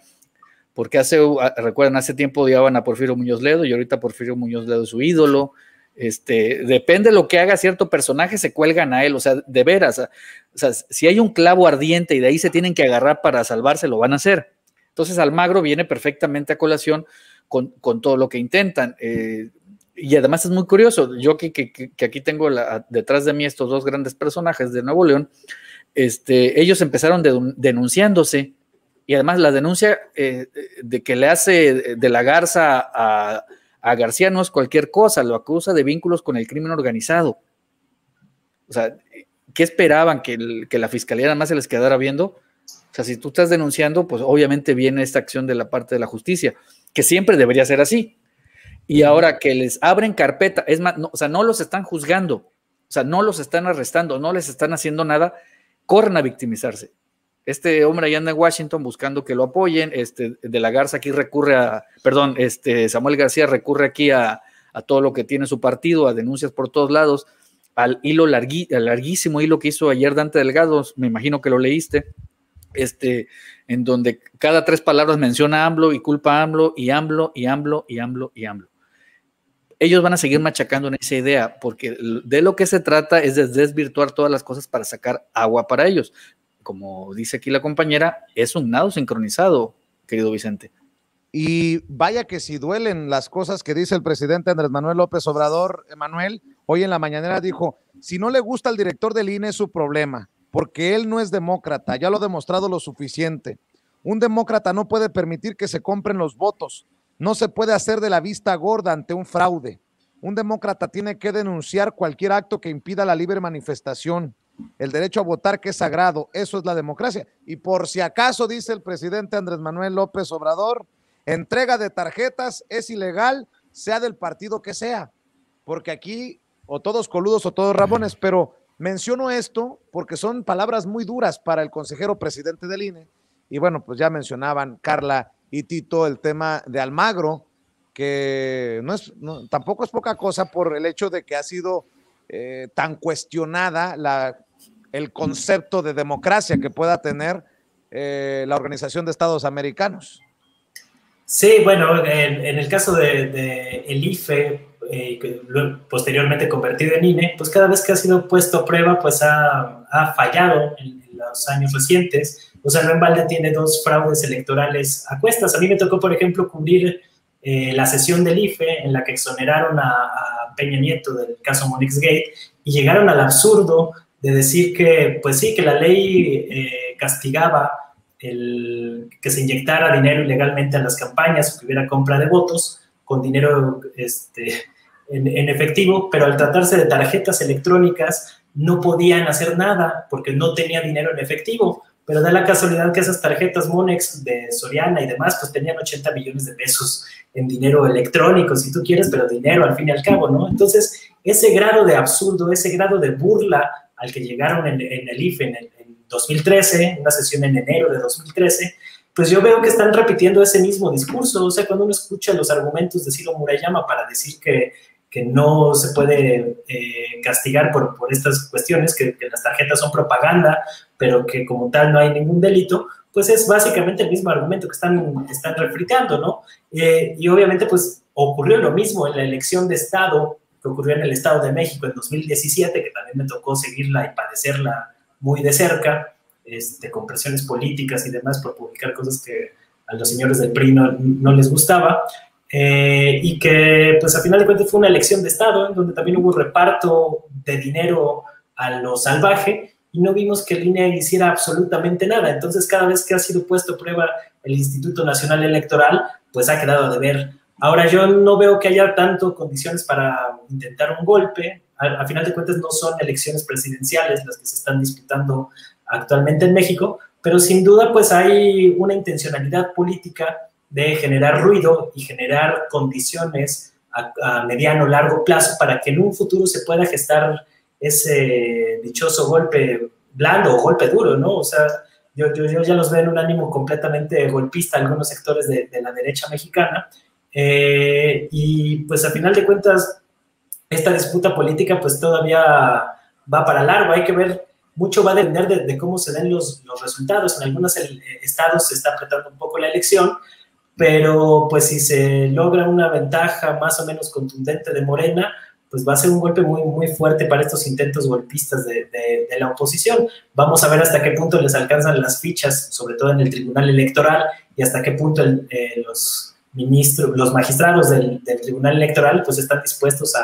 porque hace, recuerdan, hace tiempo odiaban a Porfirio Muñoz Ledo y ahorita Porfirio Muñoz Ledo es su ídolo. Este, depende de lo que haga cierto personaje, se cuelgan a él, o sea, de veras, o sea, si hay un clavo ardiente y de ahí se tienen que agarrar para salvarse, lo van a hacer. Entonces Almagro viene perfectamente a colación con, con todo lo que intentan. Eh, y además es muy curioso, yo que, que, aquí tengo detrás de mí estos dos grandes personajes de Nuevo León, este, ellos empezaron de, denunciándose y además la denuncia eh, de que le hace de la Garza a, García no es cualquier cosa, lo acusa de vínculos con el crimen organizado. O sea, ¿qué esperaban? ¿Que, que la fiscalía nada más se les quedara viendo? O sea, si tú estás denunciando, pues obviamente viene esta acción de la parte de la justicia, que siempre debería ser así. Y ahora que les abren carpeta, es más, no, o sea, no los están juzgando, o sea, no los están arrestando, no les están haciendo nada, corren a victimizarse. Este hombre allá anda en Washington buscando que lo apoyen, este, de la Garza aquí recurre a, perdón, este, Samuel García recurre aquí a, todo lo que tiene su partido, a denuncias por todos lados, al hilo al larguísimo hilo que hizo ayer Dante Delgado, me imagino que lo leíste, este, en donde cada tres palabras menciona AMLO y culpa a AMLO y AMLO y AMLO y AMLO y AMLO ellos van a seguir machacando en esa idea, porque de lo que se trata es de desvirtuar todas las cosas para sacar agua para ellos. Como dice aquí la compañera, es un nado sincronizado, querido Vicente. Y vaya que si duelen las cosas que dice el presidente Andrés Manuel López Obrador, Emanuel, hoy en la mañanera dijo, si no le gusta al director del INE es su problema, porque él no es demócrata, ya lo ha demostrado lo suficiente. Un demócrata no puede permitir que se compren los votos, no se puede hacer de la vista gorda ante un fraude. Un demócrata tiene que denunciar cualquier acto que impida la libre manifestación. El derecho a votar que es sagrado, eso es la democracia. Y por si acaso, dice el presidente Andrés Manuel López Obrador, entrega de tarjetas es ilegal, sea del partido que sea, porque aquí o todos coludos o todos rabones, pero menciono esto porque son palabras muy duras para el consejero presidente del INE. Y bueno, pues ya mencionaban Carla y Tito el tema de Almagro, que no es, tampoco es poca cosa por el hecho de que ha sido eh, tan cuestionada la, el concepto de democracia que pueda tener eh, la Organización de Estados Americanos. Sí, bueno, en, el caso de, de el IFE, eh, posteriormente convertido en INE, pues cada vez que ha sido puesto a prueba, pues ha, ha fallado en, los años recientes. O sea, no en balde tiene dos fraudes electorales a cuestas. A mí me tocó, por ejemplo, cubrir eh, la sesión del IFE en la que exoneraron a, Peña Nieto del caso Monix Gate y llegaron al absurdo de decir que, pues sí, que la ley eh, castigaba el, que se inyectara dinero ilegalmente a las campañas o que hubiera compra de votos con dinero este, en, efectivo, pero al tratarse de tarjetas electrónicas no podían hacer nada porque no tenía dinero en efectivo. Pero da la casualidad que esas tarjetas Monex de Soriana y demás, pues tenían 80 millones de pesos en dinero electrónico, si tú quieres, pero dinero al fin y al cabo, ¿no? Entonces, ese grado de absurdo, ese grado de burla al que llegaron en, el IFE en, el, en 2013, una sesión en enero de 2013, pues yo veo que están repitiendo ese mismo discurso. O sea, cuando uno escucha los argumentos de Ciro Murayama para decir que, que no se puede eh, castigar por, por estas cuestiones, que, que, las tarjetas son propaganda, pero que como tal no hay ningún delito, pues es básicamente el mismo argumento que están, están refritando, ¿no? Eh, y obviamente, pues ocurrió lo mismo en la elección de Estado que ocurrió en el Estado de México en 2017, que también me tocó seguirla y padecerla muy de cerca, este, con presiones políticas y demás por publicar cosas que a los señores del PRI no, no les gustaba. Eh, y que pues a final de cuentas fue una elección de Estado en donde también hubo reparto de dinero a lo salvaje y no vimos que el INE hiciera absolutamente nada. Entonces cada vez que ha sido puesto a prueba el Instituto Nacional Electoral, pues ha quedado de ver. Ahora yo no veo que haya tanto condiciones para intentar un golpe. A, final de cuentas no son elecciones presidenciales las que se están disputando actualmente en México, pero sin duda pues hay una intencionalidad política de generar ruido y generar condiciones a, mediano largo plazo para que en un futuro se pueda gestar ese dichoso golpe blando o golpe duro, ¿no? O sea, yo, yo, ya los veo en un ánimo completamente golpista algunos sectores de, la derecha mexicana. Eh, y pues a final de cuentas, esta disputa política pues todavía va para largo. Hay que ver, mucho va a depender de, cómo se den los, los, resultados. En algunos eh, estados se está apretando un poco la elección, pero pues si se logra una ventaja más o menos contundente de Morena, pues va a ser un golpe muy, muy fuerte para estos intentos golpistas de, la oposición. Vamos a ver hasta qué punto les alcanzan las fichas, sobre todo en el Tribunal Electoral, y hasta qué punto eh, los ministros, los magistrados del, Tribunal Electoral, pues están dispuestos a,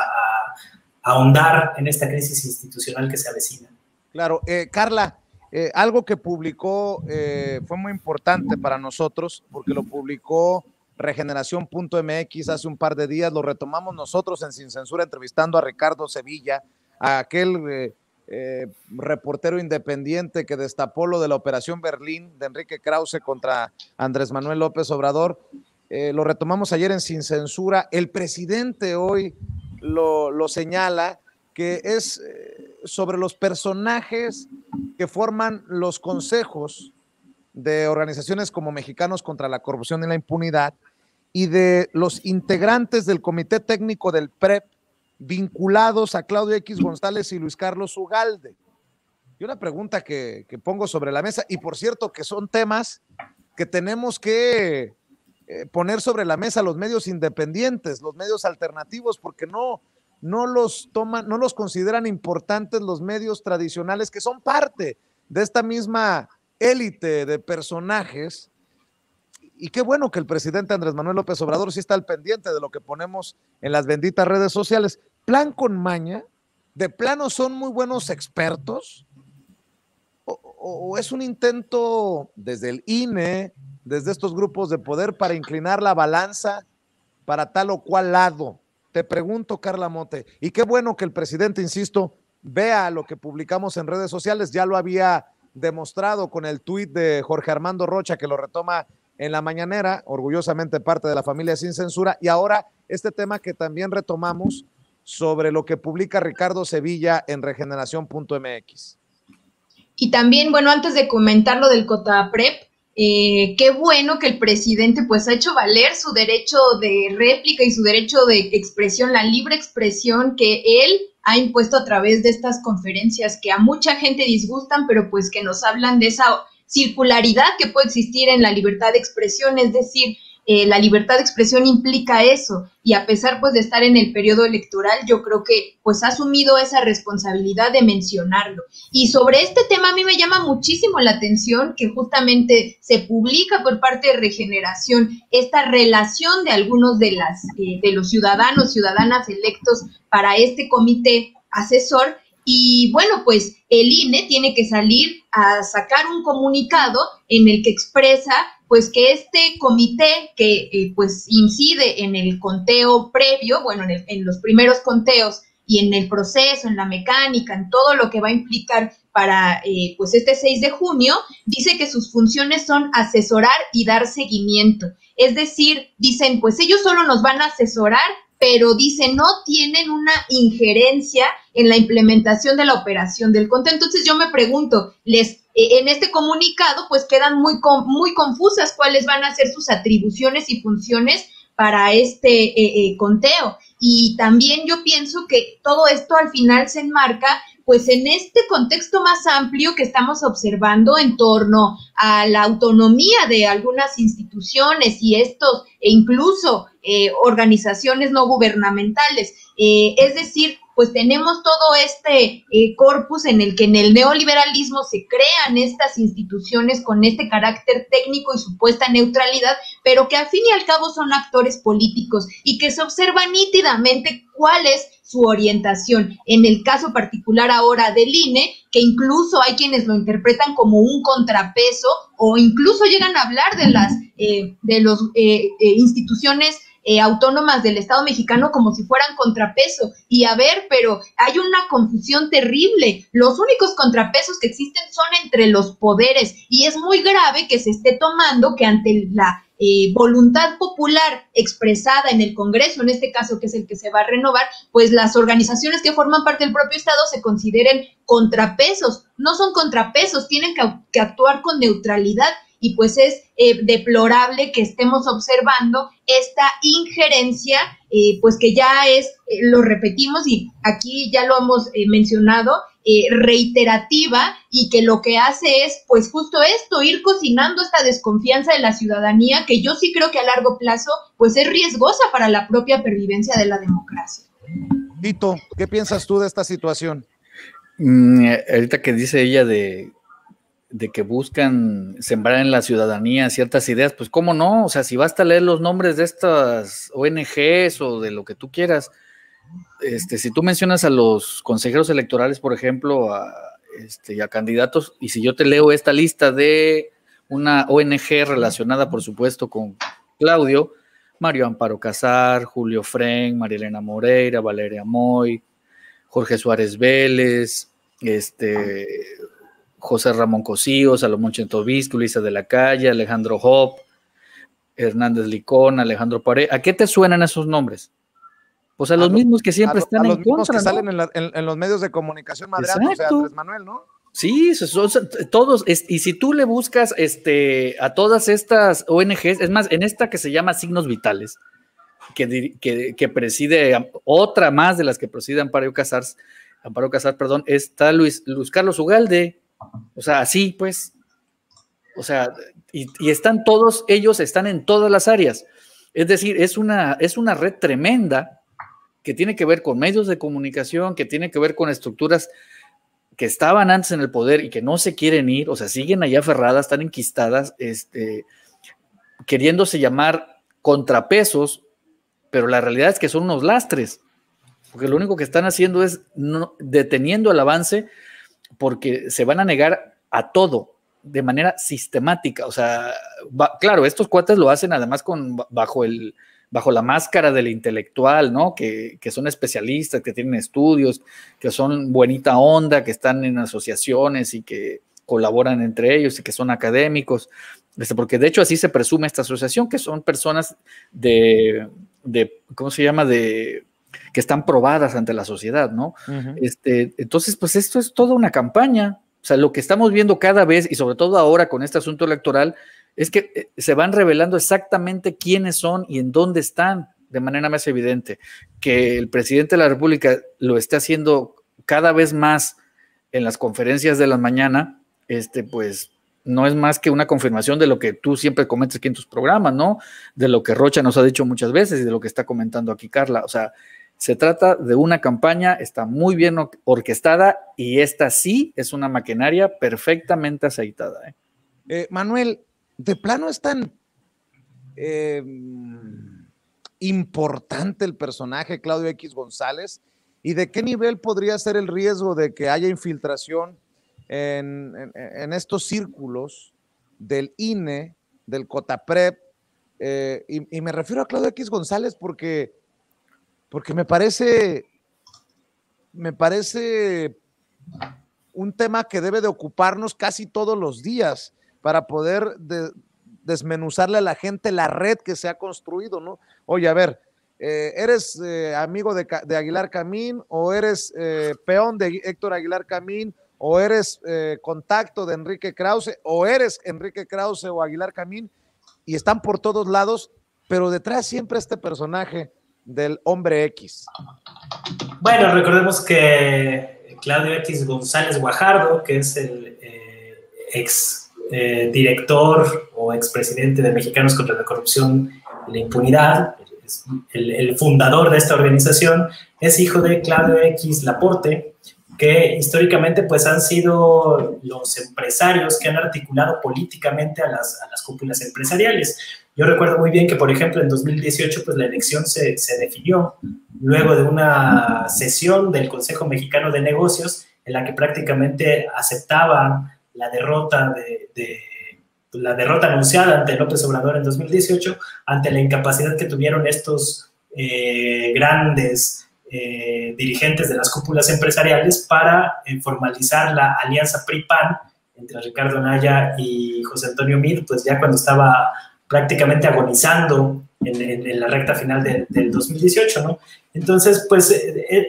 ahondar en esta crisis institucional que se avecina. Claro, eh, Carla, eh, algo que publicó eh, fue muy importante para nosotros porque lo publicó regeneración.mx hace un par de días, lo retomamos nosotros en Sin Censura entrevistando a Ricardo Sevilla, a aquel eh, reportero independiente que destapó lo de la Operación Berlín de Enrique Krause contra Andrés Manuel López Obrador. lo retomamos ayer en Sin Censura. El presidente hoy lo señala que es sobre los personajes que forman los consejos de organizaciones como Mexicanos contra la Corrupción y la Impunidad y de los integrantes del Comité Técnico del PREP vinculados a Claudio X González y Luis Carlos Ugalde. Y una pregunta que, pongo sobre la mesa, y por cierto que son temas que tenemos que eh, poner sobre la mesa los medios independientes, los medios alternativos, porque no, no los toman, no los consideran importantes los medios tradicionales que son parte de esta misma élite de personajes. Y qué bueno que el presidente Andrés Manuel López Obrador sí está al pendiente de lo que ponemos en las benditas redes sociales. Plan con maña, de plano son muy buenos expertos, o, es un intento desde el INE, desde estos grupos de poder para inclinar la balanza para tal o cual lado. Te pregunto, Carla Mote, y qué bueno que el presidente, insisto, vea lo que publicamos en redes sociales, ya lo había demostrado con el tuit de Jorge Armando Rocha, que lo retoma en la mañanera, orgullosamente parte de la familia sin censura, y ahora este tema que también retomamos sobre lo que publica Ricardo Sevilla en regeneración.mx. Y también, bueno, antes de comentar lo del COTAPREP, eh, qué bueno que el presidente pues ha hecho valer su derecho de réplica y su derecho de expresión, la libre expresión que él ha impuesto a través de estas conferencias que a mucha gente disgustan, pero pues que nos hablan de esa circularidad que puede existir en la libertad de expresión, es decir, eh, la libertad de expresión implica eso y a pesar pues de estar en el periodo electoral yo creo que pues ha asumido esa responsabilidad de mencionarlo. Y sobre este tema a mí me llama muchísimo la atención que justamente se publica por parte de Regeneración esta relación de algunos de las eh, de los ciudadanos ciudadanas electos para este comité asesor y bueno, pues el INE tiene que salir a sacar un comunicado en el que expresa pues que este comité que eh, pues incide en el conteo previo, bueno, en, los primeros conteos y en el proceso, en la mecánica, en todo lo que va a implicar para eh, pues este 6 de junio, dice que sus funciones son asesorar y dar seguimiento. Es decir, dicen, pues ellos solo nos van a asesorar, pero dicen, no tienen una injerencia en la implementación de la operación del conteo. Entonces yo me pregunto, les eh, en este comunicado pues quedan muy, muy confusas cuáles van a ser sus atribuciones y funciones para este eh, eh, conteo. Y también yo pienso que todo esto al final se enmarca pues en este contexto más amplio que estamos observando en torno a la autonomía de algunas instituciones y estos, e incluso eh, organizaciones no gubernamentales. Eh, es decir, pues tenemos todo este eh, corpus en el que en el neoliberalismo se crean estas instituciones con este carácter técnico y supuesta neutralidad, pero que al fin y al cabo son actores políticos y que se observa nítidamente cuál es su orientación. En el caso particular ahora del INE, que incluso hay quienes lo interpretan como un contrapeso o incluso llegan a hablar de las eh, de los eh, instituciones eh, autónomas del Estado mexicano como si fueran contrapeso. Y a ver, pero hay una confusión terrible. Los únicos contrapesos que existen son entre los poderes y es muy grave que se esté tomando que ante la eh, voluntad popular expresada en el Congreso, en este caso que es el que se va a renovar, pues las organizaciones que forman parte del propio Estado se consideren contrapesos. No son contrapesos, tienen que, que actuar con neutralidad y pues es eh, deplorable que estemos observando esta injerencia, eh, pues que ya es, eh, lo repetimos y aquí ya lo hemos mencionado, reiterativa y que lo que hace es, pues justo esto, ir cocinando esta desconfianza de la ciudadanía que yo sí creo que a largo plazo, pues es riesgosa para la propia pervivencia de la democracia. Tito, ¿qué piensas tú de esta situación? Mm, ahorita que dice ella de de que buscan sembrar en la ciudadanía ciertas ideas, pues cómo no, o sea, si basta leer los nombres de estas ONGs o de lo que tú quieras, este, si tú mencionas a los consejeros electorales, por ejemplo, a, este, a candidatos, y si yo te leo esta lista de una ONG relacionada, por supuesto, con Claudio, Mario Amparo Casar, Julio Fren, María Elena Moreira, Valeria Moy, Jorge Suárez Vélez, este, José Ramón Cosío, Salomón Chentovisco, Luisa de la Calle, Alejandro Hop, Hernández Licón, Alejandro Paré. ¿A qué te suenan esos nombres? Pues a, los mismos que siempre están en contra. que salen en, los medios de comunicación madreados, o sea, Andrés Manuel, ¿no? Sí, son, todos, y si tú le buscas este, a todas estas ONGs, es más, en esta que se llama Signos Vitales, que, que, preside otra más de las que preside Amparo Casar, Amparo Casar, perdón, está Luis, Luis Carlos Ugalde, o sea, así pues. O sea, y, están todos, ellos están en todas las áreas. Es decir, es una, es una red tremenda que tiene que ver con medios de comunicación, que tiene que ver con estructuras que estaban antes en el poder y que no se quieren ir, o sea, siguen allá aferradas, están enquistadas, este, queriéndose llamar contrapesos, pero la realidad es que son unos lastres, porque lo único que están haciendo es deteniendo el avance porque se van a negar a todo de manera sistemática. O sea, claro, estos cuates lo hacen además con bajo el bajo la máscara del intelectual, ¿no? Que, son especialistas, que tienen estudios, que son buenita onda, que están en asociaciones y que colaboran entre ellos y que son académicos, este, porque de hecho así se presume esta asociación, que son personas de, de ¿cómo se llama? De que están probadas ante la sociedad, ¿no? este, entonces, pues esto es toda una campaña. O sea, lo que estamos viendo cada vez, y sobre todo ahora con este asunto electoral, es que eh, se van revelando exactamente quiénes son y en dónde están de manera más evidente. Que el presidente de la República lo esté haciendo cada vez más en las conferencias de la mañana, este, pues no es más que una confirmación de lo que tú siempre comentas aquí en tus programas, ¿no? De lo que Rocha nos ha dicho muchas veces y de lo que está comentando aquí Carla. O sea, se trata de una campaña, está muy bien orquestada y esta sí es una maquinaria perfectamente aceitada. ¿eh? Eh, Manuel, de plano es tan eh, importante el personaje Claudio X González y de qué nivel podría ser el riesgo de que haya infiltración en, estos círculos del INE, del COTAPREP, y, y me refiero a Claudio X González porque porque me parece, me parece un tema que debe de ocuparnos casi todos los días para poder desmenuzarle a la gente la red que se ha construido, ¿no? Oye, a ver, eh, ¿eres eh, amigo de, Aguilar Camín o eres eh, peón de Héctor Aguilar Camín o eres contacto de Enrique Krause o eres Enrique Krause o Aguilar Camín y están por todos lados, pero detrás siempre este personaje del hombre X? Bueno, recordemos que Claudio X González Guajardo, que es el ex director o expresidente de Mexicanos contra la Corrupción y la Impunidad, el, fundador de esta organización, es hijo de Claudio X Laporte, que históricamente pues han sido los empresarios que han articulado políticamente a las cúpulas empresariales. Yo recuerdo muy bien que, por ejemplo, en 2018 pues la elección se, se definió luego de una sesión del Consejo Mexicano de Negocios en la que prácticamente aceptaba la derrota de, de la derrota anunciada ante López Obrador en 2018, ante la incapacidad que tuvieron estos eh, grandes eh, dirigentes de las cúpulas empresariales para eh, formalizar la alianza PRI-PAN entre Ricardo Anaya y José Antonio Mir, pues ya cuando estaba prácticamente agonizando en, la recta final del 2018, ¿no? Entonces, pues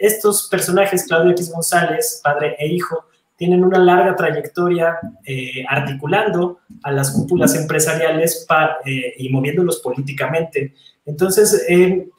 estos personajes, Claudio X González, padre e hijo, tienen una larga trayectoria eh, articulando a las cúpulas empresariales eh, y moviéndolos políticamente. Entonces, eh,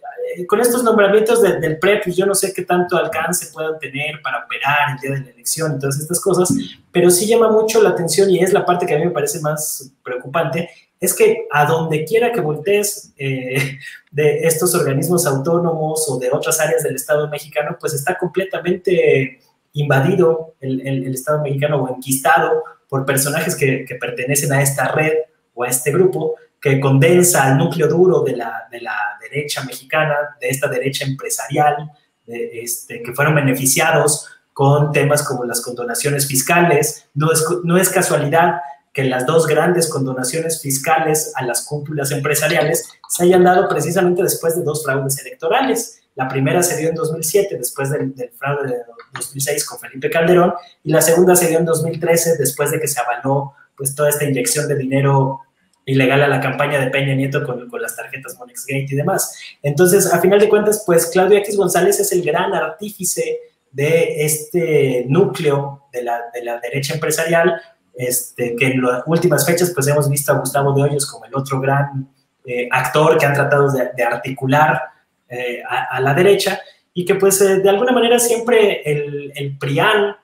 con estos nombramientos del PREP, pues yo no sé qué tanto alcance puedan tener para operar el día de la elección y todas estas cosas, pero sí llama mucho la atención y es la parte que a mí me parece más preocupante, es que a donde quiera que voltees de estos organismos autónomos o de otras áreas del Estado mexicano, pues está completamente invadido el, Estado mexicano o enquistado por personajes que, pertenecen a esta red o a este grupo que condensa el núcleo duro de la, de la derecha mexicana, de esta derecha empresarial, este, que fueron beneficiados con temas como las condonaciones fiscales. No es, no es casualidad que las dos grandes condonaciones fiscales a las cúpulas empresariales se hayan dado precisamente después de dos fraudes electorales. La primera se dio en 2007, después del, fraude de 2006 con Felipe Calderón, y la segunda se dio en 2013, después de que se avaló pues, toda esta inyección de dinero ilegal a la campaña de Peña Nieto con, con las tarjetas Monex Gate y demás. Entonces, a final de cuentas, pues Claudio X González es el gran artífice de este núcleo de la, de la derecha empresarial, este, que en las últimas fechas pues hemos visto a Gustavo de Hoyos como el otro gran eh, actor que han tratado de, de articular eh, a, la derecha y que pues eh, de alguna manera siempre el, el, PRIAN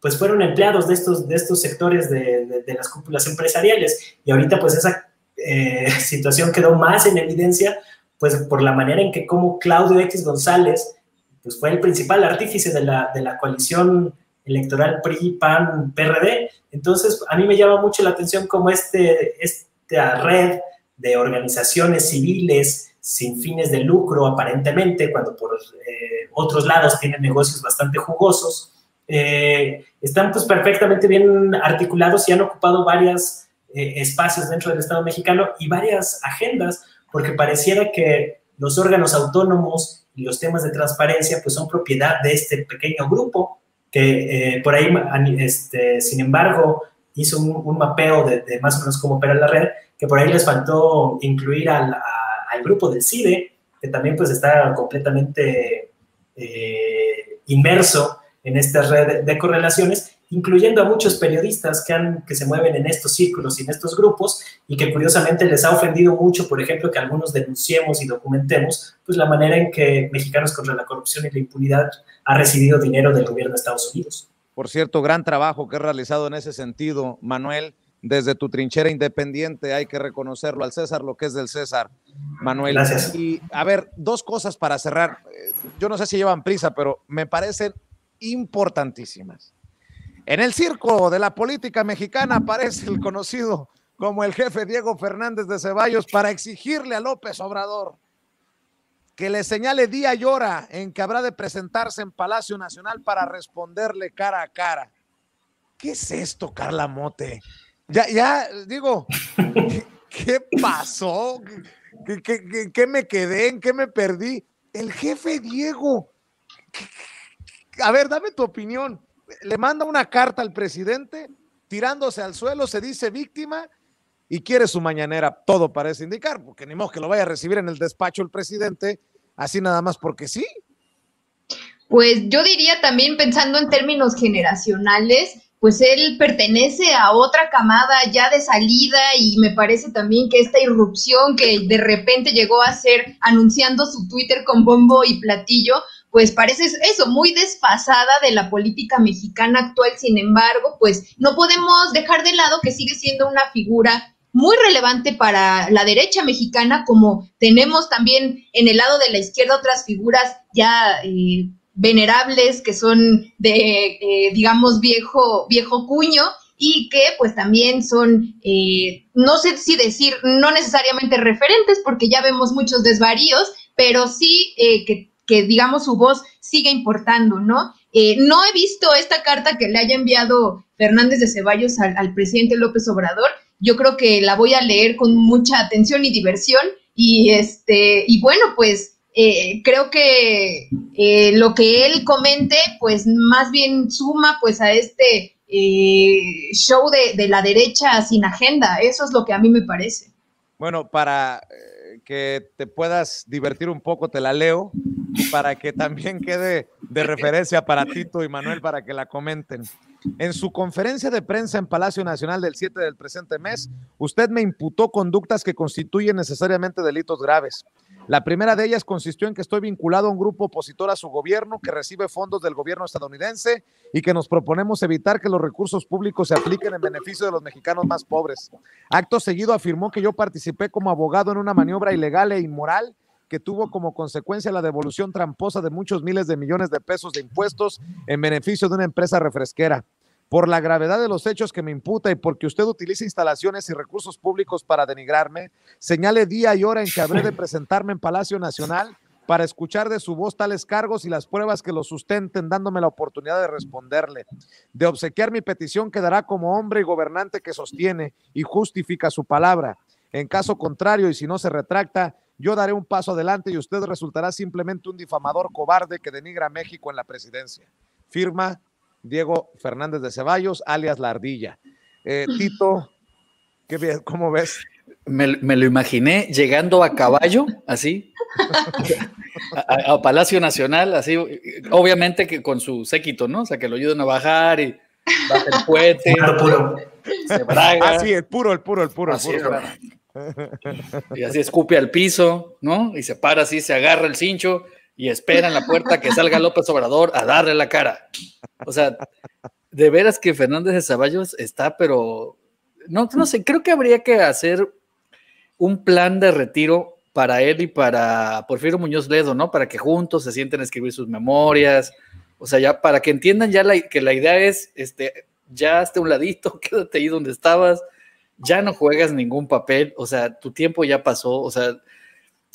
pues fueron empleados de estos, de estos sectores de, de, las cúpulas empresariales. Y ahorita pues esa situación quedó más en evidencia pues por la manera en que como Claudio X González pues fue el principal artífice de la, de la coalición electoral PRI, PAN, PRD. Entonces, a mí me llama mucho la atención como este, esta red de organizaciones civiles sin fines de lucro aparentemente, cuando por eh, otros lados tienen negocios bastante jugosos, eh, están pues perfectamente bien articulados y han ocupado varios eh, espacios dentro del Estado mexicano y varias agendas, porque pareciera que los órganos autónomos y los temas de transparencia pues son propiedad de este pequeño grupo que por ahí, este, sin embargo, hizo un, mapeo de, más o menos cómo opera la red, que por ahí les faltó incluir al, al grupo del CIDE, que también pues está completamente eh, inmerso en esta red de correlaciones, incluyendo a muchos periodistas que, han, que se mueven en estos círculos y en estos grupos y que curiosamente les ha ofendido mucho, por ejemplo, que algunos denunciemos y documentemos pues la manera en que Mexicanos contra la Corrupción y la Impunidad ha recibido dinero del gobierno de Estados Unidos. Por cierto, gran trabajo que ha realizado en ese sentido, Manuel desde tu trinchera independiente, hay que reconocerlo al César, lo que es del César, Manuel. Gracias. Y a ver, dos cosas para cerrar. Eh, yo no sé si llevan prisa, pero me parecen importantísimas. En el circo de la política mexicana aparece el conocido como el jefe Diego Fernández de Ceballos para exigirle a López Obrador que le señale día y hora en que habrá de presentarse en Palacio Nacional para responderle cara a cara. ¿Qué es esto, Carla Mote? Ya, ya, digo, ¿qué, pasó? ¿Qué, me quedé? ¿En qué me perdí? El jefe Diego. A ver, dame tu opinión. Le manda una carta al presidente tirándose al suelo, se dice víctima y quiere su mañanera. Todo parece indicar, porque ni modo que lo vaya a recibir en el despacho el presidente, así nada más porque sí. Pues yo diría también pensando en términos generacionales, pues él pertenece a otra camada ya de salida y me parece también que esta irrupción que de repente llegó a ser anunciando su Twitter con bombo y platillo, pues parece eso, muy desfasada de la política mexicana actual. Sin embargo, pues no podemos dejar de lado que sigue siendo una figura muy relevante para la derecha mexicana, como tenemos también en el lado de la izquierda otras figuras ya eh, venerables que son de, eh, digamos, viejo, viejo cuño y que pues también son, eh, no sé si decir, no necesariamente referentes, porque ya vemos muchos desvaríos, pero sí que que digamos su voz sigue importando, ¿no? No he visto esta carta que le haya enviado Fernández de Ceballos al, presidente López Obrador. Yo creo que la voy a leer con mucha atención y diversión. Y este, y bueno, pues eh, creo que eh, lo que él comente, pues más bien suma pues a este show de, de la derecha sin agenda. Eso es lo que a mí me parece. Bueno, para que te puedas divertir un poco, te la leo para que también quede de referencia para Tito y Manuel para que la comenten. En su conferencia de prensa en Palacio Nacional del 7 del presente mes, usted me imputó conductas que constituyen necesariamente delitos graves. La primera de ellas consistió en que estoy vinculado a un grupo opositor a su gobierno que recibe fondos del gobierno estadounidense y que nos proponemos evitar que los recursos públicos se apliquen en beneficio de los mexicanos más pobres. Acto seguido afirmó que yo participé como abogado en una maniobra ilegal e inmoral que tuvo como consecuencia la devolución tramposa de muchos miles de millones de pesos de impuestos en beneficio de una empresa refresquera. Por la gravedad de los hechos que me imputa y porque usted utiliza instalaciones y recursos públicos para denigrarme, señale día y hora en que habré de presentarme en Palacio Nacional para escuchar de su voz tales cargos y las pruebas que lo sustenten, dándome la oportunidad de responderle. De obsequiar mi petición quedará como hombre y gobernante que sostiene y justifica su palabra. En caso contrario, y si no se retracta, yo daré un paso adelante y usted resultará simplemente un difamador cobarde que denigra a México en la presidencia. Firma Diego Fernández de Ceballos, alias La Ardilla. Eh, Tito, ¿qué, ¿cómo ves? Me, lo imaginé llegando a caballo, así, a, Palacio Nacional, así, obviamente que con su séquito, ¿no? O sea, que lo ayuden a bajar y baja el puente. puro. Se braga. Ah, el puro, el puro, el puro. El puro. Y así escupe al piso, ¿no? Y se para así, se agarra el cincho y espera en la puerta que salga López Obrador a darle la cara. O sea, de veras que Fernández de Ceballos está, pero no, no sé, creo que habría que hacer un plan de retiro para él y para Porfirio Muñoz Ledo, ¿no? Para que juntos se sienten a escribir sus memorias, o sea, ya para que entiendan ya que la idea es, este, ya hazte un ladito, quédate ahí donde estabas, ya no juegas ningún papel, o sea, tu tiempo ya pasó, o sea,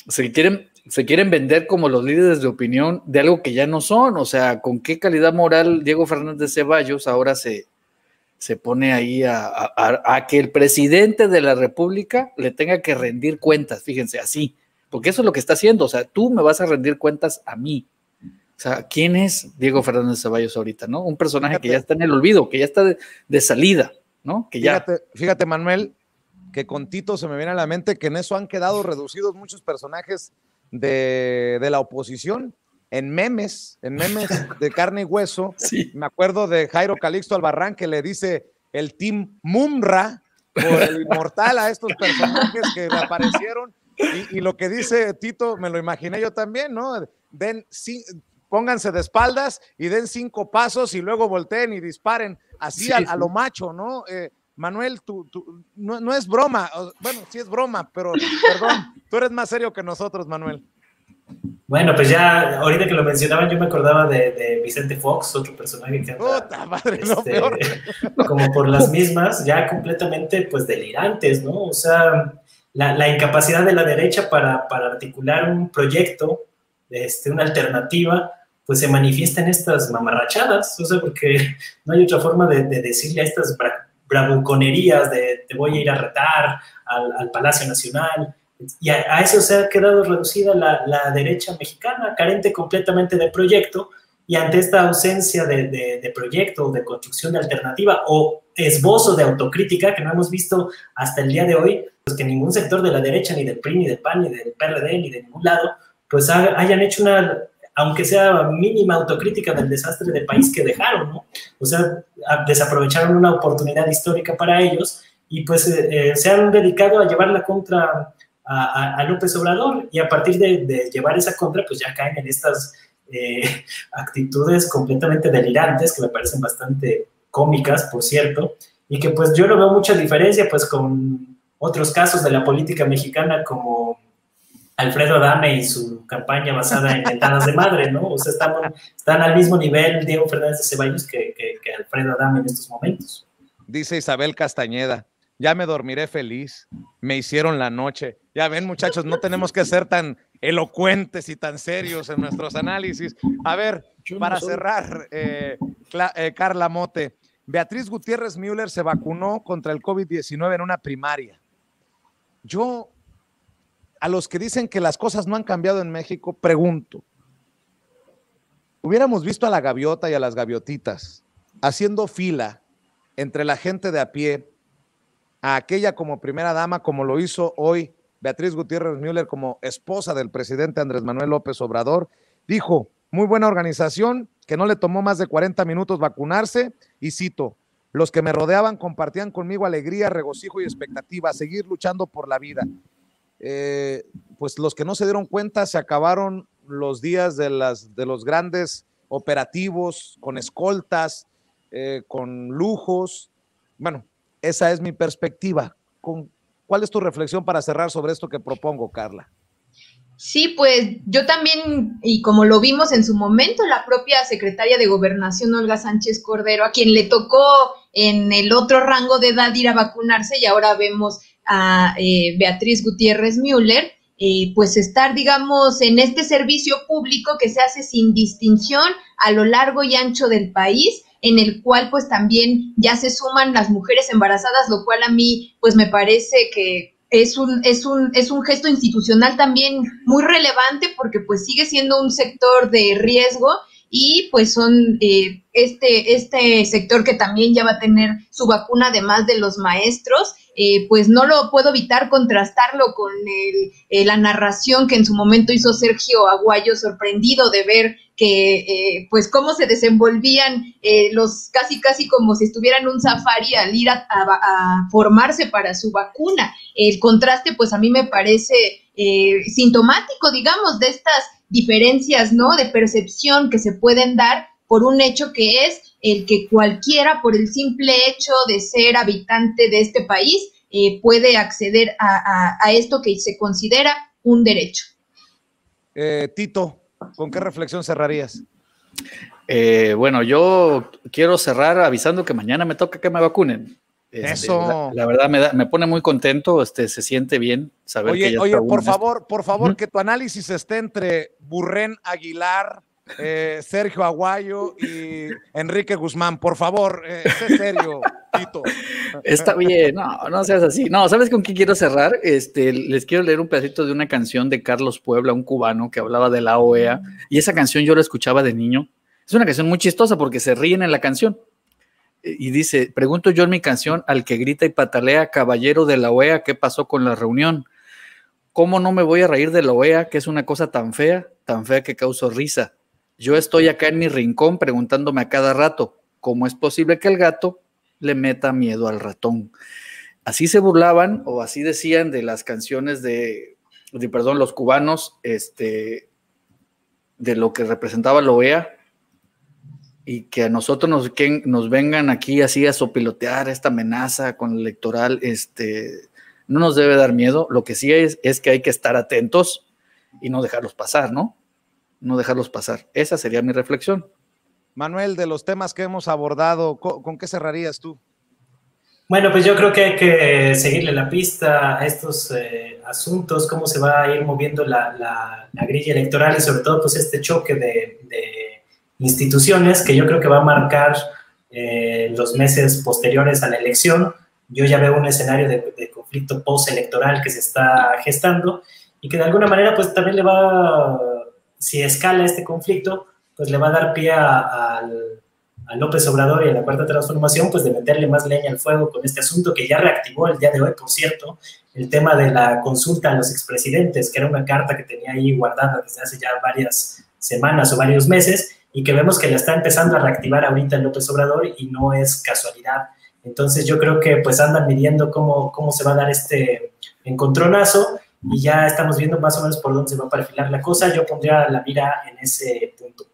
se quieren, se quieren vender como los líderes de opinión de algo que ya no son, o sea, con qué calidad moral Diego Fernández Ceballos ahora se, se pone ahí a, a, que el presidente de la República le tenga que rendir cuentas, fíjense, así, porque eso es lo que está haciendo, o sea, tú me vas a rendir cuentas a mí. O sea, ¿quién es Diego Fernández Ceballos ahorita, no? Un personaje que ya está en el olvido, que ya está de salida. ¿No? Que ya... Fíjate, Manuel, que con Tito se me viene a la mente que en eso han quedado reducidos muchos personajes de, la oposición en memes, en memes de carne y hueso. Me acuerdo de Jairo Calixto Albarrán que le dice el Team Mumra por el inmortal a estos personajes que aparecieron. Y, lo que dice Tito, me lo imaginé yo también, ¿no? Den, pónganse de espaldas y den cinco pasos y luego volteen y disparen así a, lo macho, ¿no? Eh, Manuel, tú, no, es broma, bueno, sí es broma, pero perdón, tú eres más serio que nosotros, Manuel. Bueno, pues ya, ahorita que lo mencionaban, yo me acordaba de, Vicente Fox, otro personaje que anda, madre, no, este, peor. como por las mismas, ya completamente, pues, delirantes, ¿no? O sea, la, incapacidad de la derecha para, para articular un proyecto, este, una alternativa, pues se manifiesta en estas mamarrachadas, o sea, porque no hay otra forma de, decirle a estas bravuconerías de te voy a ir a retar al, Palacio Nacional, y a, eso se ha quedado reducida la, derecha mexicana, carente completamente de proyecto, y ante esta ausencia de proyecto, de construcción de alternativa o esbozo de autocrítica que no hemos visto hasta el día de hoy, pues que ningún sector de la derecha, ni del PRI, ni del PAN, ni del PRD, ni de ningún lado, pues hayan hecho una aunque sea mínima autocrítica del desastre de país que dejaron, ¿no? O sea, desaprovecharon una oportunidad histórica para ellos y pues eh, eh, se han dedicado a llevar la contra a, López Obrador y a partir de, llevar esa contra, pues ya caen en estas eh, actitudes completamente delirantes que me parecen bastante cómicas, por cierto, y que pues yo no veo mucha diferencia pues con otros casos de la política mexicana como Alfredo Adame y su campaña basada en mentadas de madre, ¿no? O sea, están, están al mismo nivel Diego Fernández de Ceballos que, que Alfredo Adame en estos momentos. Dice Isabel Castañeda, ya me dormiré feliz, me hicieron la noche. Ya ven, muchachos, no tenemos que ser tan elocuentes y tan serios en nuestros análisis. A ver, para cerrar, eh, eh, Carla Mote, Beatriz Gutiérrez Müller se vacunó contra el COVID-19 en una primaria. Yo, a los que dicen que las cosas no han cambiado en México, pregunto, hubiéramos visto a la gaviota y a las gaviotitas haciendo fila entre la gente de a pie, a aquella como primera dama, como lo hizo hoy Beatriz Gutiérrez Müller como esposa del presidente Andrés Manuel López Obrador, dijo, muy buena organización, que no le tomó más de 40 minutos vacunarse, y cito, los que me rodeaban compartían conmigo alegría, regocijo y expectativa, seguir luchando por la vida. Eh, pues los que no se dieron cuenta, se acabaron los días de, las, de los grandes operativos con escoltas, eh, con lujos. Bueno, esa es mi perspectiva. ¿Con, ¿Cuál es tu reflexión para cerrar sobre esto que propongo, Carla? Sí, pues yo también, y como lo vimos en su momento, la propia secretaria de Gobernación, Olga Sánchez Cordero, a quien le tocó en el otro rango de edad ir a vacunarse, y ahora vemos a eh, Beatriz Gutiérrez Müller, eh, pues estar, digamos, en este servicio público que se hace sin distinción a lo largo y ancho del país en el cual pues también ya se suman las mujeres embarazadas, lo cual a mí pues me parece que es un, es un, es un gesto institucional también muy relevante porque pues sigue siendo un sector de riesgo y pues son eh, este, este sector que también ya va a tener su vacuna además de los maestros, eh, pues no lo puedo evitar contrastarlo con el, eh, la narración que en su momento hizo Sergio Aguayo, sorprendido de ver que eh, pues cómo se desenvolvían eh, los casi casi como si estuvieran un safari al ir a, formarse para su vacuna. El contraste pues a mí me parece eh, sintomático, digamos, de estas diferencias, ¿no? De percepción que se pueden dar por un hecho que es el que cualquiera, por el simple hecho de ser habitante de este país, puede acceder a, a, esto que se considera un derecho. Tito, ¿Con qué reflexión cerrarías? Eh, bueno, yo quiero cerrar avisando que mañana me toca que me vacunen. Este, Eso. La, verdad me, me, pone muy contento, este, se siente bien saber oye, que ya Oye, por favor, por favor, que tu análisis esté entre Burren Aguilar, eh, Sergio Aguayo y Enrique Guzmán. Por favor, eh, serio, Tito. Está bien, no, no seas así. No, ¿sabes con qué quiero cerrar? Este, les quiero leer un pedacito de una canción de Carlos Puebla, un cubano que hablaba de la OEA, y esa canción yo la escuchaba de niño. Es una canción muy chistosa porque se ríen en la canción. Y dice, pregunto yo en mi canción al que grita y patalea, caballero de la OEA, ¿qué pasó con la reunión? ¿Cómo no me voy a reír de la OEA, que es una cosa tan fea, tan fea que causó risa? Yo estoy acá en mi rincón preguntándome a cada rato, ¿cómo es posible que el gato le meta miedo al ratón? Así se burlaban o así decían de las canciones de, perdón, los cubanos, este, de lo que representaba la OEA y que a nosotros nos, que nos vengan aquí así a sopilotear esta amenaza con el electoral, este, no nos debe dar miedo. Lo que sí es, es que hay que estar atentos y no dejarlos pasar, ¿no? No dejarlos pasar. Esa sería mi reflexión. Manuel, de los temas que hemos abordado, ¿con, qué cerrarías tú? Bueno, pues yo creo que hay que seguirle la pista a estos eh, asuntos, cómo se va a ir moviendo la, grilla electoral y sobre todo pues este choque de, instituciones que yo creo que va a marcar eh, los meses posteriores a la elección. Yo ya veo un escenario de, de conflicto postelectoral que se está gestando y que de alguna manera pues también le va si escala este conflicto, pues le va a dar pie a, López Obrador y a la Cuarta Transformación, pues de meterle más leña al fuego con este asunto que ya reactivó el día de hoy, por cierto, el tema de la consulta a los expresidentes, que era una carta que tenía ahí guardada desde hace ya varias semanas o varios meses y que vemos que la está empezando a reactivar ahorita López Obrador y no es casualidad. Entonces yo creo que pues andan midiendo cómo, cómo se va a dar este encontronazo y ya estamos viendo más o menos por dónde se va a perfilar la cosa. Yo pondría la mira en ese punto.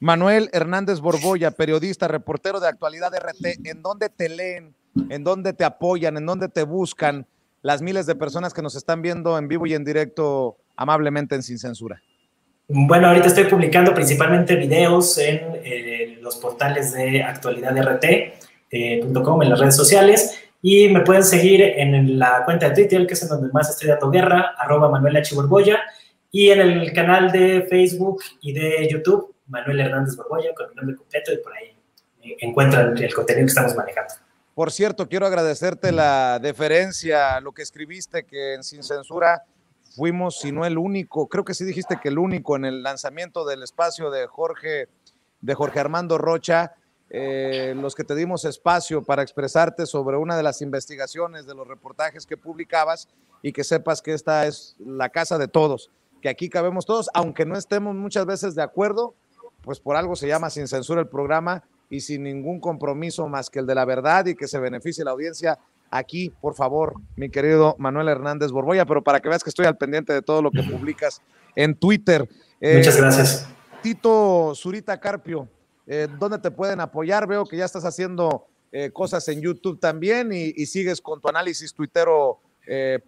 Manuel Hernández Borboya, periodista, reportero de actualidad RT, ¿en dónde te leen? ¿En dónde te apoyan? ¿En dónde te buscan las miles de personas que nos están viendo en vivo y en directo amablemente en Sin Censura? Bueno, ahorita estoy publicando principalmente videos en eh, los portales de actualidad RT.com, en las redes sociales, y me pueden seguir en la cuenta de Twitter, que es en donde más estoy dando guerra, arroba Manuel H. Borboya, y en el canal de Facebook y de YouTube, Manuel Hernández Borboya, con mi nombre completo, y por ahí encuentran el contenido que estamos manejando. Por cierto, quiero agradecerte la deferencia, lo que escribiste, que en Sin Censura fuimos, si no el único, creo que sí dijiste que el único en el lanzamiento del espacio de Jorge, de Jorge Armando Rocha, eh, los que te dimos espacio para expresarte sobre una de las investigaciones de los reportajes que publicabas y que sepas que esta es la casa de todos, que aquí cabemos todos, aunque no estemos muchas veces de acuerdo, pues por algo se llama sin censura el programa y sin ningún compromiso más que el de la verdad y que se beneficie la audiencia aquí, por favor, mi querido Manuel Hernández Borboya, pero para que veas que estoy al pendiente de todo lo que publicas en Twitter. Muchas eh, gracias. Tito Zurita Carpio, eh, ¿dónde te pueden apoyar? Veo que ya estás haciendo eh, cosas en YouTube también y, sigues con tu análisis tuitero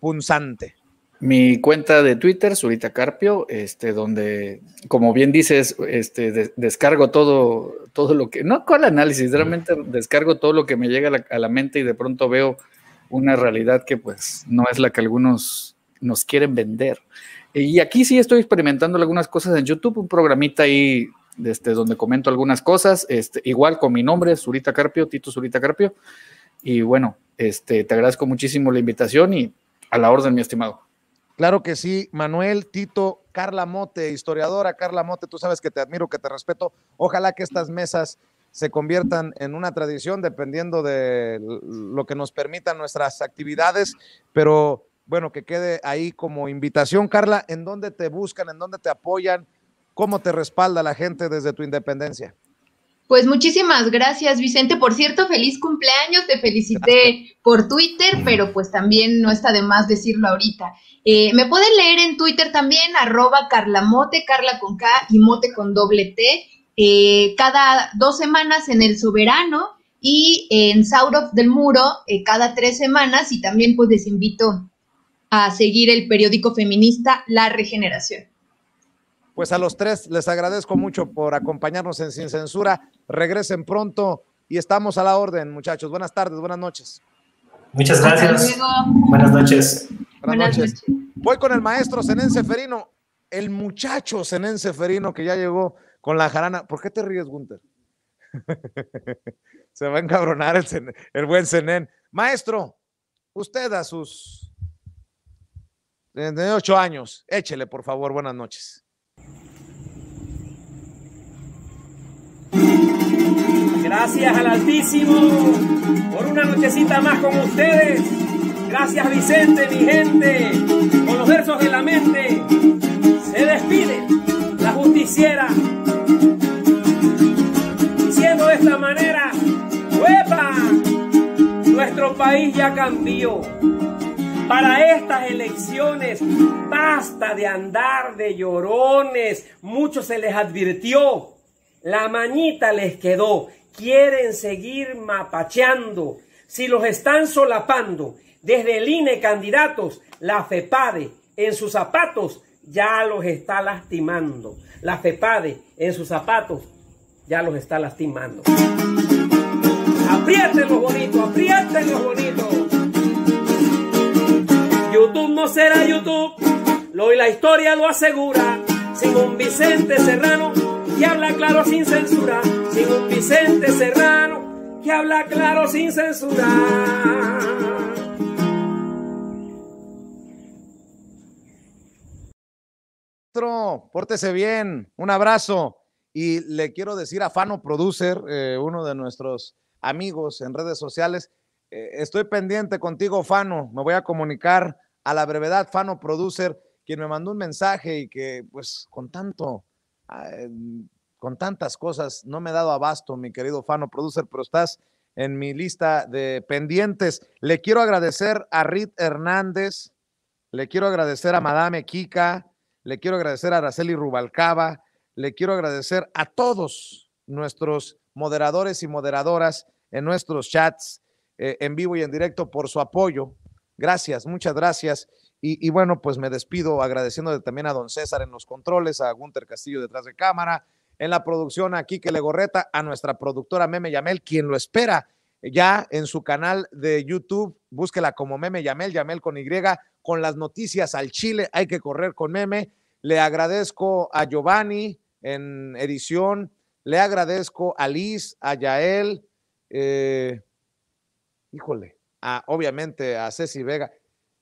punzante. Mi cuenta de Twitter, Zurita Carpio, este, donde, como bien dices, este, descargo todo, todo lo que, no con el análisis, realmente descargo todo lo que me llega a la, a la mente y de pronto veo una realidad que pues no es la que algunos nos quieren vender. Y aquí sí estoy experimentando algunas cosas en YouTube, un programita ahí este, donde comento algunas cosas, este, igual con mi nombre, Zurita Carpio, Tito Zurita Carpio. Y bueno, este, te agradezco muchísimo la invitación y a la orden, mi estimado. Claro que sí, Manuel, Tito, Carla Mote, historiadora Carla Mote, tú sabes que te admiro, que te respeto. Ojalá que estas mesas se conviertan en una tradición dependiendo de lo que nos permitan nuestras actividades, pero bueno, que quede ahí como invitación. Carla, ¿en dónde te buscan? ¿En dónde te apoyan? ¿Cómo te respalda la gente desde tu independencia? Pues muchísimas gracias, Vicente. Por cierto, feliz cumpleaños. Te felicité por Twitter, pero pues también no está de más decirlo ahorita. Eh, me pueden leer en Twitter también, arroba carlamote, carla con K y mote con doble T. Eh, cada dos semanas en El Soberano y en Saurof del Muro eh, cada tres semanas y también pues les invito a seguir el periódico feminista La Regeneración. Pues a los tres les agradezco mucho por acompañarnos en Sin Censura. Regresen pronto y estamos a la orden, muchachos. Buenas tardes, buenas noches. Muchas gracias. Buenas noches. Buenas, noches. Voy con el maestro Zenén Seferino, el muchacho Zenén Seferino que ya llegó con la jarana. ¿Por qué te ríes, Gunter? Se va a encabronar el, el buen Zenén. Maestro, usted a sus 38 años, échele, por favor, buenas noches. Gracias al Altísimo por una nochecita más con ustedes. Gracias Vicente, mi gente, con los versos de la mente. Se despide la justiciera Diciendo de esta manera, ¡huepa! Nuestro país ya cambió. Para estas elecciones basta de andar de llorones. Muchos se les advirtió. La mañita les quedó. Quieren seguir mapacheando. Si los están solapando desde el INE candidatos, la FEPADE en sus zapatos ya los está lastimando. La FEPADE en sus zapatos ya los está lastimando. Aprieten los bonitos, aprieten los bonitos. YouTube no será YouTube, lo y la historia lo asegura. Sin un Vicente Serrano que habla claro sin censura. Vicente Serrano que habla claro sin censura. Pórtese bien, un abrazo. Y le quiero decir a Fano Producer, eh, uno de nuestros amigos en redes sociales, eh, estoy pendiente contigo, Fano. Me voy a comunicar a la brevedad, Fano Producer, quien me mandó un mensaje y que, pues, con tanto, ah, con tantas cosas, no me he dado abasto, mi querido Fano Producer, pero estás en mi lista de pendientes. Le quiero agradecer a Rit Hernández, le quiero agradecer a Madame Kika, le quiero agradecer a Araceli Rubalcaba, le quiero agradecer a todos nuestros moderadores y moderadoras en nuestros chats eh, en vivo y en directo por su apoyo. Gracias, muchas gracias. Y, bueno, pues me despido agradeciendo también a don César en los controles, a Gunter Castillo detrás de cámara, en la producción a Quique Legorreta, a nuestra productora Meme Yamel, quien lo espera ya en su canal de YouTube. Búsquela como Meme Yamel, Yamel con Y, con las noticias al Chile. Hay que correr con Meme. Le agradezco a Giovanni en edición. Le agradezco a Liz, a Yael, eh, híjole, a, obviamente a Ceci Vega,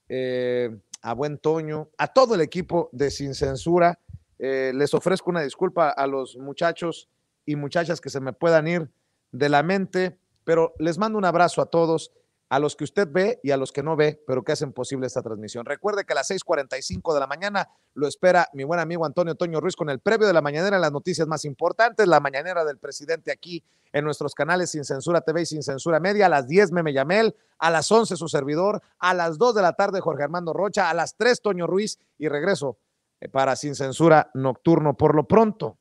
eh, a Buen Toño, a todo el equipo de Sin Censura. Eh, les ofrezco una disculpa a los muchachos y muchachas que se me puedan ir de la mente, pero les mando un abrazo a todos, a los que usted ve y a los que no ve, pero que hacen posible esta transmisión. Recuerde que a las 6:45 de la mañana lo espera mi buen amigo Antonio Toño Ruiz con el previo de la mañanera, las noticias más importantes, la mañanera del presidente aquí en nuestros canales Sin Censura TV y Sin Censura Media, a las 10 Meme Yamel, a las 11 su servidor, a las 2 de la tarde Jorge Armando Rocha, a las 3 Toño Ruiz y regreso para Sin Censura Nocturno. Por lo pronto,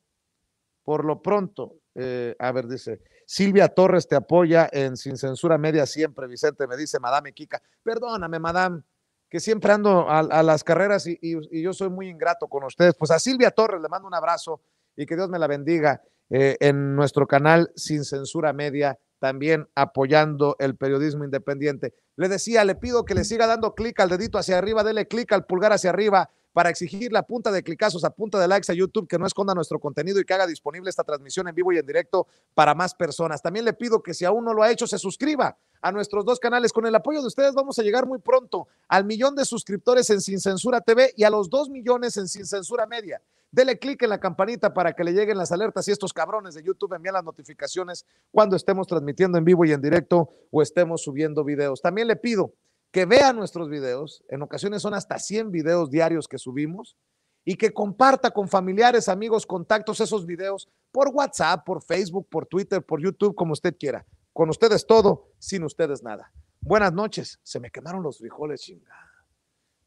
por lo pronto, eh, a ver, dice, Silvia Torres te apoya en Sin Censura Media siempre, Vicente, me dice Madame Kika. Perdóname, Madame, que siempre ando a, las carreras y, yo soy muy ingrato con ustedes. Pues a Silvia Torres le mando un abrazo y que Dios me la bendiga eh, en nuestro canal Sin Censura Media, también apoyando el periodismo independiente. Le decía, le pido que le siga dando clic al dedito hacia arriba, dele clic al pulgar hacia arriba para exigir la punta de clicazos, a punta de likes a YouTube, que no esconda nuestro contenido y que haga disponible esta transmisión en vivo y en directo para más personas. También le pido que si aún no lo ha hecho, se suscriba a nuestros dos canales. Con el apoyo de ustedes vamos a llegar muy pronto al millón de suscriptores en Sin Censura TV y a los dos millones en Sin Censura Media. Dele clic en la campanita para que le lleguen las alertas y estos cabrones de YouTube envían las notificaciones cuando estemos transmitiendo en vivo y en directo o estemos subiendo videos. También le pido que vea nuestros videos, en ocasiones son hasta 100 videos diarios que subimos, y que comparta con familiares, amigos, contactos esos videos por WhatsApp, por Facebook, por Twitter, por YouTube, como usted quiera. Con ustedes todo, sin ustedes nada. Buenas noches. Se me quemaron los frijoles, chingada.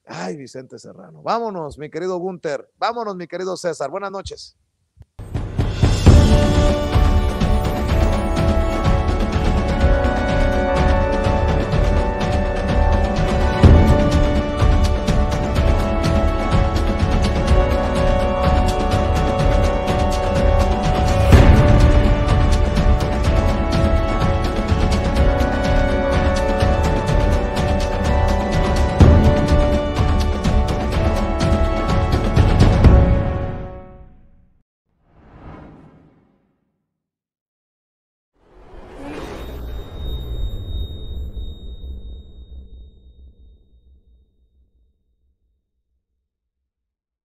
Ay, Vicente Serrano. Vámonos, mi querido Gunter. Vámonos, mi querido César. Buenas noches.